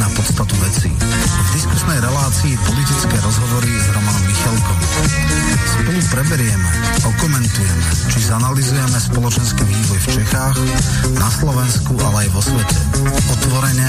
na podstatu veci. V diskusnej relácii politické rozhovory s Romanom Michalkom. Spolu preberieme, okomentujeme, či zanalizujeme spoločenský vývoj v Čechách, na Slovensku, ale aj vo svete. Otvorene,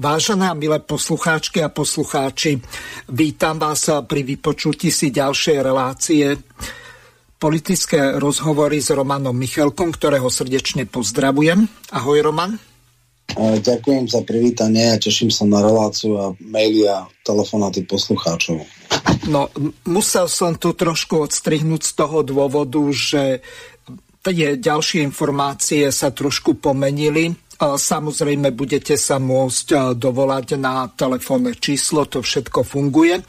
Vážené a milé poslucháčky a poslucháči, vítam vás pri vypočutí si ďalšej relácie politické rozhovory s Romanom Michalkom, ktorého srdečne pozdravujem. Ahoj Roman. Ďakujem za privítanie a teším sa na reláciu a maily a telefonáty poslucháčov. No, musel som tu trošku odstrihnúť z toho dôvodu, že tie ďalšie informácie sa trošku pomenili Samozrejme, budete sa môcť dovolať na telefónne číslo, to všetko funguje.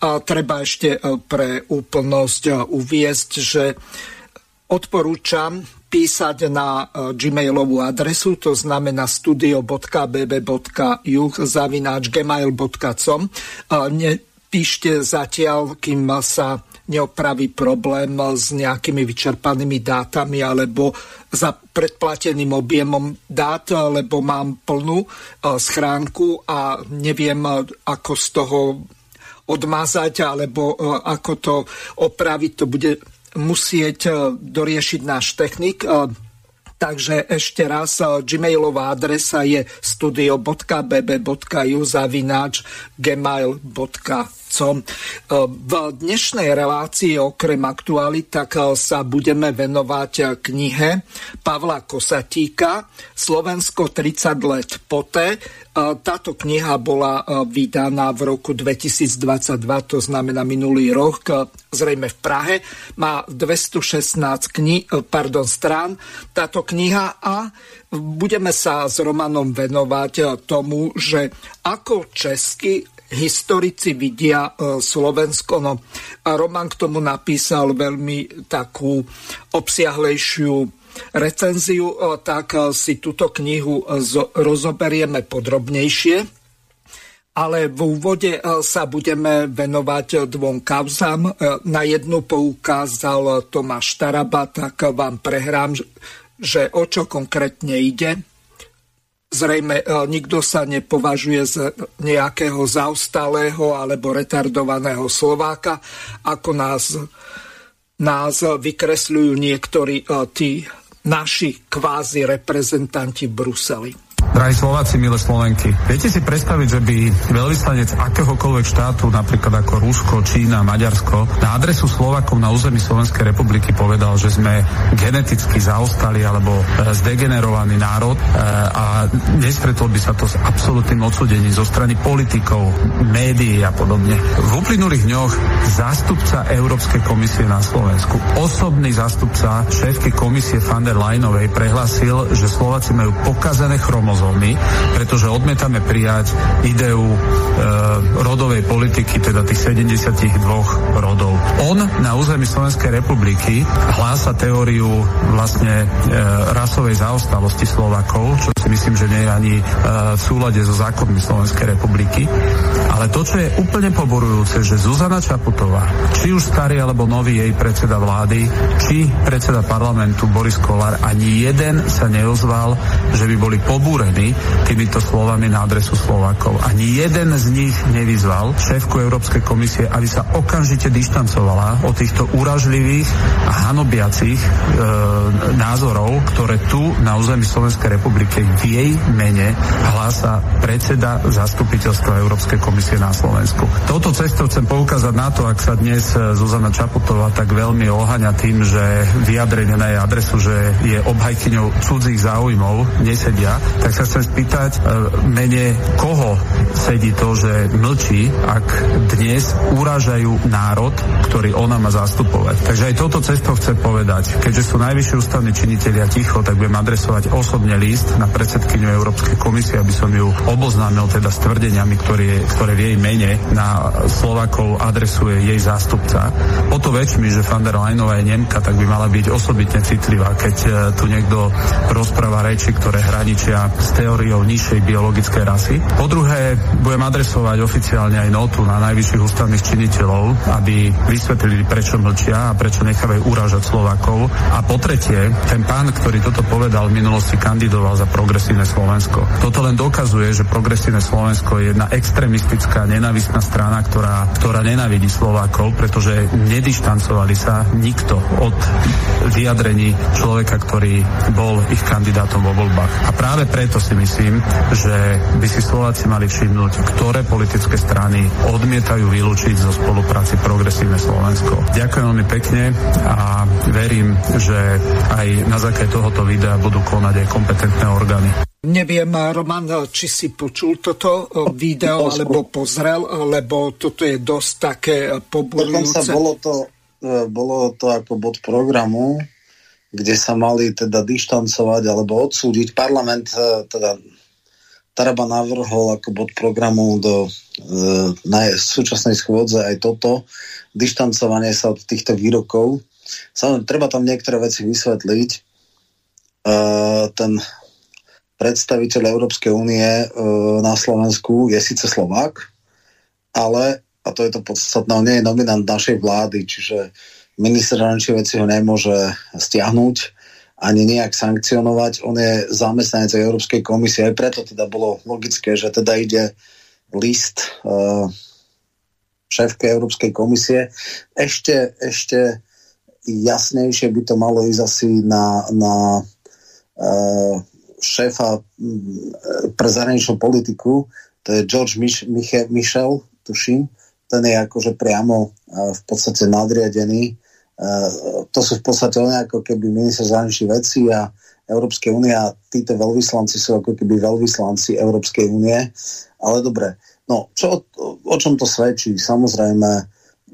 Treba ešte pre úplnosť uviesť, že odporúčam písať na gmailovú adresu, to znamená studio.bb.juh.gmail.com. Nepíšte zatiaľ, kým sa neopraví problém s nejakými vyčerpanými dátami alebo za predplateným objemom dát, lebo mám plnú e, schránku a neviem, e, ako z toho odmazať alebo e, ako to opraviť. To bude musieť doriešiť náš technik. Takže ešte raz, gmailová adresa je studio.bb.ju zavináč gmail.com v dnešnej relácii okrem aktuálit tak sa budeme venovať knihe Pavla Kosatíka Slovensko 30 let poté. Táto kniha bola vydaná v roku 2022, to znamená minulý rok, zrejme v Prahe. Má 216 kni- pardon, strán táto kniha a budeme sa s Romanom venovať tomu, že ako česky historici vidia e, Slovensko. No, Roman k tomu napísal veľmi takú obsiahlejšiu recenziu, e, tak si túto knihu rozoberieme podrobnejšie. Ale v úvode sa budeme venovať dvom kauzám. Na jednu poukázal Tomáš Taraba, tak vám prehrám, že o čo konkrétne ide. Zrejme e, nikto sa nepovažuje z nejakého zaostalého alebo retardovaného Slováka, ako nás, nás vykresľujú niektorí e, tí naši kvázi reprezentanti v Bruseli. Drahí Slováci, milé Slovenky, viete si predstaviť, že by veľvyslanec akéhokoľvek štátu, napríklad ako Rusko, Čína, Maďarsko, na adresu Slovakov na území Slovenskej republiky povedal, že sme geneticky zaostali alebo e, zdegenerovaný národ e, a nestretol by sa to s absolútnym odsudením zo strany politikov, médií a podobne. V uplynulých dňoch zástupca Európskej komisie na Slovensku, osobný zástupca šéfky komisie van der Leinovej prehlásil, že Slováci majú pokazané chromozómy chromozómy, pretože odmietame prijať ideu e, rodovej politiky, teda tých 72 rodov. On na území Slovenskej republiky hlása teóriu vlastne e, rasovej zaostalosti Slovakov, čo si myslím, že nie je ani e, v súlade so zákonmi Slovenskej republiky. Ale to, čo je úplne poborujúce, že Zuzana Čaputová, či už starý alebo nový jej predseda vlády, či predseda parlamentu Boris Kolár, ani jeden sa neozval, že by boli pobúrení ozbrojený týmito slovami na adresu Slovákov. Ani jeden z nich nevyzval šéfku Európskej komisie, aby sa okamžite dištancovala od týchto úražlivých a hanobiacich e, názorov, ktoré tu na území Slovenskej republiky v jej mene hlása predseda zastupiteľstva Európskej komisie na Slovensku. Touto cestou chcem poukázať na to, ak sa dnes e, Zuzana Čaputová tak veľmi oháňa tým, že vyjadrenie na jej adresu, že je obhajkyňou cudzích záujmov, nesedia, tak sa sa chcem spýtať, e, mene koho sedí to, že mlčí, ak dnes urážajú národ, ktorý ona má zastupovať. Takže aj toto cestou chce povedať, keďže sú najvyšší ústavní činitelia ticho, tak budem adresovať osobne list na predsedkyňu Európskej komisie, aby som ju oboznámil teda s tvrdeniami, ktoré, ktoré v jej mene na Slovakov adresuje jej zástupca. O to väčšmi, že van der Leinová je Nemka, tak by mala byť osobitne citlivá, keď e, tu niekto rozpráva reči, ktoré hraničia s teóriou nižšej biologickej rasy. Po druhé, budem adresovať oficiálne aj notu na najvyšších ústavných činiteľov, aby vysvetlili, prečo mlčia a prečo nechávajú urážať Slovákov. A po tretie, ten pán, ktorý toto povedal v minulosti, kandidoval za progresívne Slovensko. Toto len dokazuje, že progresívne Slovensko je jedna extremistická, nenavistná strana, ktorá, ktorá nenávidí Slovákov, pretože nedištancovali sa nikto od vyjadrení človeka, ktorý bol ich kandidátom vo voľbách. A práve preto si myslím, že by si Slováci mali všimnúť, ktoré politické strany odmietajú vylúčiť zo spolupráci Progresívne Slovensko. Ďakujem veľmi pekne a verím, že aj na základe tohoto videa budú konať aj kompetentné orgány. Neviem, Roman, či si počul toto e, video alebo pozrel, lebo toto je dosť také poburujúce. Dokonca bolo to, bolo to ako bod programu, kde sa mali teda dištancovať alebo odsúdiť. Parlament e, teda Taraba navrhol ako bod programu do e, na súčasnej schôdze aj toto, dištancovanie sa od týchto výrokov. Samozrejme, treba tam niektoré veci vysvetliť. E, ten predstaviteľ Európskej únie e, na Slovensku je síce Slovák, ale, a to je to podstatné, on nie je nominant našej vlády, čiže minister zahraničných vecí ho nemôže stiahnuť ani nejak sankcionovať. On je zamestnanec Európskej komisie, aj preto teda bolo logické, že teda ide list uh, šéfke Európskej komisie. Ešte, ešte jasnejšie by to malo ísť asi na, na uh, šéfa pre zahraničnú politiku, to je George Mich- Mich- Michel, tuším, ten je akože priamo uh, v podstate nadriadený to sú v podstate len ako keby minister zahraničných vecí a Európskej únie a títo veľvyslanci sú ako keby veľvyslanci Európskej únie. Ale dobre, no čo, o čom to svedčí? Samozrejme,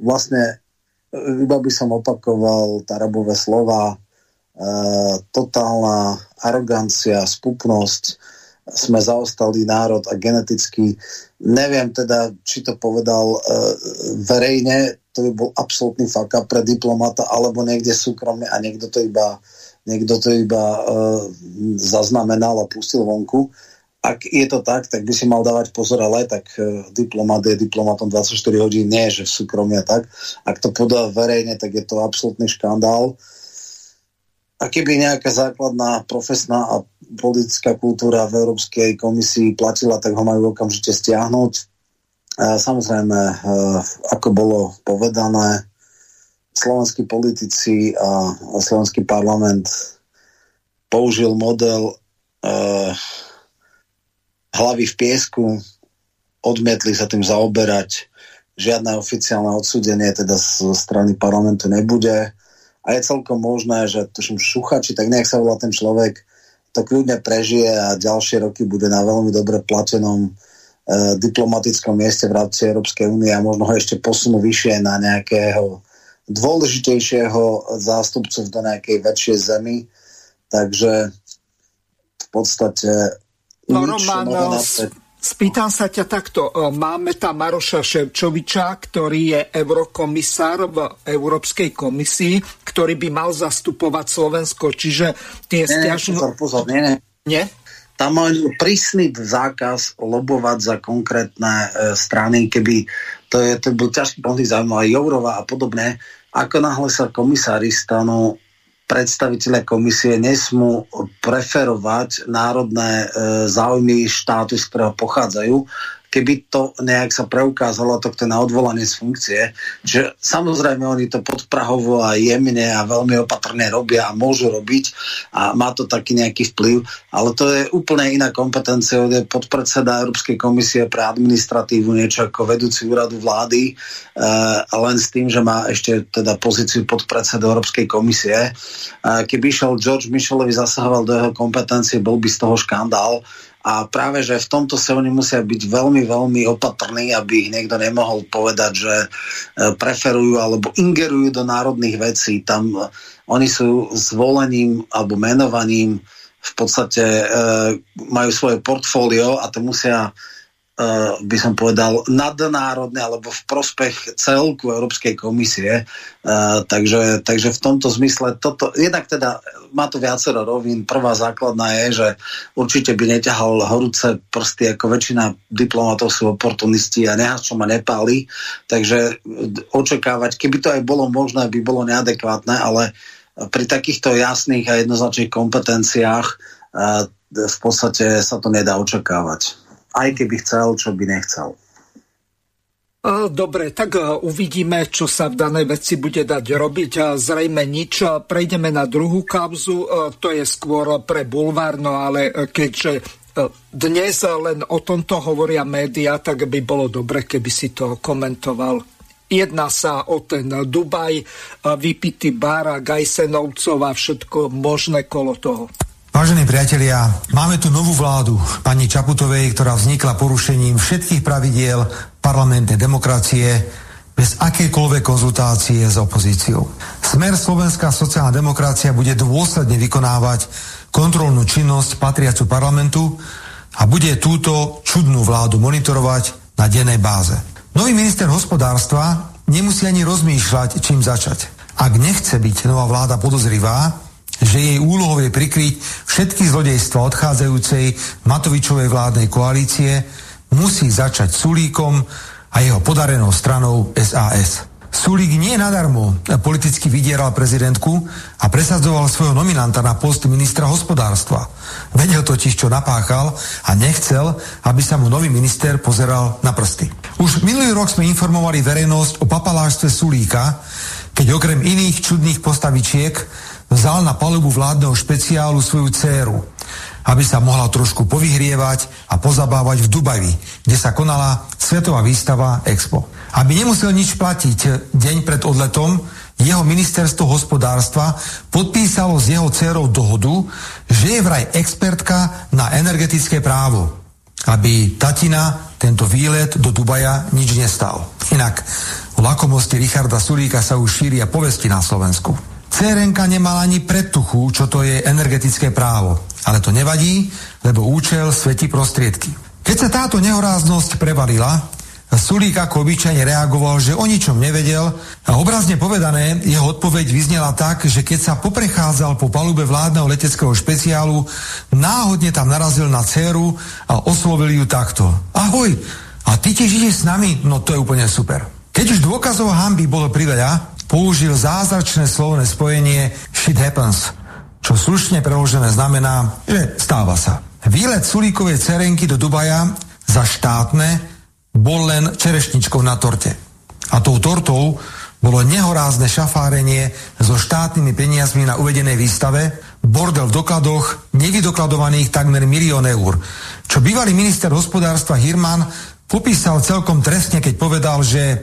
vlastne eh, iba by som opakoval Tarabové slova, e, totálna arogancia, spupnosť, sme zaostali národ a geneticky, neviem teda, či to povedal e, verejne, to by bol absolútny fuck pre diplomata, alebo niekde súkromne a niekto to iba, niekto to iba uh, zaznamenal a pustil vonku. Ak je to tak, tak by si mal dávať pozor, ale tak uh, diplomat je diplomatom 24 hodín, nie že a tak. Ak to podá verejne, tak je to absolútny škandál. A keby nejaká základná profesná a politická kultúra v Európskej komisii platila, tak ho majú okamžite stiahnuť Samozrejme, e, ako bolo povedané, slovenskí politici a slovenský parlament použil model uh, hlavy v piesku, odmietli sa tým zaoberať, žiadne oficiálne odsúdenie teda z strany parlamentu nebude. A je celkom možné, že tuším šuchači, tak nejak sa volá ten človek, to kľudne prežije a ďalšie roky bude na veľmi dobre platenom E, diplomatickom mieste v rámci Európskej únie a možno ho ešte posunú vyššie na nejakého dôležitejšieho zástupcu do nejakej väčšej zemi. Takže v podstate no, Roman, spýtam sa ťa takto. E, máme tam Maroša Ševčoviča, ktorý je eurokomisár v Európskej komisii, ktorý by mal zastupovať Slovensko, čiže tie stiažnosti... Pozor, pozor, nie, nie. Nie? Tam majú prísny zákaz lobovať za konkrétne e, strany, keby to, je, to bol ťažký pohľad zaujímavý Jourova a podobne. Ako náhle sa komisári stanú predstaviteľe komisie nesmú preferovať národné e, záujmy štátu, z ktorého pochádzajú keby to nejak sa preukázalo, tak na odvolanie z funkcie. Že samozrejme oni to podprahovo a jemne a veľmi opatrne robia a môžu robiť a má to taký nejaký vplyv, ale to je úplne iná kompetencia, je podpredseda Európskej komisie pre administratívu, niečo ako vedúci úradu vlády, e, len s tým, že má ešte teda pozíciu podpredseda Európskej komisie. E, keby išiel George Michelovi zasahoval do jeho kompetencie, bol by z toho škandál a práve, že v tomto sa oni musia byť veľmi, veľmi opatrní, aby ich niekto nemohol povedať, že e, preferujú alebo ingerujú do národných vecí. Tam e, oni sú zvolením alebo menovaním v podstate e, majú svoje portfólio a to musia by som povedal, nadnárodné alebo v prospech celku Európskej komisie. Uh, takže, takže v tomto zmysle toto, jednak teda má to viacero rovín. Prvá základná je, že určite by neťahal horúce prsty, ako väčšina diplomatov sú oportunisti a nehas, čo ma nepáli. Takže očakávať, keby to aj bolo možné, by bolo neadekvátne, ale pri takýchto jasných a jednoznačných kompetenciách v podstate sa to nedá očakávať aj keby chcel, čo by nechcel. Dobre, tak uvidíme, čo sa v danej veci bude dať robiť. Zrejme nič. Prejdeme na druhú kauzu. To je skôr pre bulvár, no ale keďže dnes len o tomto hovoria médiá, tak by bolo dobre, keby si to komentoval. Jedná sa o ten Dubaj, vypitý bar a Gajsenovcov a všetko možné kolo toho. Vážení priatelia, máme tu novú vládu pani Čaputovej, ktorá vznikla porušením všetkých pravidiel parlamentnej demokracie bez akékoľvek konzultácie s opozíciou. Smer Slovenská sociálna demokracia bude dôsledne vykonávať kontrolnú činnosť patriacu parlamentu a bude túto čudnú vládu monitorovať na dennej báze. Nový minister hospodárstva nemusí ani rozmýšľať, čím začať. Ak nechce byť nová vláda podozrivá, že jej úlohou je prikryť všetky zlodejstva odchádzajúcej Matovičovej vládnej koalície, musí začať Sulíkom a jeho podarenou stranou SAS. Sulík nie nadarmo politicky vydieral prezidentku a presadzoval svojho nominanta na post ministra hospodárstva. Vedel totiž, čo napáchal a nechcel, aby sa mu nový minister pozeral na prsty. Už minulý rok sme informovali verejnosť o papaláštve Sulíka, keď okrem iných čudných postavičiek vzal na palubu vládneho špeciálu svoju dceru, aby sa mohla trošku povyhrievať a pozabávať v Dubaji, kde sa konala svetová výstava Expo. Aby nemusel nič platiť deň pred odletom, jeho ministerstvo hospodárstva podpísalo s jeho dcerou dohodu, že je vraj expertka na energetické právo, aby tatina tento výlet do Dubaja nič nestal. Inak o lakomosti Richarda Sulíka sa už šíria povesti na Slovensku. Cerenka nemala ani predtuchu, čo to je energetické právo. Ale to nevadí, lebo účel svetí prostriedky. Keď sa táto nehoráznosť prevalila, Sulík ako obyčajne reagoval, že o ničom nevedel a obrazne povedané jeho odpoveď vyznela tak, že keď sa poprechádzal po palube vládneho leteckého špeciálu, náhodne tam narazil na dceru a oslovil ju takto. Ahoj, a ty tiež ideš s nami? No to je úplne super. Keď už dôkazov hamby bolo priveľa, použil zázračné slovné spojenie shit happens, čo slušne preložené znamená, že stáva sa. Výlet Sulíkovej cerenky do Dubaja za štátne bol len čerešničkou na torte. A tou tortou bolo nehorázne šafárenie so štátnymi peniazmi na uvedenej výstave, bordel v dokladoch, nevydokladovaných takmer milión eur. Čo bývalý minister hospodárstva Hirman popísal celkom trestne, keď povedal, že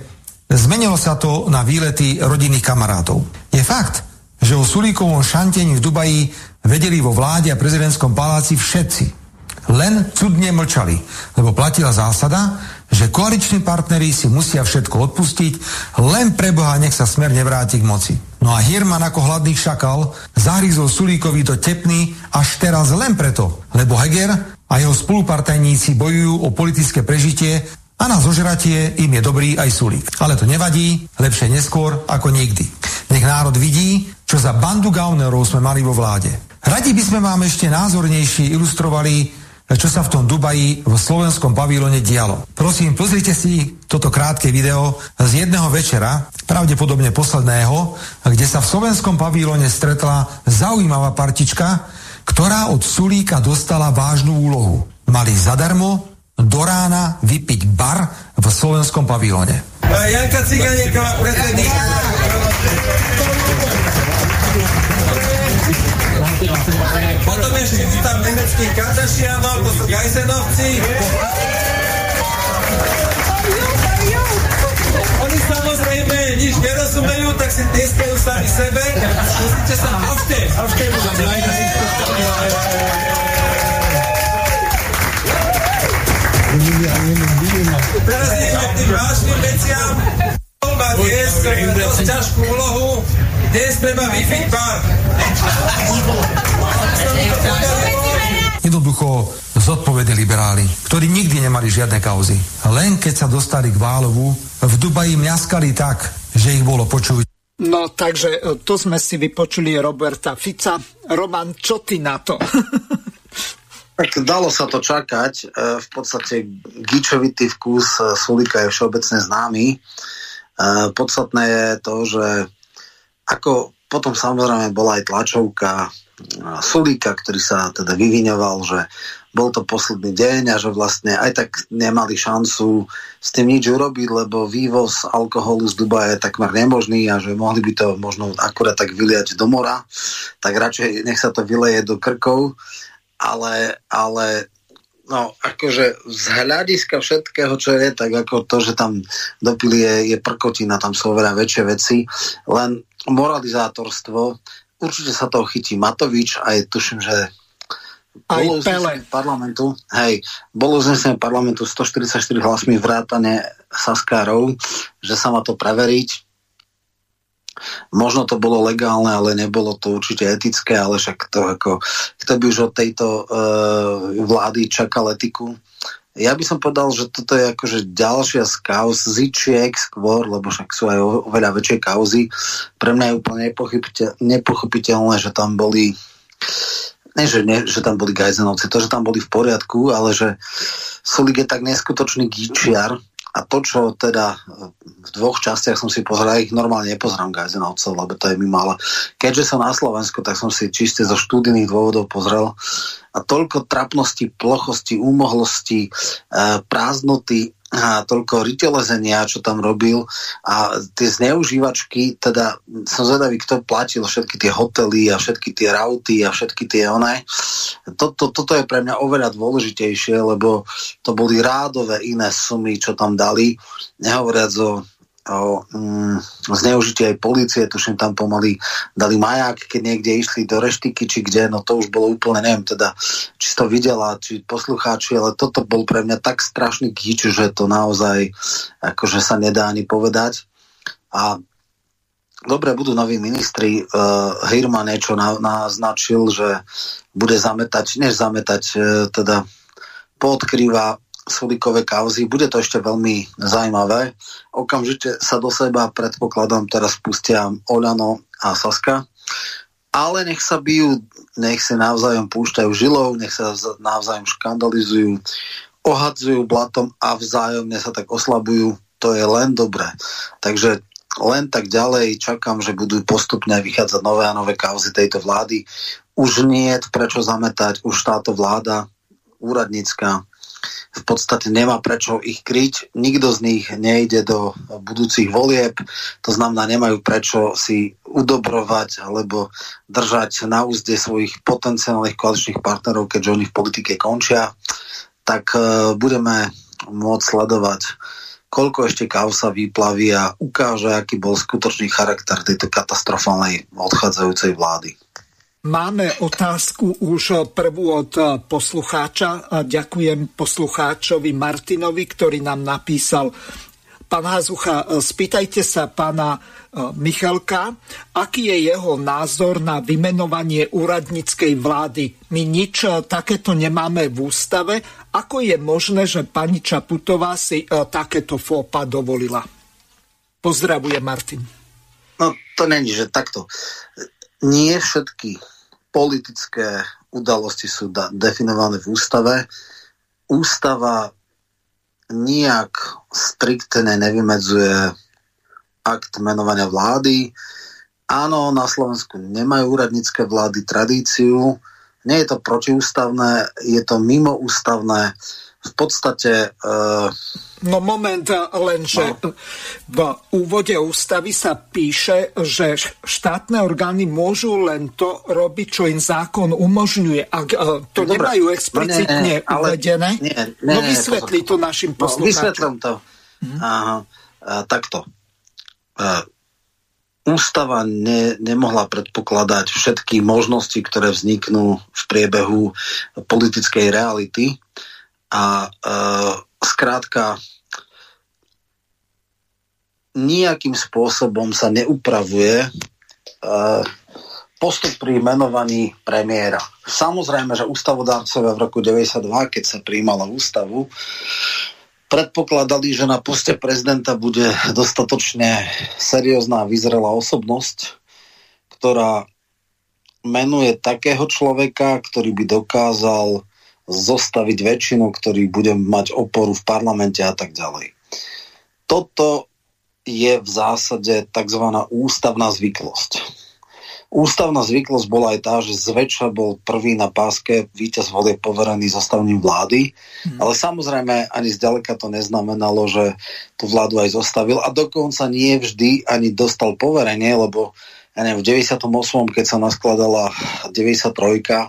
Zmenilo sa to na výlety rodinných kamarátov. Je fakt, že o Sulíkovom šantení v Dubaji vedeli vo vláde a prezidentskom paláci všetci. Len cudne mlčali, lebo platila zásada, že koaliční partneri si musia všetko odpustiť, len pre Boha nech sa smer nevráti k moci. No a Hirman ako hladný šakal zahryzol Sulíkovi do tepny až teraz len preto, lebo Heger a jeho spolupartajníci bojujú o politické prežitie a na zožratie im je dobrý aj Sulík. Ale to nevadí, lepšie neskôr ako nikdy. Nech národ vidí, čo za bandu gaunerov sme mali vo vláde. Radi by sme vám ešte názornejšie ilustrovali, čo sa v tom Dubaji v slovenskom pavilone dialo. Prosím, pozrite si toto krátke video z jedného večera, pravdepodobne posledného, kde sa v slovenskom pavilone stretla zaujímavá partička, ktorá od Sulíka dostala vážnu úlohu. Mali zadarmo do rána vypiť bar v slovenskom pavilóne. Janka Ciganíková, predsedník. Potom ešte tam nemecký Kardashianov, to sú Gajsenovci. Oni samozrejme nič nerozumejú, tak si tieskajú sami sebe. Musíte sa... Avšte, avšte, K tým vážnym veciam. Má dnes dosť ťažkú úlohu. Dnes treba pár. Jednoducho zodpovední liberáli, ktorí nikdy nemali žiadne kauzy. Len keď sa dostali k Válovu, v Dubaji mňaskali tak, že ich bolo počuť. No, takže e, to sme si vypočuli Roberta Fica. Roman, čo ty na to? Tak dalo sa to čakať. E, v podstate gičovitý vkus e, Sulika je všeobecne známy. Podstatné je to, že ako potom samozrejme bola aj tlačovka Sulika, ktorý sa teda vyviňoval, že bol to posledný deň a že vlastne aj tak nemali šancu s tým nič urobiť, lebo vývoz alkoholu z Dubaja je takmer nemožný a že mohli by to možno akurát tak vyliať do mora, tak radšej nech sa to vyleje do krkov, ale, ale no akože z hľadiska všetkého, čo je, tak ako to, že tam dopili je, je prkotina, tam sú oveľa väčšie veci, len moralizátorstvo, určite sa toho chytí Matovič a je tuším, že aj bolo Pele. parlamentu, hej, bolo uznesenie parlamentu 144 hlasmi vrátane Saskárov, že sa má to preveriť. Možno to bolo legálne, ale nebolo to určite etické, ale však to ako, kto by už od tejto uh, vlády čakal etiku. Ja by som povedal, že toto je akože ďalšia z kauz, zičiek skôr, lebo však sú aj oveľa väčšie kauzy. Pre mňa je úplne nepochopiteľné, že tam boli ne, že, ne, že tam boli Gajzenovci, to, že tam boli v poriadku, ale že Sulik je tak neskutočný gíčiar a to, čo teda v dvoch častiach som si pozeral, ich normálne nepozerám Gajzenovcov, lebo to je mi malé. Keďže som na Slovensku, tak som si čiste zo štúdijných dôvodov pozrel a toľko trapnosti, plochosti, úmohlosti, e, prázdnoty a toľko rytelezenia, čo tam robil a tie zneužívačky, teda som zvedavý, kto platil všetky tie hotely a všetky tie rauty a všetky tie one. Toto, toto je pre mňa oveľa dôležitejšie, lebo to boli rádové iné sumy, čo tam dali, nehovoriac o o mm, zneužitie aj policie, tuším tam pomaly dali maják, keď niekde išli do reštiky, či kde, no to už bolo úplne, neviem teda, či to videla, či poslucháči, ale toto bol pre mňa tak strašný kýč, že to naozaj akože sa nedá ani povedať. A dobre, budú noví ministri. Uh, Hirma niečo na, naznačil, že bude zametať, než zametať, uh, teda podkrýva Sulikové kauzy. Bude to ešte veľmi zaujímavé. Okamžite sa do seba, predpokladám, teraz pustia Oľano a Saska. Ale nech sa bijú, nech si navzájom púšťajú žilou, nech sa navzájom škandalizujú, ohadzujú blatom a vzájomne sa tak oslabujú. To je len dobré. Takže len tak ďalej čakám, že budú postupne vychádzať nové a nové kauzy tejto vlády. Už nie prečo zametať, už táto vláda úradnícka v podstate nemá prečo ich kryť. Nikto z nich nejde do budúcich volieb, to znamená, nemajú prečo si udobrovať alebo držať na úzde svojich potenciálnych koaličných partnerov, keďže oni v politike končia. Tak uh, budeme môcť sledovať, koľko ešte sa vyplaví a ukáže, aký bol skutočný charakter tejto katastrofálnej odchádzajúcej vlády. Máme otázku už prvú od poslucháča. Ďakujem poslucháčovi Martinovi, ktorý nám napísal Pán Hazucha, spýtajte sa pána Michalka, aký je jeho názor na vymenovanie úradníckej vlády. My nič takéto nemáme v ústave. Ako je možné, že pani Čaputová si takéto fópa dovolila? Pozdravuje Martin. No to není, že takto. Nie všetky politické udalosti sú da- definované v ústave. Ústava nijak striktne nevymedzuje akt menovania vlády. Áno, na Slovensku nemajú úradnícke vlády tradíciu, nie je to protiústavné, je to mimoústavné v podstate... Uh, no moment, lenže no. v úvode ústavy sa píše, že štátne orgány môžu len to robiť, čo im zákon umožňuje. Ak uh, to no, nemajú explicitne no, nie, uvedené, nie, nie, no vysvetli to našim no, poslucháčom. No, vysvetlím to. Hm? Aha, uh, takto. Uh, Ústava ne, nemohla predpokladať všetky možnosti, ktoré vzniknú v priebehu politickej reality a uh, skrátka nejakým spôsobom sa neupravuje uh, postup pri menovaní premiéra. Samozrejme, že ústavodárcovia v roku 92, keď sa prijímala ústavu, predpokladali, že na poste prezidenta bude dostatočne seriózna a vyzrelá osobnosť, ktorá menuje takého človeka, ktorý by dokázal zostaviť väčšinu, ktorý bude mať oporu v parlamente a tak ďalej. Toto je v zásade tzv. ústavná zvyklosť Ústavná zvyklosť bola aj tá, že zväčša bol prvý na páske víťaz vody poverený zostavením vlády, mm. ale samozrejme ani zďaleka to neznamenalo, že tú vládu aj zostavil a dokonca nie vždy ani dostal poverenie, lebo ja neviem, v 98. keď sa naskladala 93.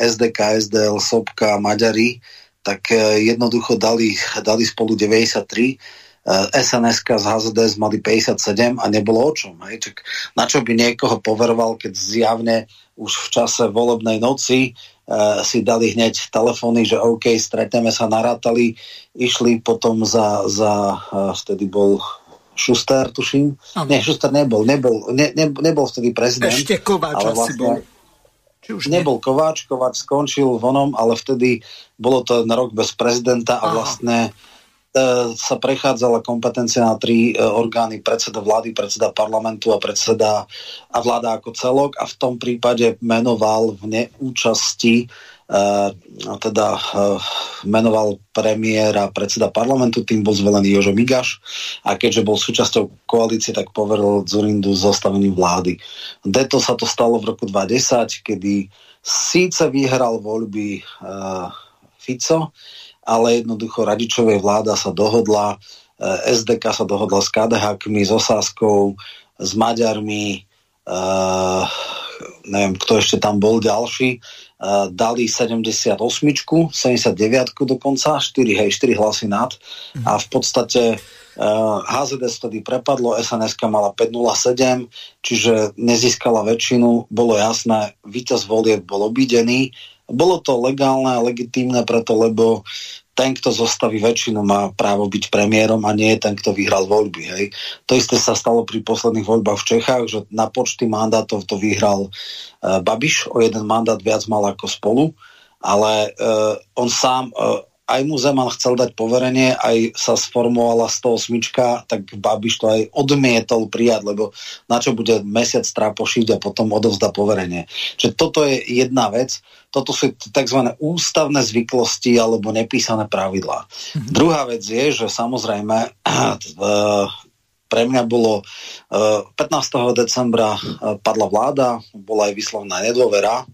SDK, SDL, Sobka, Maďari, tak eh, jednoducho dali, dali spolu 93 sns z HZDS mali 57 a nebolo o čom. Hej. Čak, na čo by niekoho poveroval, keď zjavne už v čase volebnej noci uh, si dali hneď telefóny, že OK, stretneme sa, narátali, išli potom za, za uh, vtedy bol Šuster, tuším. Ano. Nie, Šuster nebol, nebol, ne, ne, nebol vtedy prezident. Ešte Kováč ale vlastne, bol. Už nebol? Kováč, Kováč skončil vonom, ale vtedy bolo to na rok bez prezidenta a Aha. vlastne E, sa prechádzala kompetencia na tri e, orgány, predseda vlády, predseda parlamentu a predseda a vláda ako celok a v tom prípade menoval v neúčasti teda uh, menoval premiéra predseda parlamentu, tým bol zvolený Jožo Migaš a keďže bol súčasťou koalície, tak poveril Zurindu zostavením vlády. Deto sa to stalo v roku 2010, kedy síce vyhral voľby uh, Fico, ale jednoducho Radičovej vláda sa dohodla, eh, SDK sa dohodla s KDH-kmi, s Osáskou, s Maďarmi, uh, neviem, kto ešte tam bol ďalší, dali 78, 79 dokonca, 4, hej, 4 hlasy nad mm. a v podstate uh, HZDS vtedy prepadlo, sns mala 507, čiže nezískala väčšinu, bolo jasné, víťaz volieb bol obidený, bolo to legálne a legitímne preto, lebo ten, kto zostaví väčšinu, má právo byť premiérom a nie je ten, kto vyhral voľby. Hej. To isté sa stalo pri posledných voľbách v Čechách, že na počty mandátov to vyhral uh, Babiš, o jeden mandát viac mal ako spolu, ale uh, on sám uh, aj mu Zeman chcel dať poverenie, aj sa sformovala 108, tak Babiš to aj odmietol prijať, lebo na čo bude mesiac trápošiť a potom odovzda poverenie. Čiže toto je jedna vec, toto sú tzv. ústavné zvyklosti alebo nepísané pravidlá. Mm-hmm. Druhá vec je, že samozrejme pre mňa bolo 15. decembra padla vláda, bola aj vyslovná nedôvera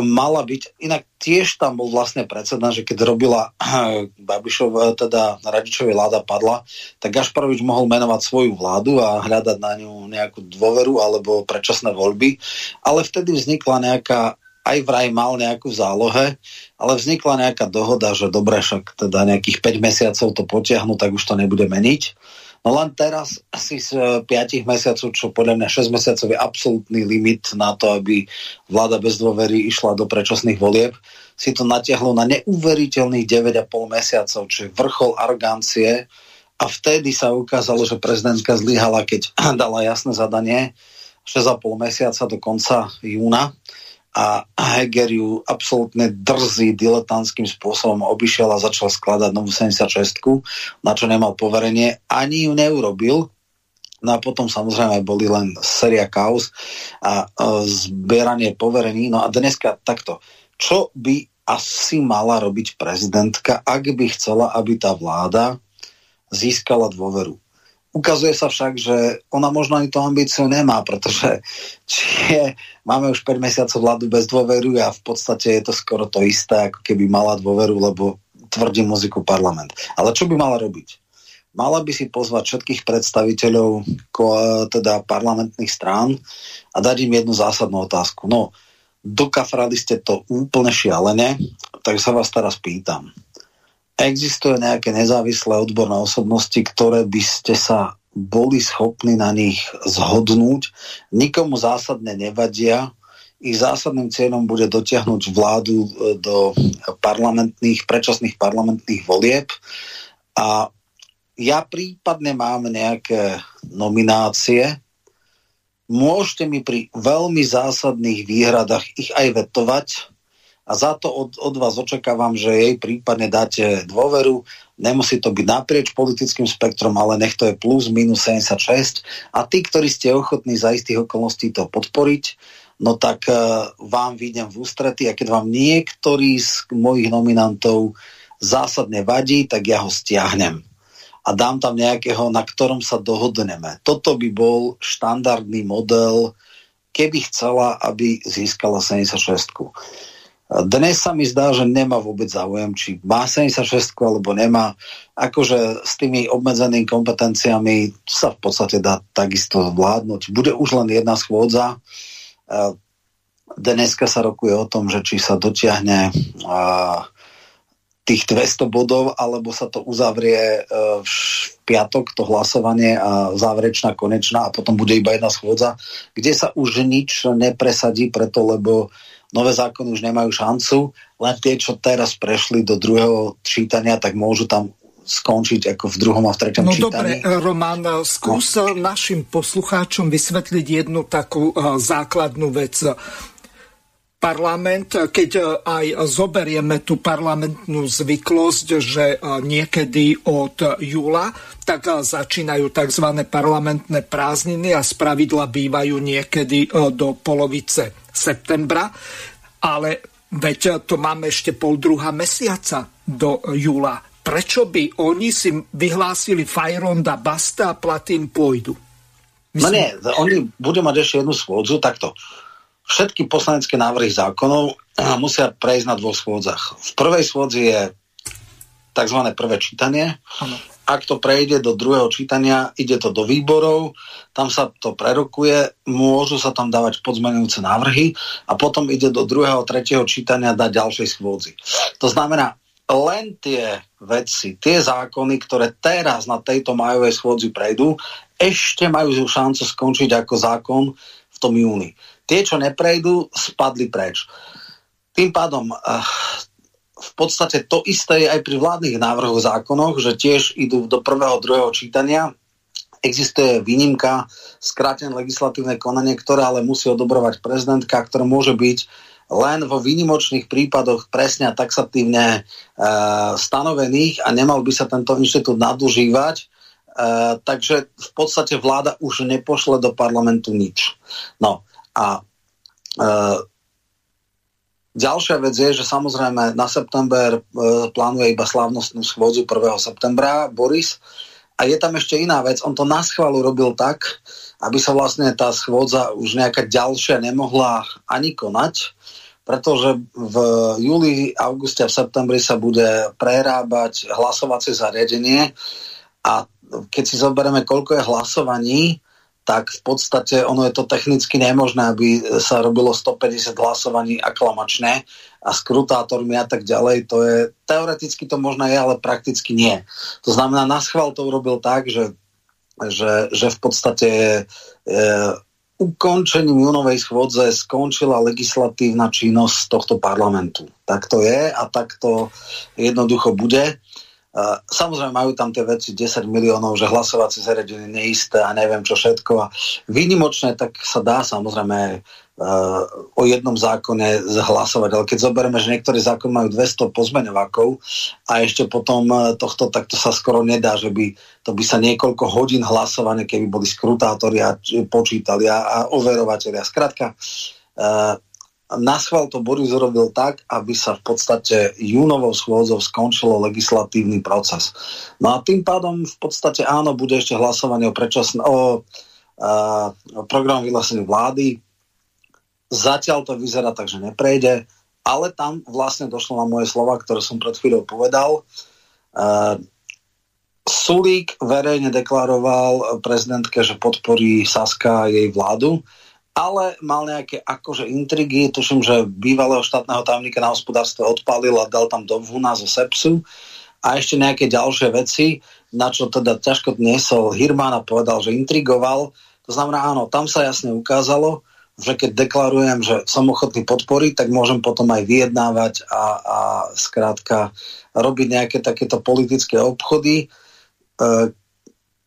mala byť, inak tiež tam bol vlastne predseda, že keď robila Babišov, teda Radičovej vláda padla, tak Gašparovič mohol menovať svoju vládu a hľadať na ňu nejakú dôveru alebo predčasné voľby, ale vtedy vznikla nejaká aj vraj mal nejakú zálohe, ale vznikla nejaká dohoda, že dobre, však teda nejakých 5 mesiacov to potiahnu, tak už to nebude meniť. No len teraz asi z 5 e, mesiacov, čo podľa mňa 6 mesiacov je absolútny limit na to, aby vláda bez dôvery išla do predčasných volieb, si to natiahlo na neuveriteľných 9,5 mesiacov, čo je vrchol arogancie. A vtedy sa ukázalo, že prezidentka zlyhala, keď dala jasné zadanie 6,5 mesiaca do konca júna a Heger ju absolútne drzý, diletantským spôsobom obišiel a začal skladať novú 76, na čo nemal poverenie, ani ju neurobil. No a potom samozrejme boli len séria kaos a uh, zbieranie poverení. No a dneska takto. Čo by asi mala robiť prezidentka, ak by chcela, aby tá vláda získala dôveru? Ukazuje sa však, že ona možno ani tú ambíciu nemá, pretože či je, máme už 5 mesiacov vládu bez dôveru a v podstate je to skoro to isté, ako keby mala dôveru, lebo tvrdí muziku parlament. Ale čo by mala robiť? Mala by si pozvať všetkých predstaviteľov teda parlamentných strán a dať im jednu zásadnú otázku. No, dokafrali ste to úplne šialene, tak sa vás teraz pýtam existuje nejaké nezávislé odborné osobnosti, ktoré by ste sa boli schopní na nich zhodnúť, nikomu zásadne nevadia, ich zásadným cieľom bude dotiahnuť vládu do parlamentných, predčasných parlamentných volieb. A ja prípadne mám nejaké nominácie, môžete mi pri veľmi zásadných výhradách ich aj vetovať a za to od, od vás očakávam, že jej prípadne dáte dôveru. Nemusí to byť naprieč politickým spektrom, ale nech to je plus, minus 76. A tí, ktorí ste ochotní za istých okolností to podporiť, no tak uh, vám vidím v ústrety a keď vám niektorý z mojich nominantov zásadne vadí, tak ja ho stiahnem a dám tam nejakého, na ktorom sa dohodneme. Toto by bol štandardný model, keby chcela, aby získala 76. Dnes sa mi zdá, že nemá vôbec záujem, či má 76 alebo nemá. Akože s tými obmedzenými kompetenciami sa v podstate dá takisto zvládnuť. Bude už len jedna schôdza. Dneska sa rokuje o tom, že či sa dotiahne tých 200 bodov, alebo sa to uzavrie e, v piatok, to hlasovanie a záverečná, konečná a potom bude iba jedna schôdza, kde sa už nič nepresadí preto, lebo nové zákony už nemajú šancu, len tie, čo teraz prešli do druhého čítania, tak môžu tam skončiť ako v druhom a v treťom no čítaní. dobre, Roman, skús no. našim poslucháčom vysvetliť jednu takú základnú vec parlament, keď e, aj zoberieme tú parlamentnú zvyklosť, že e, niekedy od júla tak e, začínajú tzv. parlamentné prázdniny a spravidla bývajú niekedy do polovice septembra, ale veď to máme ešte pol druhá mesiaca do júla. Prečo by oni si vyhlásili Fajronda basta a Platín pôjdu? Myslím... No nie, oni budú mať ešte jednu schôdzu, takto všetky poslanecké návrhy zákonov musia prejsť na dvoch schôdzach. V prvej schôdzi je tzv. prvé čítanie. Ano. Ak to prejde do druhého čítania, ide to do výborov, tam sa to prerokuje, môžu sa tam dávať podzmenujúce návrhy a potom ide do druhého, tretieho čítania dať ďalšej schôdzi. To znamená, len tie veci, tie zákony, ktoré teraz na tejto majovej schôdzi prejdú, ešte majú šancu skončiť ako zákon v tom júni. Tie, čo neprejdú, spadli preč. Tým pádom uh, v podstate to isté je aj pri vládnych návrhoch zákonoch, že tiež idú do prvého, druhého čítania. Existuje výnimka, skrátené legislatívne konanie, ktoré ale musí odobrovať prezidentka, ktoré môže byť len vo výnimočných prípadoch presne a taxatívne e, stanovených a nemal by sa tento inštitút nadužívať. E, takže v podstate vláda už nepošle do parlamentu nič. No, a e, ďalšia vec je, že samozrejme na september e, plánuje iba slávnostnú schôdzu 1. septembra Boris. A je tam ešte iná vec, on to na schválu robil tak, aby sa vlastne tá schôdza už nejaká ďalšia nemohla ani konať, pretože v júli, auguste a v septembri sa bude prerábať hlasovacie zariadenie a keď si zoberieme, koľko je hlasovaní, tak v podstate ono je to technicky nemožné, aby sa robilo 150 hlasovaní aklamačné a skrutátormi a tak ďalej. To je, teoreticky to možno je, ale prakticky nie. To znamená, na schvál to urobil tak, že, že, že v podstate e, ukončením júnovej schôdze skončila legislatívna činnosť tohto parlamentu. Tak to je a tak to jednoducho bude. Samozrejme majú tam tie veci 10 miliónov, že hlasovacie zariadenie neisté a neviem čo všetko. A výnimočné tak sa dá samozrejme uh, o jednom zákone zhlasovať, ale keď zoberieme, že niektorý zákon majú 200 pozmeňovákov a ešte potom uh, tohto, tak to sa skoro nedá, že by to by sa niekoľko hodín hlasované, keby boli skrutátori a počítali a, a overovateľia. Skrátka, uh, na schvál to Boris urobil tak, aby sa v podstate júnovou schôdzou skončilo legislatívny proces. No a tým pádom v podstate áno, bude ešte hlasovanie o, predčasn- o, uh, o programu vyhlásení vlády. Zatiaľ to vyzerá tak, že neprejde, ale tam vlastne došlo na moje slova, ktoré som pred chvíľou povedal. Uh, Sulík verejne deklaroval prezidentke, že podporí Saska jej vládu ale mal nejaké akože intrigy, tuším, že bývalého štátneho tajomníka na hospodárstve odpalil a dal tam do vhuna zo sepsu a ešte nejaké ďalšie veci, na čo teda ťažko dnesol Hirman a povedal, že intrigoval. To znamená, áno, tam sa jasne ukázalo, že keď deklarujem, že som ochotný podporiť, tak môžem potom aj vyjednávať a, a skrátka robiť nejaké takéto politické obchody.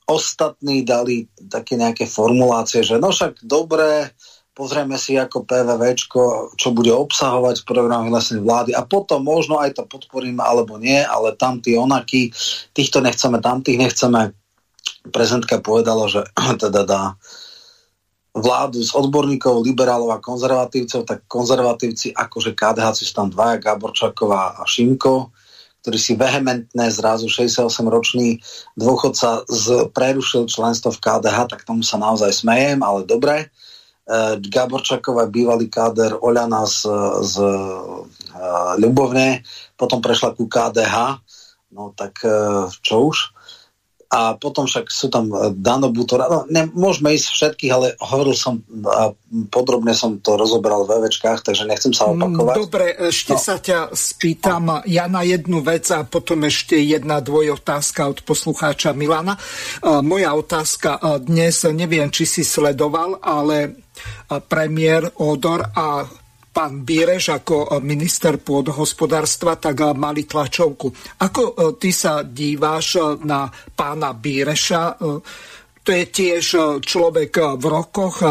Ostatní dali také nejaké formulácie, že no však dobre, pozrieme si ako PVV, čo bude obsahovať program vlastnej vlády a potom možno aj to podporíme alebo nie, ale tam tí onaky, týchto nechceme, tamtých nechceme. Prezidentka povedala, že teda dá vládu z odborníkov, liberálov a konzervatívcov, tak konzervatívci akože KDH sú tam dvaja, Gáborčáková a Šimko, ktorý si vehementne zrazu 68-ročný dôchodca z, prerušil členstvo v KDH, tak tomu sa naozaj smejem, ale dobre. E, Gáborčáková bývalý káder Oľana z, z e, Ľubovne, potom prešla ku KDH, no tak e, čo už a potom však sú tam e, Dano Butora, no, ne, môžeme ísť všetkých, ale hovoril som a podrobne som to rozoberal v večkách, takže nechcem sa mm, opakovať. Dobre, ešte no. sa ťa spýtam ja na jednu vec a potom ešte jedna dvojotázka od poslucháča Milana. Moja otázka dnes, neviem, či si sledoval, ale premiér Odor a pán Bíreš ako e, minister pôdohospodárstva, tak e, mali tlačovku. Ako e, ty sa díváš na pána Bíreša? To je tiež človek v rokoch,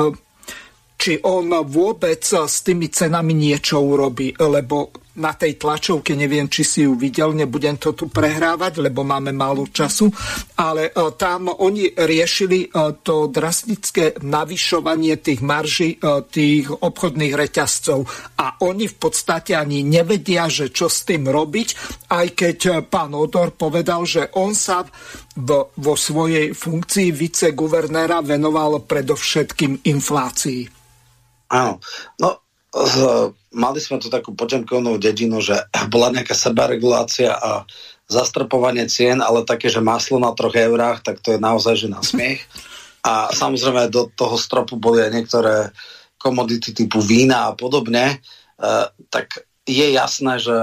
či on vôbec s tými cenami niečo urobí, lebo na tej tlačovke, neviem, či si ju videl, nebudem to tu prehrávať, lebo máme málo času, ale e, tam oni riešili e, to drastické navyšovanie tých marží e, tých obchodných reťazcov a oni v podstate ani nevedia, že čo s tým robiť, aj keď pán Odor povedal, že on sa vo, vo svojej funkcii viceguvernéra venoval predovšetkým inflácii. Áno, no mali sme tu takú potemkovnú dedinu, že bola nejaká sebaregulácia a zastrpovanie cien, ale také, že maslo na troch eurách, tak to je naozaj že na smiech. A samozrejme do toho stropu boli aj niektoré komodity typu vína a podobne, e, tak je jasné, že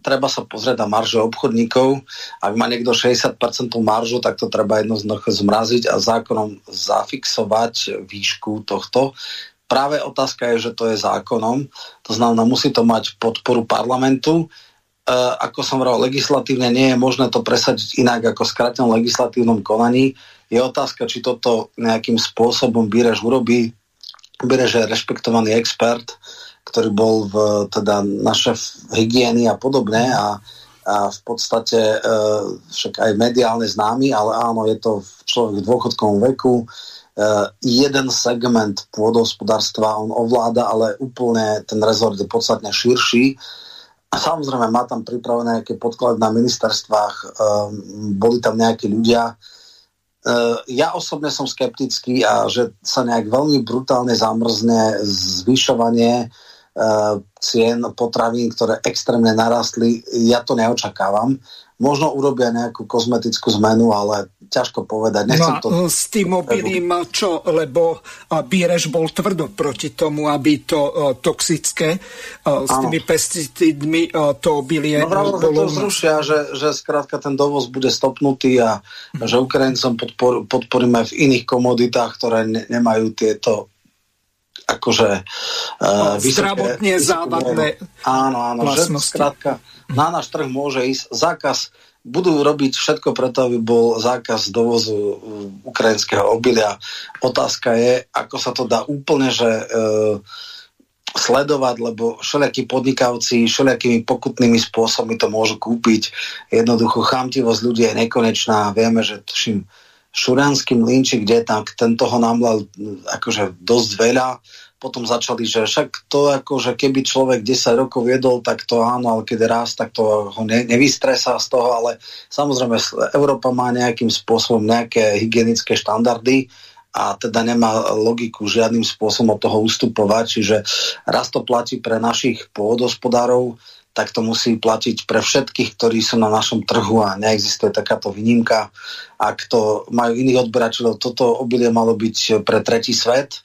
treba sa pozrieť na marže obchodníkov. Ak má niekto 60% maržu, tak to treba jednoznačne zmraziť a zákonom zafixovať výšku tohto práve otázka je, že to je zákonom, to znamená, musí to mať podporu parlamentu. E, ako som hovoril, legislatívne nie je možné to presadiť inak ako v skratenom legislatívnom konaní. Je otázka, či toto nejakým spôsobom Bíreš urobí. Bíreš je rešpektovaný expert, ktorý bol v, teda na šéf hygieny a podobne a, a v podstate e, však aj mediálne známy, ale áno, je to človek v dôchodkovom veku, jeden segment pôdohospodárstva on ovláda, ale úplne ten rezort je podstatne širší. Samozrejme má tam pripravené nejaké podklady na ministerstvách, um, boli tam nejakí ľudia. Uh, ja osobne som skeptický a že sa nejak veľmi brutálne zamrzne zvyšovanie uh, cien potravín, ktoré extrémne narastli, ja to neočakávam. Možno urobia nejakú kozmetickú zmenu, ale ťažko povedať. Nechcem no to... s tým mobilím čo? Lebo Bíreš bol tvrdo proti tomu, aby to toxické s ano. tými pesticídmi to obilie no, bolo... to zrušia, že, že skrátka ten dovoz bude stopnutý a hm. že Ukrajincom podpor, podporíme v iných komoditách, ktoré ne, nemajú tieto akože uh, zdravotne závadné áno, áno, vlastnosti. že skrátka na náš trh môže ísť zákaz budú robiť všetko preto, aby bol zákaz dovozu uh, ukrajinského obilia. Otázka je, ako sa to dá úplne, že e, sledovať, lebo všelijakí podnikavci všelijakými pokutnými spôsobmi to môžu kúpiť. Jednoducho chamtivosť ľudí je nekonečná. Vieme, že tuším, Šuranský mlínčik, kde tam ten toho namlal akože dosť veľa. Potom začali, že však to ako, že keby človek 10 rokov viedol, tak to áno, ale keď raz, tak to ho ne, nevystresá z toho, ale samozrejme Európa má nejakým spôsobom nejaké hygienické štandardy a teda nemá logiku žiadnym spôsobom od toho ustupovať, čiže raz to platí pre našich pôdospodárov, tak to musí platiť pre všetkých, ktorí sú na našom trhu a neexistuje takáto výnimka. Ak to majú iných odberateľov, toto obilie malo byť pre tretí svet,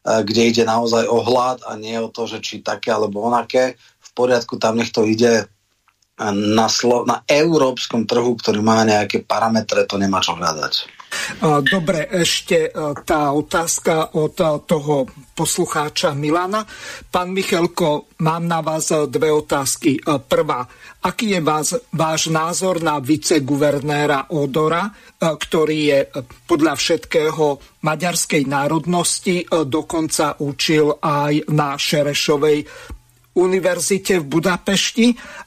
kde ide naozaj o hlad a nie o to, že či také alebo onaké. V poriadku, tam nech to ide na, slo- na európskom trhu, ktorý má nejaké parametre, to nemá čo hľadať. Dobre, ešte tá otázka od toho poslucháča Milana. Pán Michalko, mám na vás dve otázky. Prvá, aký je vás, váš názor na viceguvernéra Odora, ktorý je podľa všetkého maďarskej národnosti, dokonca učil aj na Šerešovej univerzite v Budapešti.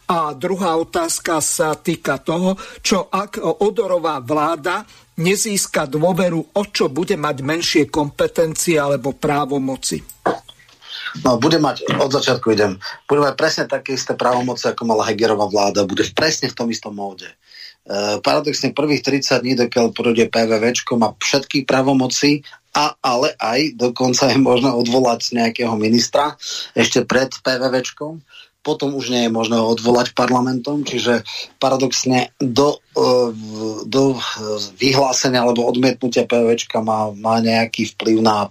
A druhá otázka sa týka toho, čo ak Odorová vláda nezíska dôveru, o čo bude mať menšie kompetencie alebo právomoci. No, bude mať, od začiatku idem, bude mať presne také isté právomoci, ako mala Hegerová vláda, bude presne v tom istom móde. E, paradoxne prvých 30 dní, dokiaľ pôjde PVVčko, má všetky právomoci a ale aj dokonca je možno odvolať nejakého ministra ešte pred PVVčkom potom už nie je možné odvolať parlamentom, čiže paradoxne do, e, do vyhlásenia alebo odmietnutia PVčka má, má nejaký vplyv na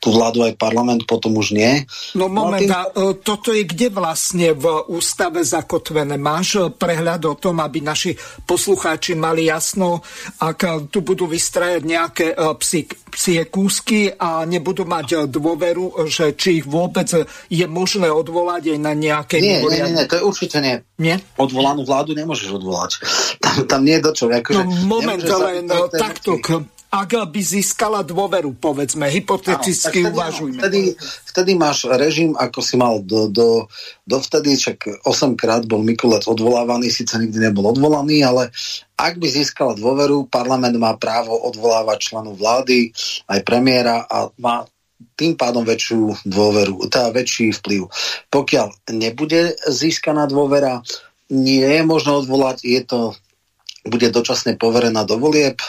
tú vládu aj parlament, potom už nie. No, no moment, a tým... toto je kde vlastne v ústave zakotvené? Máš prehľad o tom, aby naši poslucháči mali jasno, ak tu budú vystrajať nejaké e, psi, psie kúsky a nebudú mať dôveru, že či ich vôbec je možné odvolať aj na nejaké nie, nie, nie, nie, to je určite nie. Nie? Odvolanú vládu nemôžeš odvolať. Tam, tam nie je do čo. Akože, no moment, ale no, takto, ak by získala dôveru, povedzme, hypoteticky Áno, uvažujme. Vtedy, vtedy máš režim, ako si mal do, do, dovtedy, čak 8 krát bol Mikulec odvolávaný, síce nikdy nebol odvolaný, ale ak by získala dôveru, parlament má právo odvolávať členov vlády, aj premiéra a má tým pádom väčšiu dôveru, teda väčší vplyv. Pokiaľ nebude získaná dôvera, nie je možno odvolať, je to, bude dočasne poverená do volieb,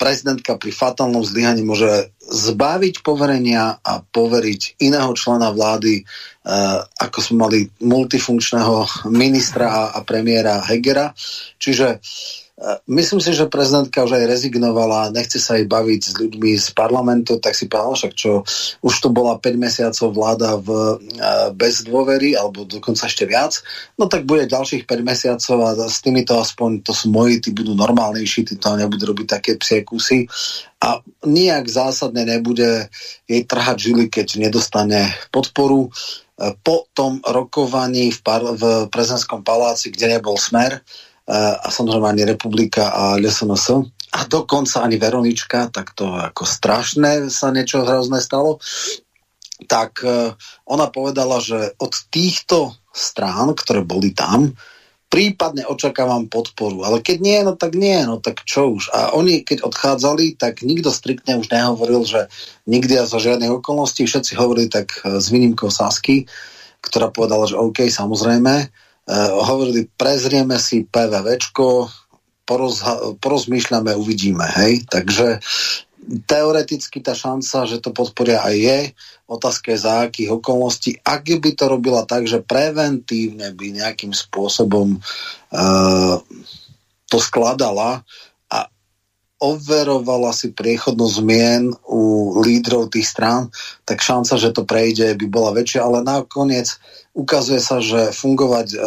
prezidentka pri fatálnom zlyhaní môže zbaviť poverenia a poveriť iného člena vlády, e, ako sme mali multifunkčného ministra a, premiéra Hegera. Čiže Myslím si, že prezidentka už aj rezignovala, nechce sa aj baviť s ľuďmi z parlamentu, tak si povedal však, čo už to bola 5 mesiacov vláda v, bez dôvery, alebo dokonca ešte viac, no tak bude ďalších 5 mesiacov a s týmito aspoň, to sú moji, tí budú normálnejší, tí to nebudú robiť také psie kusy. A nijak zásadne nebude jej trhať žily, keď nedostane podporu. Po tom rokovaní v, par- v prezidentskom paláci, kde nebol smer, a samozrejme ani Republika a LSNS. A dokonca ani Veronička, tak to ako strašné sa niečo hrozné stalo. Tak e, ona povedala, že od týchto strán, ktoré boli tam, prípadne očakávam podporu. Ale keď nie, no tak nie, no tak čo už. A oni, keď odchádzali, tak nikto striktne už nehovoril, že nikdy a za žiadnych okolností. Všetci hovorili tak e, s výnimkou Sasky, ktorá povedala, že OK, samozrejme, hovorili, prezrieme si PVVčko, porozha- porozmýšľame, uvidíme, hej. Takže teoreticky tá šanca, že to podporia aj je. Otázka je za akých okolností. Ak by to robila tak, že preventívne by nejakým spôsobom uh, to skladala a overovala si priechodnosť zmien u lídrov tých strán, tak šanca, že to prejde, by bola väčšia, ale nakoniec ukazuje sa, že fungovať e,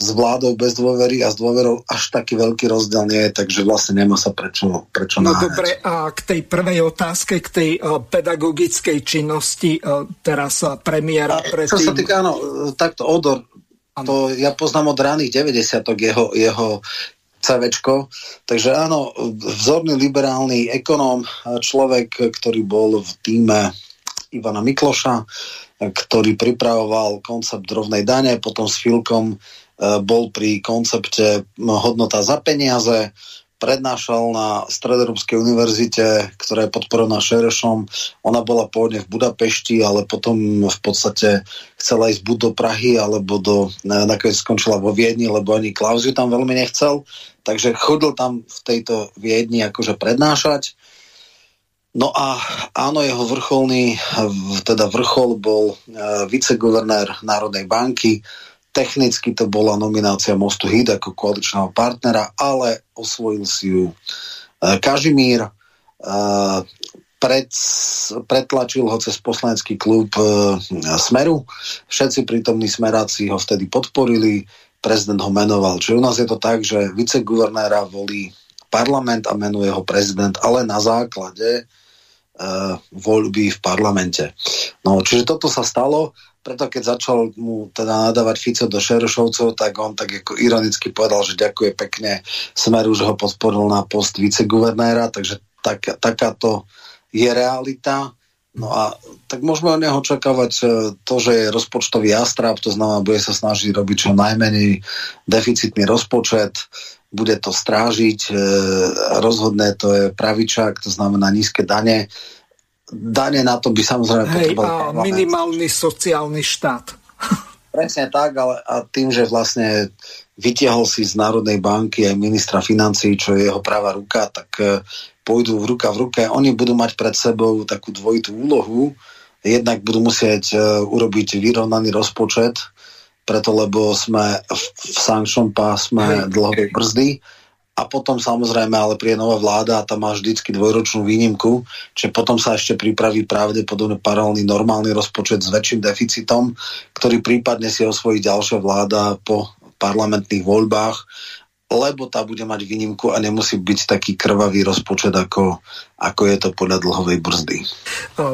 s vládou bez dôvery a s dôverou až taký veľký rozdiel nie je, takže vlastne nemá sa prečo, prečo No dobre, a k tej prvej otázke, k tej uh, pedagogickej činnosti, uh, teraz uh, premiéra pre Čo sa týka, áno, takto Odor, ano. to ja poznám od raných 90 jeho, jeho CVčko. Takže áno, vzorný liberálny ekonóm, človek, ktorý bol v týme Ivana Mikloša, ktorý pripravoval koncept rovnej dane, potom s Filkom e, bol pri koncepte hodnota za peniaze, prednášal na Stredoeurópskej univerzite, ktorá je podporovaná Šerešom. Ona bola pôvodne v Budapešti, ale potom v podstate chcela ísť buď do Prahy, alebo do, nakoniec skončila vo Viedni, lebo ani Klauziu tam veľmi nechcel. Takže chodil tam v tejto Viedni akože prednášať. No a áno, jeho vrcholný, teda vrchol bol e, viceguvernér Národnej banky. Technicky to bola nominácia Mostu Hid ako koaličného partnera, ale osvojil si ju e, Kažimír. E, pred, pretlačil ho cez poslanecký klub Smeru. Všetci prítomní smeráci ho vtedy podporili. Prezident ho menoval. Čiže u nás je to tak, že viceguvernéra volí parlament a menuje ho prezident, ale na základe voľby v parlamente. No, čiže toto sa stalo, preto keď začal mu teda nadávať Fico do Šerošovcov, tak on tak ako ironicky povedal, že ďakuje pekne Smeru, že ho podporil na post viceguvernéra, takže tak, takáto je realita. No a tak môžeme od neho očakávať e, to, že je rozpočtový astráp, to znamená, bude sa snažiť robiť čo najmenej deficitný rozpočet, bude to strážiť, e, rozhodné to je pravičák, to znamená nízke dane. Dane na to by samozrejme Hej, a minimálny sociálny štát. Presne tak, ale a tým, že vlastne vytiahol si z Národnej banky aj ministra financí, čo je jeho práva ruka, tak e, pôjdu v ruka v ruke. Oni budú mať pred sebou takú dvojitú úlohu. Jednak budú musieť uh, urobiť vyrovnaný rozpočet, preto lebo sme v, v sanction pásme dlhovej brzdy. A potom samozrejme ale príde nová vláda a tam má vždycky dvojročnú výnimku, čiže potom sa ešte pripraví pravdepodobne paralelný normálny rozpočet s väčším deficitom, ktorý prípadne si osvojí ďalšia vláda po parlamentných voľbách lebo tá bude mať výnimku a nemusí byť taký krvavý rozpočet, ako, ako je to podľa dlhovej brzdy.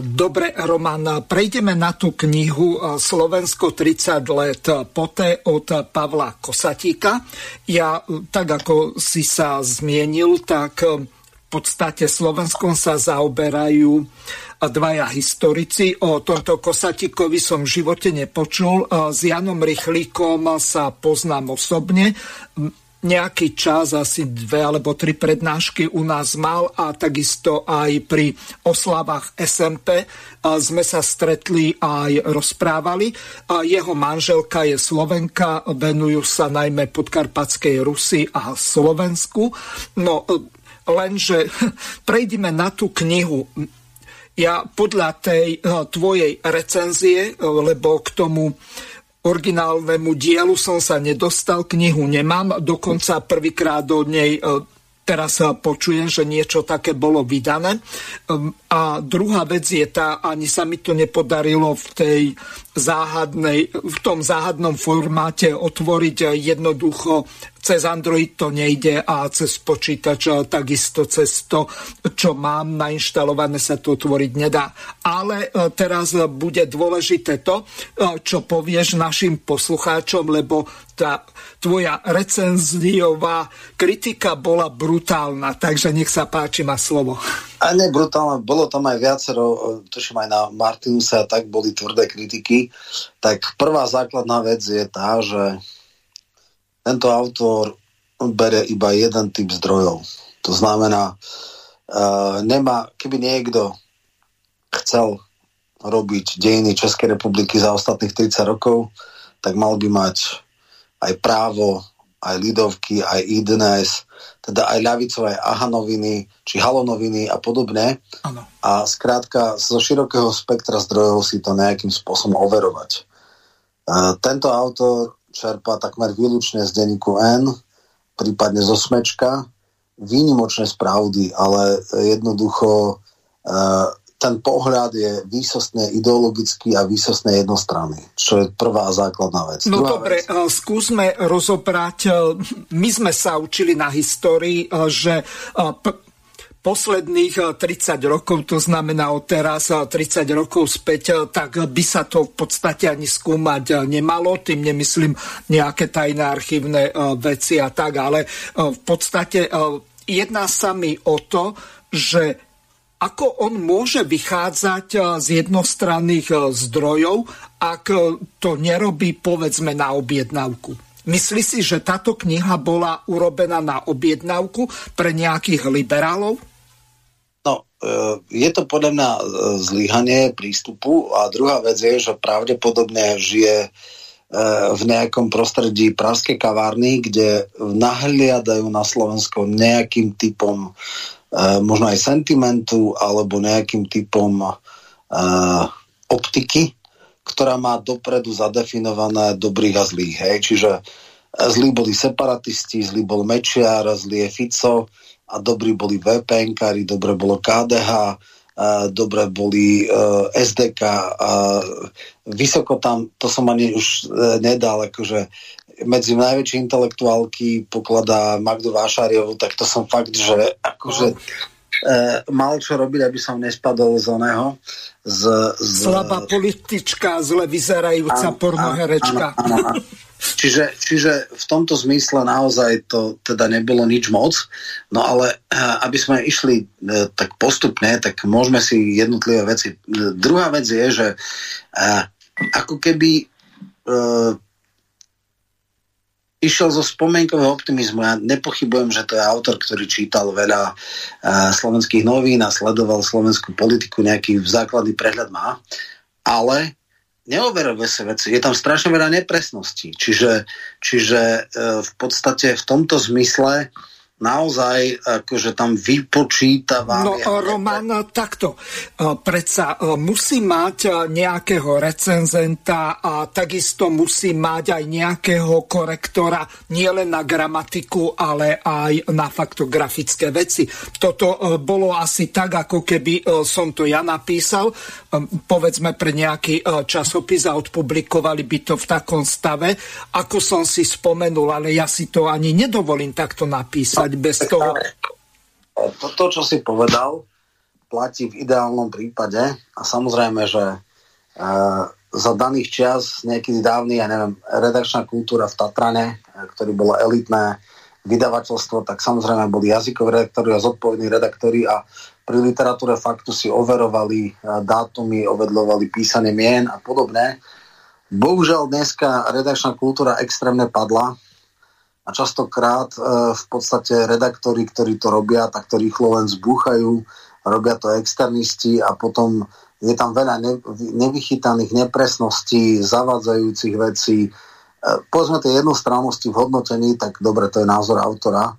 Dobre, Roman, prejdeme na tú knihu Slovensko 30 let poté od Pavla Kosatíka. Ja, tak ako si sa zmienil, tak v podstate Slovenskom sa zaoberajú dvaja historici. O tomto Kosatíkovi som v živote nepočul. S Janom Rychlíkom sa poznám osobne nejaký čas, asi dve alebo tri prednášky u nás mal a takisto aj pri oslavách SMP sme sa stretli aj rozprávali. Jeho manželka je Slovenka, venujú sa najmä podkarpatskej Rusy a Slovensku. No lenže prejdime na tú knihu. Ja podľa tej tvojej recenzie, lebo k tomu originálnemu dielu som sa nedostal, knihu nemám, dokonca prvýkrát do nej e, teraz počujem, že niečo také bolo vydané. A druhá vec je tá, ani sa mi to nepodarilo v tej záhadnej, v tom záhadnom formáte otvoriť jednoducho cez Android to nejde a cez počítač takisto cez to, čo mám nainštalované, sa to otvoriť nedá. Ale e, teraz bude dôležité to, e, čo povieš našim poslucháčom, lebo tá tvoja recenziová kritika bola brutálna, takže nech sa páči, má slovo. A ne brutálne, bolo tam aj viacero, e, tuším aj na Martinusa, tak boli tvrdé kritiky. Tak prvá základná vec je tá, že tento autor bere iba jeden typ zdrojov. To znamená, uh, nemá, keby niekto chcel robiť dejiny Českej republiky za ostatných 30 rokov, tak mal by mať aj právo, aj Lidovky, aj iDnes, teda aj ľavicové Ahanoviny, či Halonoviny a podobne. Ano. A skrátka zo širokého spektra zdrojov si to nejakým spôsobom overovať. Uh, tento autor čerpá takmer výlučne z denníku N, prípadne zo Smečka, výnimočné správdy, ale jednoducho e, ten pohľad je výsostne ideologický a výsostne jednostranný, čo je prvá základná vec. No Druhá dobre, vec... E, skúsme rozobrať. E, my sme sa učili na histórii, že posledných 30 eh, rokov, to znamená od teraz 30 eh, rokov späť, eh, tak by sa to v podstate ani skúmať nemalo, tým nemyslím nejaké tajné archívne veci a tak, ale v podstate jedná sa mi o to, že ako on môže vychádzať z jednostranných zdrojov, ak to nerobí povedzme na objednávku. Myslí si, že táto kniha bola urobená na objednávku pre nejakých liberálov? E, je to podľa mňa e, zlyhanie prístupu a druhá vec je, že pravdepodobne žije e, v nejakom prostredí praskej kavárny, kde nahliadajú na Slovensko nejakým typom možno aj sentimentu alebo nejakým typom optiky, ktorá má dopredu zadefinované dobrých a zlých. Hej? Čiže zlí boli separatisti, zlý bol Mečiar, zlý je Fico, a dobrí boli VPN-kári, dobre bolo KDH, a dobre boli e, SDK a vysoko tam, to som ani už uh, nedal, akože medzi najväčšie intelektuálky pokladá Magdu Vášariovu, tak to som fakt, že akože e, mal čo robiť, aby som nespadol z oného. Z, z... Slabá politička, zle vyzerajúca pornoherečka. Áno, áno, áno. Čiže, čiže v tomto zmysle naozaj to teda nebolo nič moc. No ale eh, aby sme išli eh, tak postupne, tak môžeme si jednotlivé veci. Druhá vec je, že eh, ako keby išiel zo spomienkového optimizmu. Ja nepochybujem, že to je autor, ktorý čítal veľa slovenských novín a sledoval slovenskú politiku, nejaký základný prehľad má. Ale neoveruje sa veci. Je tam strašne veľa nepresností. Čiže, čiže e, v podstate v tomto zmysle naozaj akože tam vypočítava... No Roman, takto. Predsa musí mať nejakého recenzenta a takisto musí mať aj nejakého korektora nielen na gramatiku, ale aj na faktografické veci. Toto bolo asi tak, ako keby som to ja napísal, povedzme pre nejaký časopis a odpublikovali by to v takom stave, ako som si spomenul, ale ja si to ani nedovolím takto napísať povedať bez toho? Toto, čo si povedal, platí v ideálnom prípade a samozrejme, že e, za daných čias, niekedy dávny, ja neviem, redakčná kultúra v Tatrane, e, ktorý bolo elitné vydavateľstvo, tak samozrejme boli jazykoví redaktori a zodpovední redaktori a pri literatúre faktu si overovali e, dátumy, ovedlovali písanie mien a podobné. Bohužiaľ dneska redakčná kultúra extrémne padla a častokrát e, v podstate redaktori, ktorí to robia, tak to rýchlo len zbúchajú, robia to externisti a potom je tam veľa ne, nevychytaných nepresností, zavadzajúcich vecí. E, povedzme tie jednostrannosti v hodnotení, tak dobre, to je názor autora,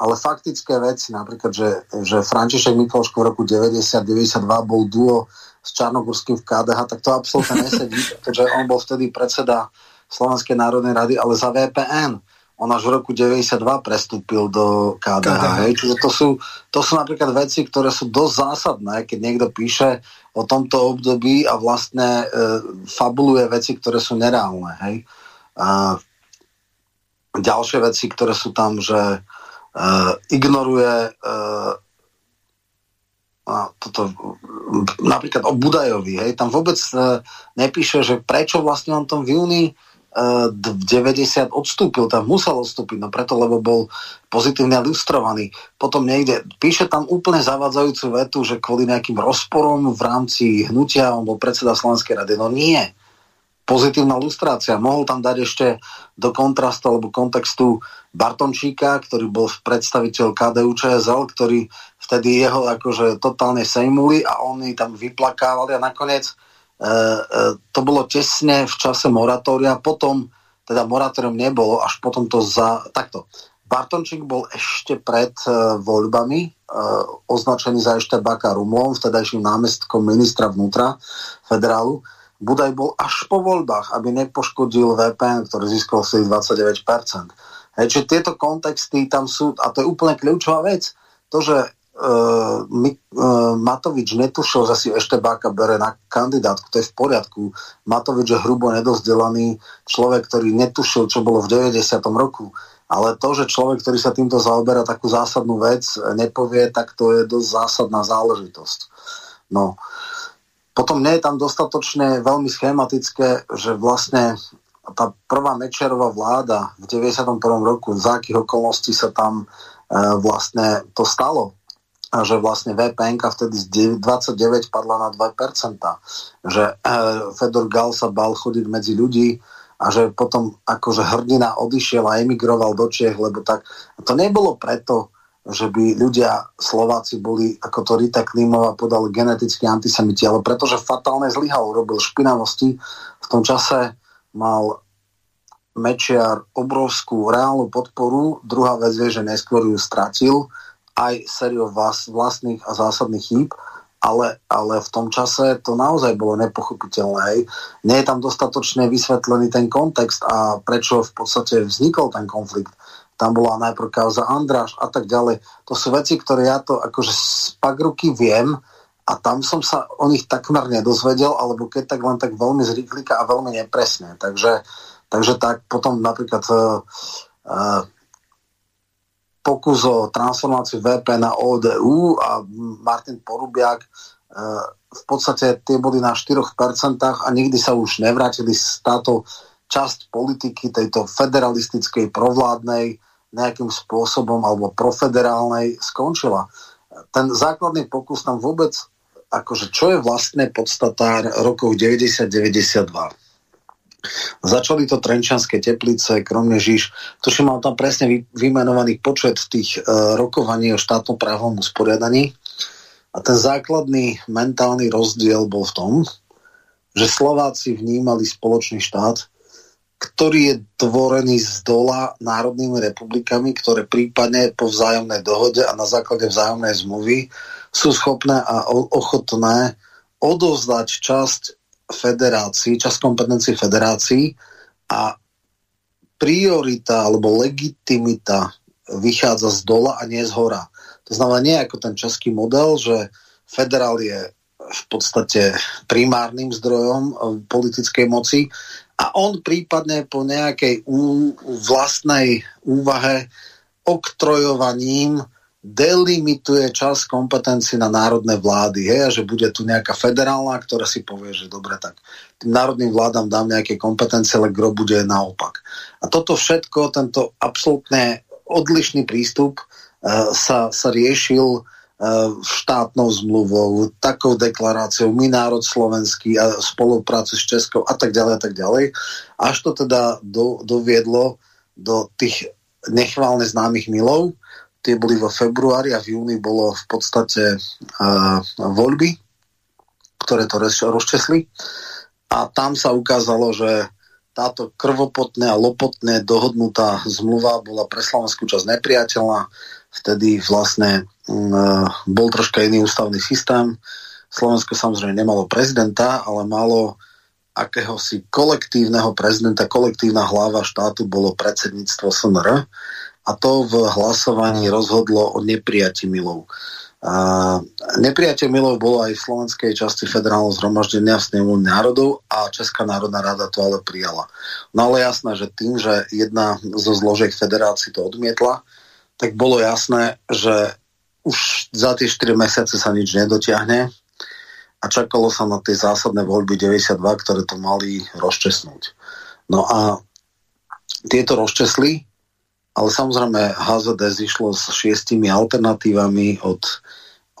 ale faktické veci, napríklad, že, že František Mikloško v roku 90-92 bol duo s Čarnogurským v KDH, tak to absolútne nesedí, pretože on bol vtedy predseda Slovenskej národnej rady, ale za VPN on až v roku 92 prestúpil do KDH. KDH. Hej. Čiže to sú, to sú napríklad veci, ktoré sú dosť zásadné, keď niekto píše o tomto období a vlastne e, fabuluje veci, ktoré sú nereálne. Hej. A ďalšie veci, ktoré sú tam, že e, ignoruje e, a toto, napríklad o Budajovi, hej, tam vôbec e, nepíše, že prečo vlastne on tom v júni v 90 odstúpil, tam musel odstúpiť, no preto, lebo bol pozitívne ilustrovaný. Potom niekde, píše tam úplne zavadzajúcu vetu, že kvôli nejakým rozporom v rámci hnutia on bol predseda Slovenskej rady. No nie. Pozitívna ilustrácia. Mohol tam dať ešte do kontrastu alebo kontextu Bartončíka, ktorý bol predstaviteľ KDU ČSL, ktorý vtedy jeho akože totálne sejmuli a oni tam vyplakávali a nakoniec e, to bolo tesne v čase moratória, potom teda moratórium nebolo, až potom to za... Takto. Bartončík bol ešte pred uh, voľbami uh, označený za ešte Baka Rumlom, vtedajším námestkom ministra vnútra federálu. Budaj bol až po voľbách, aby nepoškodil VPN, ktorý získal si 29%. Hej, čiže tieto kontexty tam sú, a to je úplne kľúčová vec, to, že uh, uh, Matovič netušil, že si ešte Báka bere na kandidátku, to je v poriadku. Matovič je hrubo nedozdelaný človek, ktorý netušil, čo bolo v 90. roku. Ale to, že človek, ktorý sa týmto zaoberá takú zásadnú vec, nepovie, tak to je dosť zásadná záležitosť. No. Potom nie je tam dostatočne veľmi schematické, že vlastne tá prvá Mečerová vláda v 91. roku, za akých okolností sa tam e, vlastne to stalo a že vlastne VPN vtedy z 29 padla na 2%, že e, Fedor Gal sa bal chodiť medzi ľudí a že potom akože hrdina odišiel a emigroval do Čiech, lebo tak to nebolo preto, že by ľudia Slováci boli, ako to Rita Klímová podal geneticky antisemiti, ale pretože fatálne zlyhal, robil špinavosti. V tom čase mal Mečiar obrovskú reálnu podporu. Druhá vec je, že neskôr ju stratil aj sériou vlast, vlastných a zásadných chýb, ale, ale v tom čase to naozaj bolo nepochopiteľné. Hej. Nie je tam dostatočne vysvetlený ten kontext a prečo v podstate vznikol ten konflikt. Tam bola najprv kauza Andráš a tak ďalej. To sú veci, ktoré ja to akože z ruky viem a tam som sa o nich takmer nedozvedel, alebo keď tak len tak veľmi zrýchlika a veľmi nepresne. Takže Takže tak potom napríklad uh, uh, pokus o transformáciu VP na ODU a Martin Porubiak uh, v podstate tie boli na 4% a nikdy sa už nevrátili z táto časť politiky tejto federalistickej, provládnej, nejakým spôsobom alebo profederálnej skončila. Ten základný pokus tam vôbec, akože čo je vlastne podstatár rokov 90-92. Začali to Trenčanské teplice, Kromnežiš, tuším, mal tam presne vymenovaný počet tých uh, rokovaní o štátnom právom usporiadaní. A ten základný mentálny rozdiel bol v tom, že Slováci vnímali spoločný štát ktorý je tvorený z dola národnými republikami, ktoré prípadne po vzájomnej dohode a na základe vzájomnej zmluvy sú schopné a ochotné odovzdať časť federácií, časť kompetencií federácií a priorita alebo legitimita vychádza z dola a nie z hora. To znamená nie ako ten český model, že federál je v podstate primárnym zdrojom eh, politickej moci a on prípadne po nejakej ú, vlastnej úvahe oktrojovaním delimituje čas kompetencií na národné vlády. Hej, a že bude tu nejaká federálna, ktorá si povie, že dobre, tak tým národným vládam dám nejaké kompetencie, ale gro bude naopak. A toto všetko, tento absolútne odlišný prístup uh, sa, sa riešil štátnou zmluvou, takou deklaráciou, my národ slovenský a spolupráce s Českou a tak ďalej a tak ďalej. Až to teda do, doviedlo do tých nechválne známych milov. Tie boli vo februári a v júni bolo v podstate uh, voľby, ktoré to rozčesli. A tam sa ukázalo, že táto krvopotné a lopotné dohodnutá zmluva bola pre Slovenskú časť nepriateľná vtedy vlastne mm, bol troška iný ústavný systém. Slovensko samozrejme nemalo prezidenta, ale malo akéhosi kolektívneho prezidenta, kolektívna hlava štátu bolo predsedníctvo SNR a to v hlasovaní rozhodlo o neprijati milov. A neprijatie milov bolo aj v slovenskej časti federálneho zhromaždenia v snemu národov a Česká národná rada to ale prijala. No ale jasné, že tým, že jedna zo zložiek federácií to odmietla, tak bolo jasné, že už za tie 4 mesiace sa nič nedotiahne a čakalo sa na tie zásadné voľby 92, ktoré to mali rozčesnúť. No a tieto rozčesli, ale samozrejme HZD zišlo s šiestimi alternatívami od,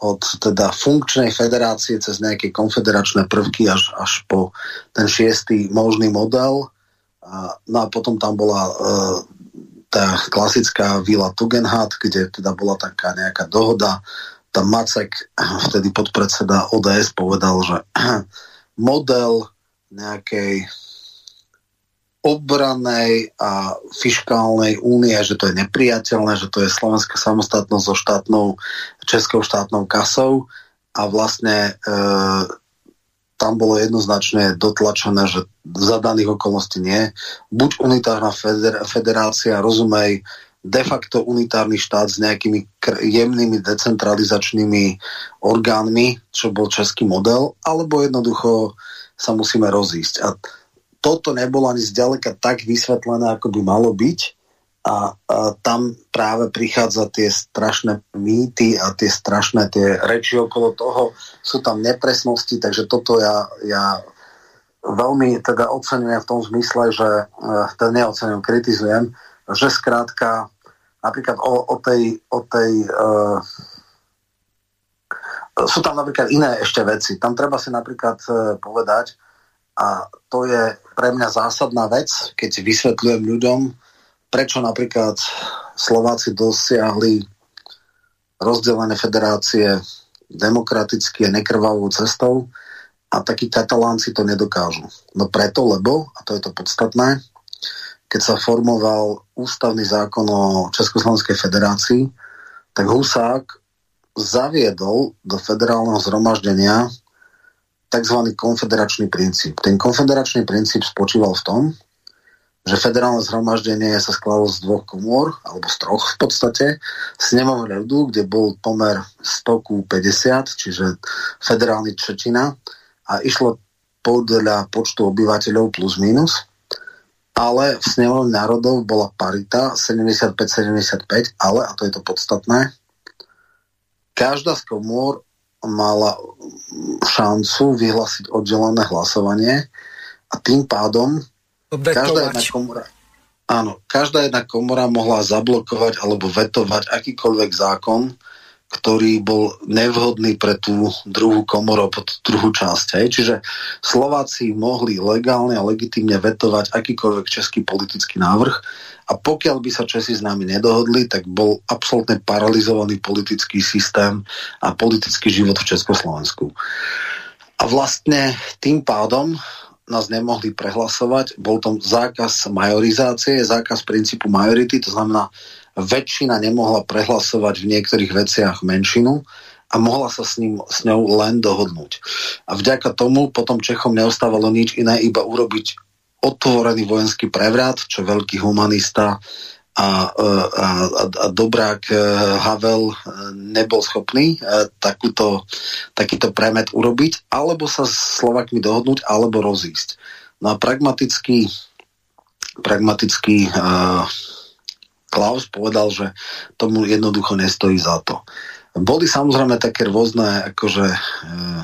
od teda funkčnej federácie cez nejaké konfederačné prvky až, až po ten šiestý možný model. A, no a potom tam bola e, tá klasická vila Tugendhat, kde teda bola taká nejaká dohoda. Tam Macek, vtedy podpredseda ODS, povedal, že model nejakej obranej a fiskálnej únie, že to je nepriateľné, že to je slovenská samostatnosť so štátnou, českou štátnou kasou a vlastne e, tam bolo jednoznačne dotlačené, že za daných okolností nie. Buď unitárna feder- federácia, rozumej, de facto unitárny štát s nejakými jemnými decentralizačnými orgánmi, čo bol český model, alebo jednoducho sa musíme rozísť. A toto nebolo ani zďaleka tak vysvetlené, ako by malo byť a, a tam práve prichádza tie strašné mýty a tie strašné tie reči okolo toho, sú tam nepresnosti, takže toto ja, ja veľmi teda oceňujem v tom zmysle, že uh, teda neoceňujem, kritizujem, že skrátka napríklad o, o tej, o tej uh, sú tam napríklad iné ešte veci. Tam treba si napríklad uh, povedať, a to je pre mňa zásadná vec, keď vysvetľujem ľuďom, prečo napríklad Slováci dosiahli rozdelené federácie demokraticky a nekrvavou cestou a takí katalánci to nedokážu. No preto, lebo, a to je to podstatné, keď sa formoval ústavný zákon o Československej federácii, tak Husák zaviedol do federálneho zhromaždenia tzv. konfederačný princíp. Ten konfederačný princíp spočíval v tom, že federálne zhromaždenie sa skladalo z dvoch komôr, alebo z troch v podstate, snemovne ľudu, kde bol pomer 100 ku 50, čiže federálny četina a išlo podľa počtu obyvateľov plus minus ale v snemovne národov bola parita 75-75, ale, a to je to podstatné, každá z komôr mala šancu vyhlásiť oddelené hlasovanie a tým pádom Vetovať. každá jedna komora Áno, každá jedna komora mohla zablokovať alebo vetovať akýkoľvek zákon, ktorý bol nevhodný pre tú druhú komoru, pod druhú časť. Hej. Čiže Slováci mohli legálne a legitimne vetovať akýkoľvek český politický návrh a pokiaľ by sa Česi s nami nedohodli, tak bol absolútne paralizovaný politický systém a politický život v Československu. A vlastne tým pádom nás nemohli prehlasovať. Bol tam zákaz majorizácie, zákaz princípu majority, to znamená, väčšina nemohla prehlasovať v niektorých veciach menšinu a mohla sa s, ním, s ňou len dohodnúť. A vďaka tomu potom Čechom neostávalo nič iné, iba urobiť otvorený vojenský prevrat, čo veľký humanista a, a, a, a dobrák e, Havel e, nebol schopný e, takúto, takýto premet urobiť, alebo sa s Slovakmi dohodnúť, alebo rozísť. No a pragmatický, pragmatický uh, Klaus povedal, že tomu jednoducho nestojí za to. Boli samozrejme také rôzne akože uh,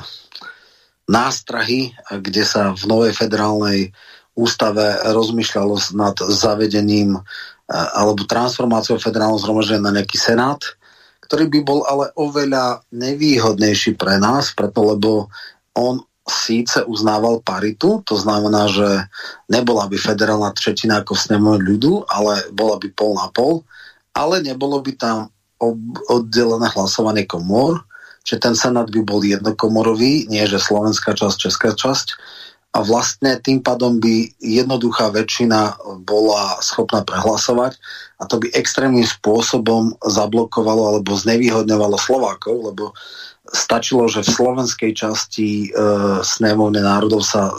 nástrahy, kde sa v novej federálnej ústave rozmýšľalo nad zavedením alebo transformáciou federálneho zhromaždenia na nejaký senát, ktorý by bol ale oveľa nevýhodnejší pre nás, preto lebo on síce uznával paritu, to znamená, že nebola by federálna tretina ako v ľudu, ale bola by pol na pol, ale nebolo by tam oddelené hlasovanie komor, že ten senát by bol jednokomorový, nie že slovenská časť, česká časť, a vlastne tým pádom by jednoduchá väčšina bola schopná prehlasovať a to by extrémnym spôsobom zablokovalo alebo znevýhodňovalo Slovákov, lebo stačilo, že v slovenskej časti e, snemovne národov sa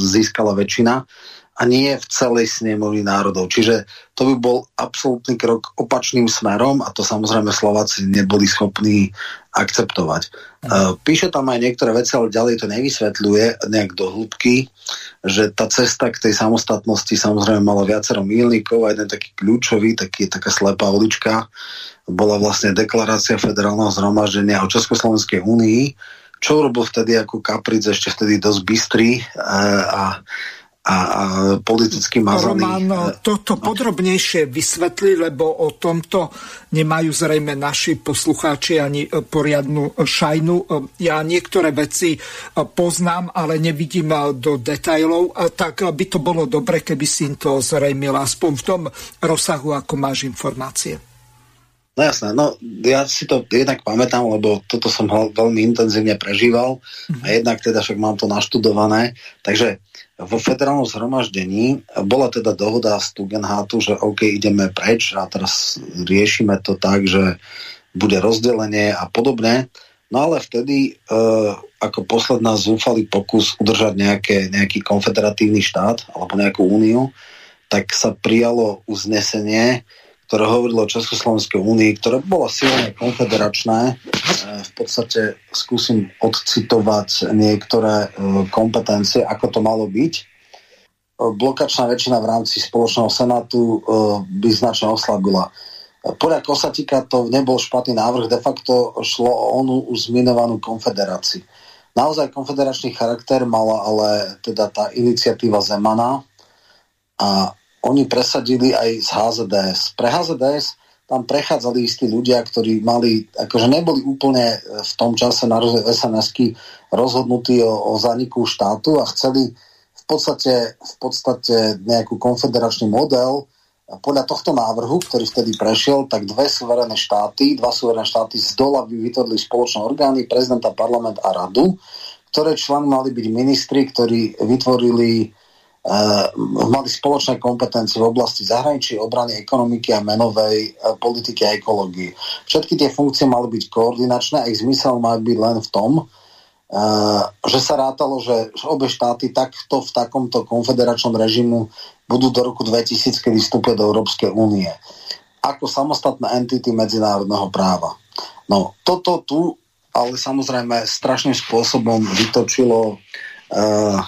získala väčšina a nie v celej snemovni národov. Čiže to by bol absolútny krok opačným smerom a to samozrejme Slováci neboli schopní akceptovať. Uh, píše tam aj niektoré veci, ale ďalej to nevysvetľuje nejak do hĺbky, že tá cesta k tej samostatnosti samozrejme mala viacero mílnikov a jeden taký kľúčový, taký, taká slepá ulička, bola vlastne deklarácia federálneho zhromaždenia o Československej únii, čo robil vtedy ako kapric, ešte vtedy dosť bystrý uh, a a, a politicky mazaný. Roman, toto podrobnejšie vysvetli, lebo o tomto nemajú zrejme naši poslucháči ani e, poriadnu šajnu. E, ja niektoré veci e, poznám, ale nevidím do detajlov, tak by to bolo dobre, keby si im to zrejmil aspoň v tom rozsahu, ako máš informácie. No jasné, no ja si to jednak pamätám, lebo toto som veľmi intenzívne prežíval a mhm. jednak teda však mám to naštudované, takže vo federálnom zhromaždení bola teda dohoda z Tugendhátu, že OK, ideme preč a teraz riešime to tak, že bude rozdelenie a podobne. No ale vtedy e, ako posledná zúfalý pokus udržať nejaké, nejaký konfederatívny štát alebo nejakú úniu, tak sa prijalo uznesenie, ktoré hovorilo o Československej únii, ktoré bolo silne konfederačné. E, v podstate skúsim odcitovať niektoré e, kompetencie, ako to malo byť. E, blokačná väčšina v rámci spoločného senátu by značne oslabila. Podľa Kosatika to nebol špatný návrh, de facto šlo o onú už zminovanú konfederáciu. Naozaj konfederačný charakter mala ale teda tá iniciatíva Zemana a oni presadili aj z HZDS. Pre HZDS tam prechádzali istí ľudia, ktorí mali, akože neboli úplne v tom čase na rozvoj sns rozhodnutí o, o zaniku štátu a chceli v podstate, v podstate nejakú konfederačný model. Podľa tohto návrhu, ktorý vtedy prešiel, tak dve suverené štáty, dva suverené štáty z dola by vytvorili spoločné orgány, prezidenta, parlament a radu, ktoré člen mali byť ministri, ktorí vytvorili mali spoločné kompetencie v oblasti zahraničí, obrany, ekonomiky a menovej uh, politiky a ekológie. Všetky tie funkcie mali byť koordinačné a ich zmysel má byť len v tom, uh, že sa rátalo, že obe štáty takto v takomto konfederačnom režimu budú do roku 2000, kedy vstúpia do Európskej únie. Ako samostatné entity medzinárodného práva. No, toto tu ale samozrejme strašným spôsobom vytočilo uh,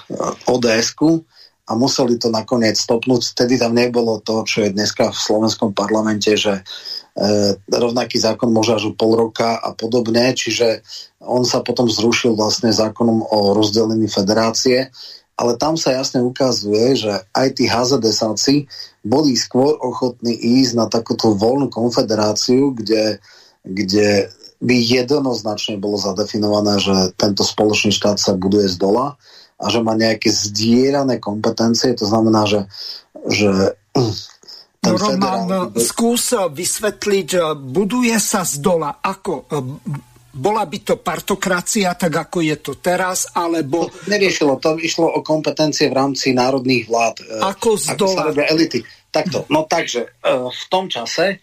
ODS-ku, a museli to nakoniec stopnúť. Vtedy tam nebolo to, čo je dneska v slovenskom parlamente, že e, rovnaký zákon môže až pol roka a podobne, čiže on sa potom zrušil vlastne zákonom o rozdelení federácie, ale tam sa jasne ukazuje, že aj tí HZDSáci boli skôr ochotní ísť na takúto voľnú konfederáciu, kde, kde by jednoznačne bolo zadefinované, že tento spoločný štát sa buduje z dola a že má nejaké zdierané kompetencie, to znamená, že, že ten no, Roman, federál... skús vysvetliť, buduje sa z dola. Ako? Bola by to partokracia, tak ako je to teraz, alebo... To neriešilo, to išlo o kompetencie v rámci národných vlád. Ako z dola? Ako sa elity. Takto, no takže v tom čase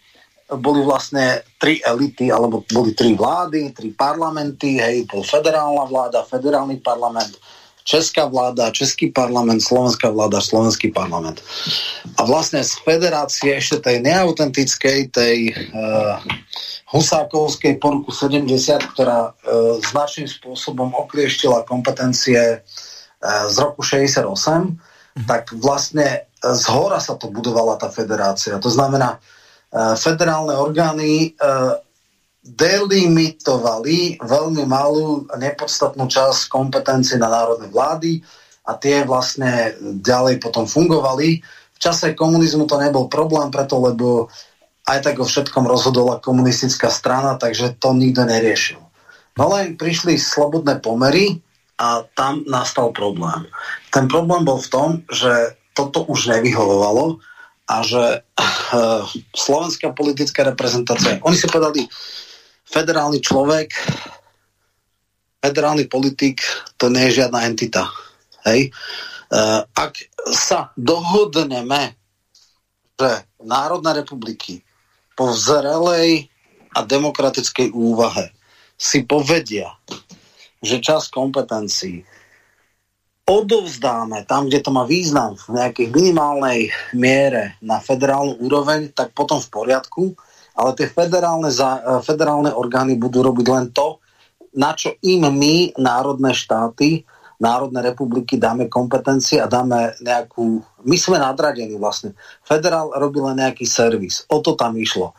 boli vlastne tri elity, alebo boli tri vlády, tri parlamenty, hej, bol federálna vláda, federálny parlament, česká vláda, český parlament, slovenská vláda, slovenský parlament. A vlastne z federácie ešte tej neautentickej, tej uh, husákovskej po 70, ktorá uh, značným spôsobom oklieštila kompetencie uh, z roku 68, mm. tak vlastne z hora sa to budovala tá federácia. To znamená, uh, federálne orgány uh, delimitovali veľmi malú nepodstatnú časť kompetencie na národné vlády a tie vlastne ďalej potom fungovali. V čase komunizmu to nebol problém preto, lebo aj tak o všetkom rozhodovala komunistická strana, takže to nikto neriešil. No len prišli slobodné pomery a tam nastal problém. Ten problém bol v tom, že toto už nevyhovovalo a že uh, slovenská politická reprezentácia, oni si povedali, federálny človek, federálny politik, to nie je žiadna entita. Hej? Uh, ak sa dohodneme, že Národná republiky po vzrelej a demokratickej úvahe si povedia, že čas kompetencií odovzdáme tam, kde to má význam v nejakej minimálnej miere na federálnu úroveň, tak potom v poriadku ale tie federálne, za, e, federálne orgány budú robiť len to, na čo im my, národné štáty, národné republiky dáme kompetencie a dáme nejakú... My sme nadradení vlastne. Federál robí len nejaký servis. O to tam išlo.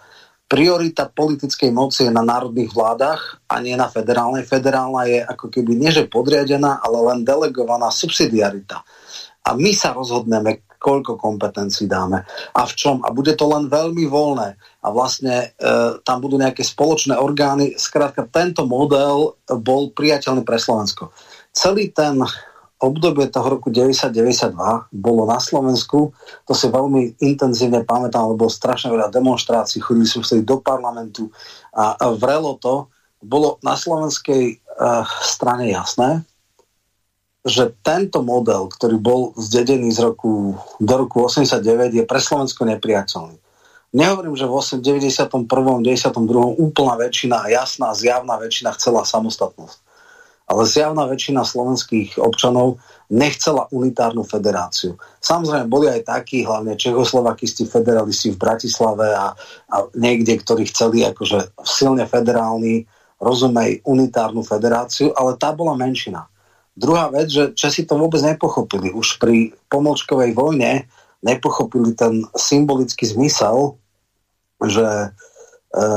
Priorita politickej moci je na národných vládach a nie na federálnej. Federálna je ako keby nie že podriadená, ale len delegovaná subsidiarita. A my sa rozhodneme, koľko kompetencií dáme a v čom. A bude to len veľmi voľné. A vlastne e, tam budú nejaké spoločné orgány. Skrátka, tento model bol priateľný pre Slovensko. Celý ten obdobie toho roku 90-92 bolo na Slovensku, to si veľmi intenzívne pamätám, lebo strašne veľa demonstrácií, chodili sme vtedy do parlamentu a, a vrelo to. Bolo na slovenskej uh, strane jasné, že tento model, ktorý bol zdedený z roku, do roku 89, je pre Slovensko nepriateľný. Nehovorím, že v 91. 92. úplná väčšina, jasná, zjavná väčšina chcela samostatnosť. Ale zjavná väčšina slovenských občanov nechcela unitárnu federáciu. Samozrejme, boli aj takí, hlavne čehoslovakisti, federalisti v Bratislave a, a niekde, ktorí chceli akože silne federálny, rozumej, unitárnu federáciu, ale tá bola menšina. Druhá vec, že Česi to vôbec nepochopili. Už pri pomlčkovej vojne nepochopili ten symbolický zmysel, že e,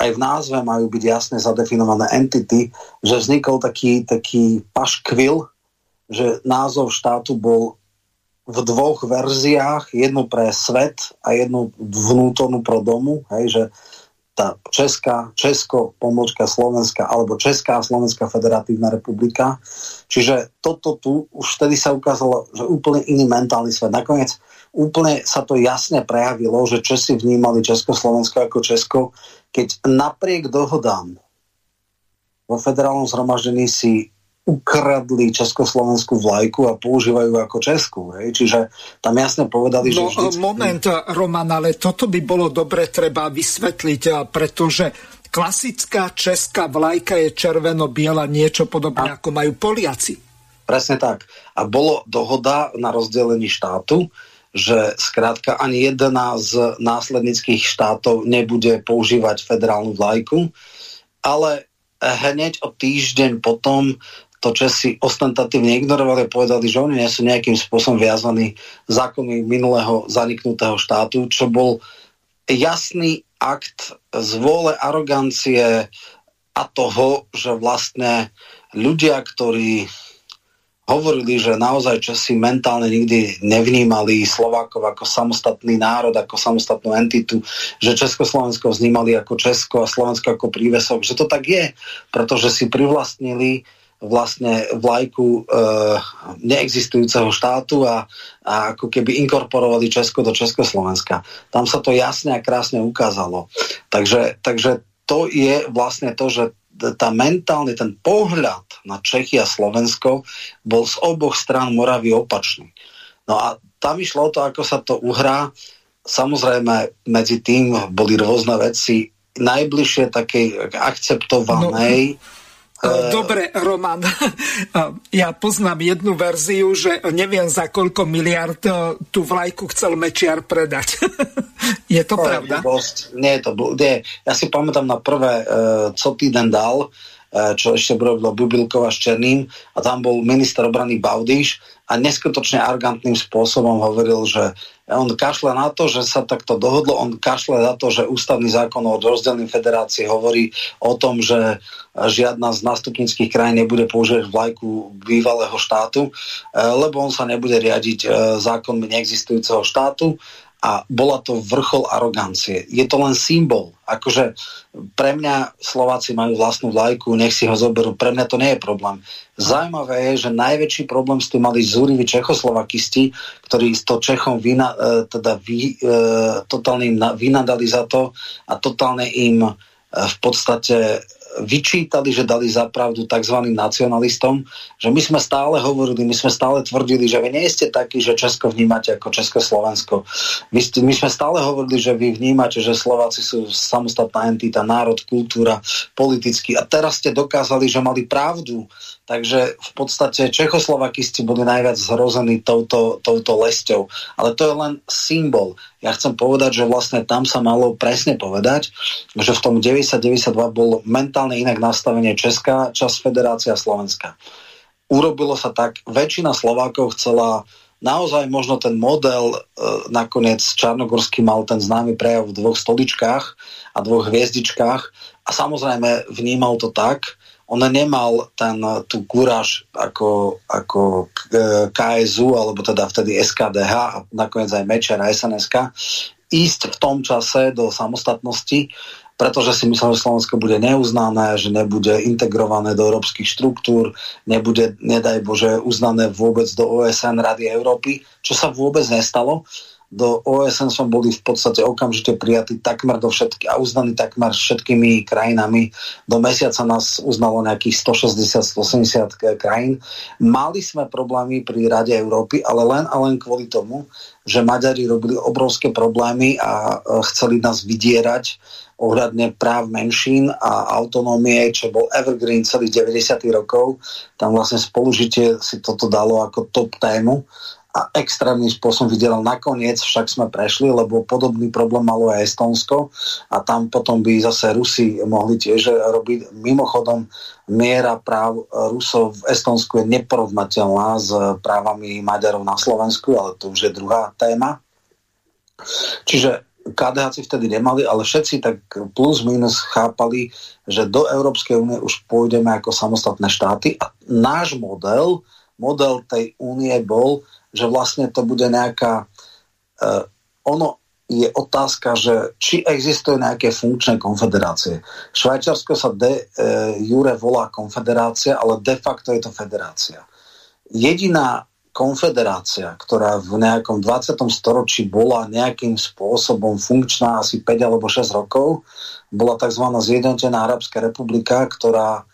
aj v názve majú byť jasne zadefinované entity, že vznikol taký, taký paškvil, že názov štátu bol v dvoch verziách, jednu pre svet a jednu vnútornú pro domu, hej, že tá Česká, Česko, pomôčka Slovenska alebo Česká a Slovenská federatívna republika. Čiže toto tu už vtedy sa ukázalo, že úplne iný mentálny svet. Nakoniec úplne sa to jasne prejavilo, že Česi vnímali Československo ako Česko, keď napriek dohodám vo federálnom zhromaždení si ukradli československú vlajku a používajú ako českú. Hej? Čiže tam jasne povedali, no, že... Vždycky... Moment, Roman, ale toto by bolo dobre treba vysvetliť, pretože klasická česká vlajka je červeno-biela, niečo podobné a... ako majú Poliaci. Presne tak. A bolo dohoda na rozdelení štátu, že skrátka ani jedna z následnických štátov nebude používať federálnu vlajku, ale hneď o týždeň potom to Česi ostentatívne ignorovali a povedali, že oni nie sú nejakým spôsobom viazaní zákony minulého zaniknutého štátu, čo bol jasný akt zvôle, arogancie a toho, že vlastne ľudia, ktorí hovorili, že naozaj Česi mentálne nikdy nevnímali Slovákov ako samostatný národ, ako samostatnú entitu, že Československo vnímali ako Česko a Slovensko ako prívesok, že to tak je, pretože si privlastnili vlastne vlajku e, neexistujúceho štátu a, a ako keby inkorporovali Česko do Československa. Tam sa to jasne a krásne ukázalo. Takže, takže to je vlastne to, že tá mentálny, ten pohľad na Čechy a Slovensko bol z oboch strán Moravy opačný. No a tam išlo o to, ako sa to uhrá. Samozrejme, medzi tým boli rôzne veci najbližšie takej akceptovanej no dobre, Roman, ja poznám jednu verziu, že neviem za koľko miliard eh, tú vlajku chcel Mečiar predať. je to, to pravda? Je Nie je to nie. Ja si pamätám na prvé, co týden dal, čo ešte robila Bubilkova s Černým a tam bol minister obrany Baudíš a neskutočne argantným spôsobom hovoril, že on kašle na to, že sa takto dohodlo, on kašle na to, že ústavný zákon o rozdelení federácii hovorí o tom, že žiadna z nástupnických krajín nebude používať vlajku bývalého štátu, e, lebo on sa nebude riadiť e, zákonmi neexistujúceho štátu a bola to vrchol arogancie. Je to len symbol. Akože pre mňa Slováci majú vlastnú vlajku, nech si ho zoberú. Pre mňa to nie je problém. Zaujímavé je, že najväčší problém s tým mali zúriví Čechoslovakisti, ktorí s to Čechom vyna, e, teda vy, e, totálne im vynadali za to a totálne im e, v podstate vyčítali, že dali zapravdu tzv. nacionalistom, že my sme stále hovorili, my sme stále tvrdili, že vy nie ste takí, že Česko vnímate ako Československo. My, ste, my sme stále hovorili, že vy vnímate, že Slováci sú samostatná entita, národ, kultúra, politicky. A teraz ste dokázali, že mali pravdu. Takže v podstate Čechoslovakisti boli najviac zhrození touto, touto lesťou. Ale to je len symbol. Ja chcem povedať, že vlastne tam sa malo presne povedať, že v tom 90-92 bol mentálne inak nastavenie Česká, časť Federácia Slovenska. Urobilo sa tak, väčšina Slovákov chcela naozaj možno ten model, e, nakoniec Čarnogorský mal ten známy prejav v dvoch stoličkách a dvoch hviezdičkách a samozrejme vnímal to tak, on nemal ten, tú kúraž ako, ako KSU, alebo teda vtedy SKDH a nakoniec aj Mečer a SNSK, ísť v tom čase do samostatnosti, pretože si myslel, že Slovensko bude neuznané, že nebude integrované do európskych štruktúr, nebude, nedaj Bože, uznané vôbec do OSN Rady Európy, čo sa vôbec nestalo do OSN sme boli v podstate okamžite prijatí takmer do všetky a uznaní takmer všetkými krajinami. Do mesiaca nás uznalo nejakých 160-180 krajín. Mali sme problémy pri Rade Európy, ale len a len kvôli tomu, že Maďari robili obrovské problémy a chceli nás vydierať ohľadne práv menšín a autonómie, čo bol evergreen celých 90. rokov. Tam vlastne spolužitie si toto dalo ako top tému a extrémnym spôsobom vydelal. Nakoniec však sme prešli, lebo podobný problém malo aj Estonsko a tam potom by zase Rusi mohli tiež robiť. Mimochodom, miera práv Rusov v Estonsku je neporovnateľná s právami Maďarov na Slovensku, ale to už je druhá téma. Čiže KDH vtedy nemali, ale všetci tak plus minus chápali, že do Európskej únie už pôjdeme ako samostatné štáty a náš model, model tej únie bol, že vlastne to bude nejaká... Uh, ono je otázka, že či existujú nejaké funkčné konfederácie. Švajčiarsko sa de uh, jure volá konfederácia, ale de facto je to federácia. Jediná konfederácia, ktorá v nejakom 20. storočí bola nejakým spôsobom funkčná asi 5 alebo 6 rokov, bola tzv. Zjednotená Arabská republika, ktorá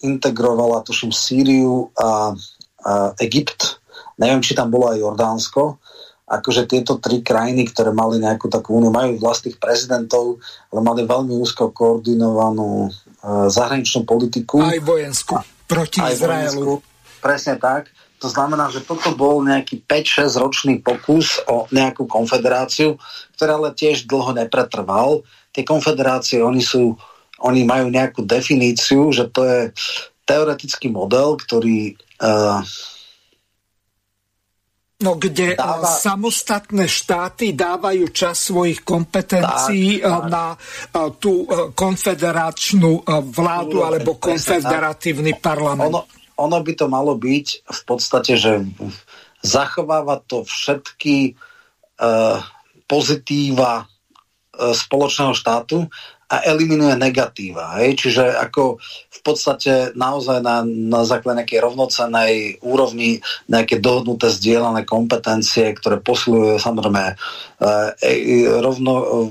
integrovala, tuším, Sýriu a, a Egypt Neviem, či tam bolo aj Jordánsko. Akože tieto tri krajiny, ktoré mali nejakú takú úniu, majú vlastných prezidentov, ale mali veľmi úzko koordinovanú e, zahraničnú politiku. Aj vojenskú. Proti aj Izraelu. Vojenskú, presne tak. To znamená, že toto bol nejaký 5-6 ročný pokus o nejakú konfederáciu, ktorá ale tiež dlho nepretrval. Tie konfederácie, oni sú oni majú nejakú definíciu, že to je teoretický model, ktorý uh, No, kde dáva... samostatné štáty dávajú čas svojich kompetencií tak, tak. na tú konfederačnú vládu alebo konfederatívny parlament. Ono, ono by to malo byť v podstate, že zachováva to všetky uh, pozitíva spoločného štátu a eliminuje negatíva. Hej? Čiže ako v podstate naozaj na, na základe nejakej rovnocenej úrovni nejaké dohodnuté zdieľané kompetencie, ktoré poslujú samozrejme e, e, rovno,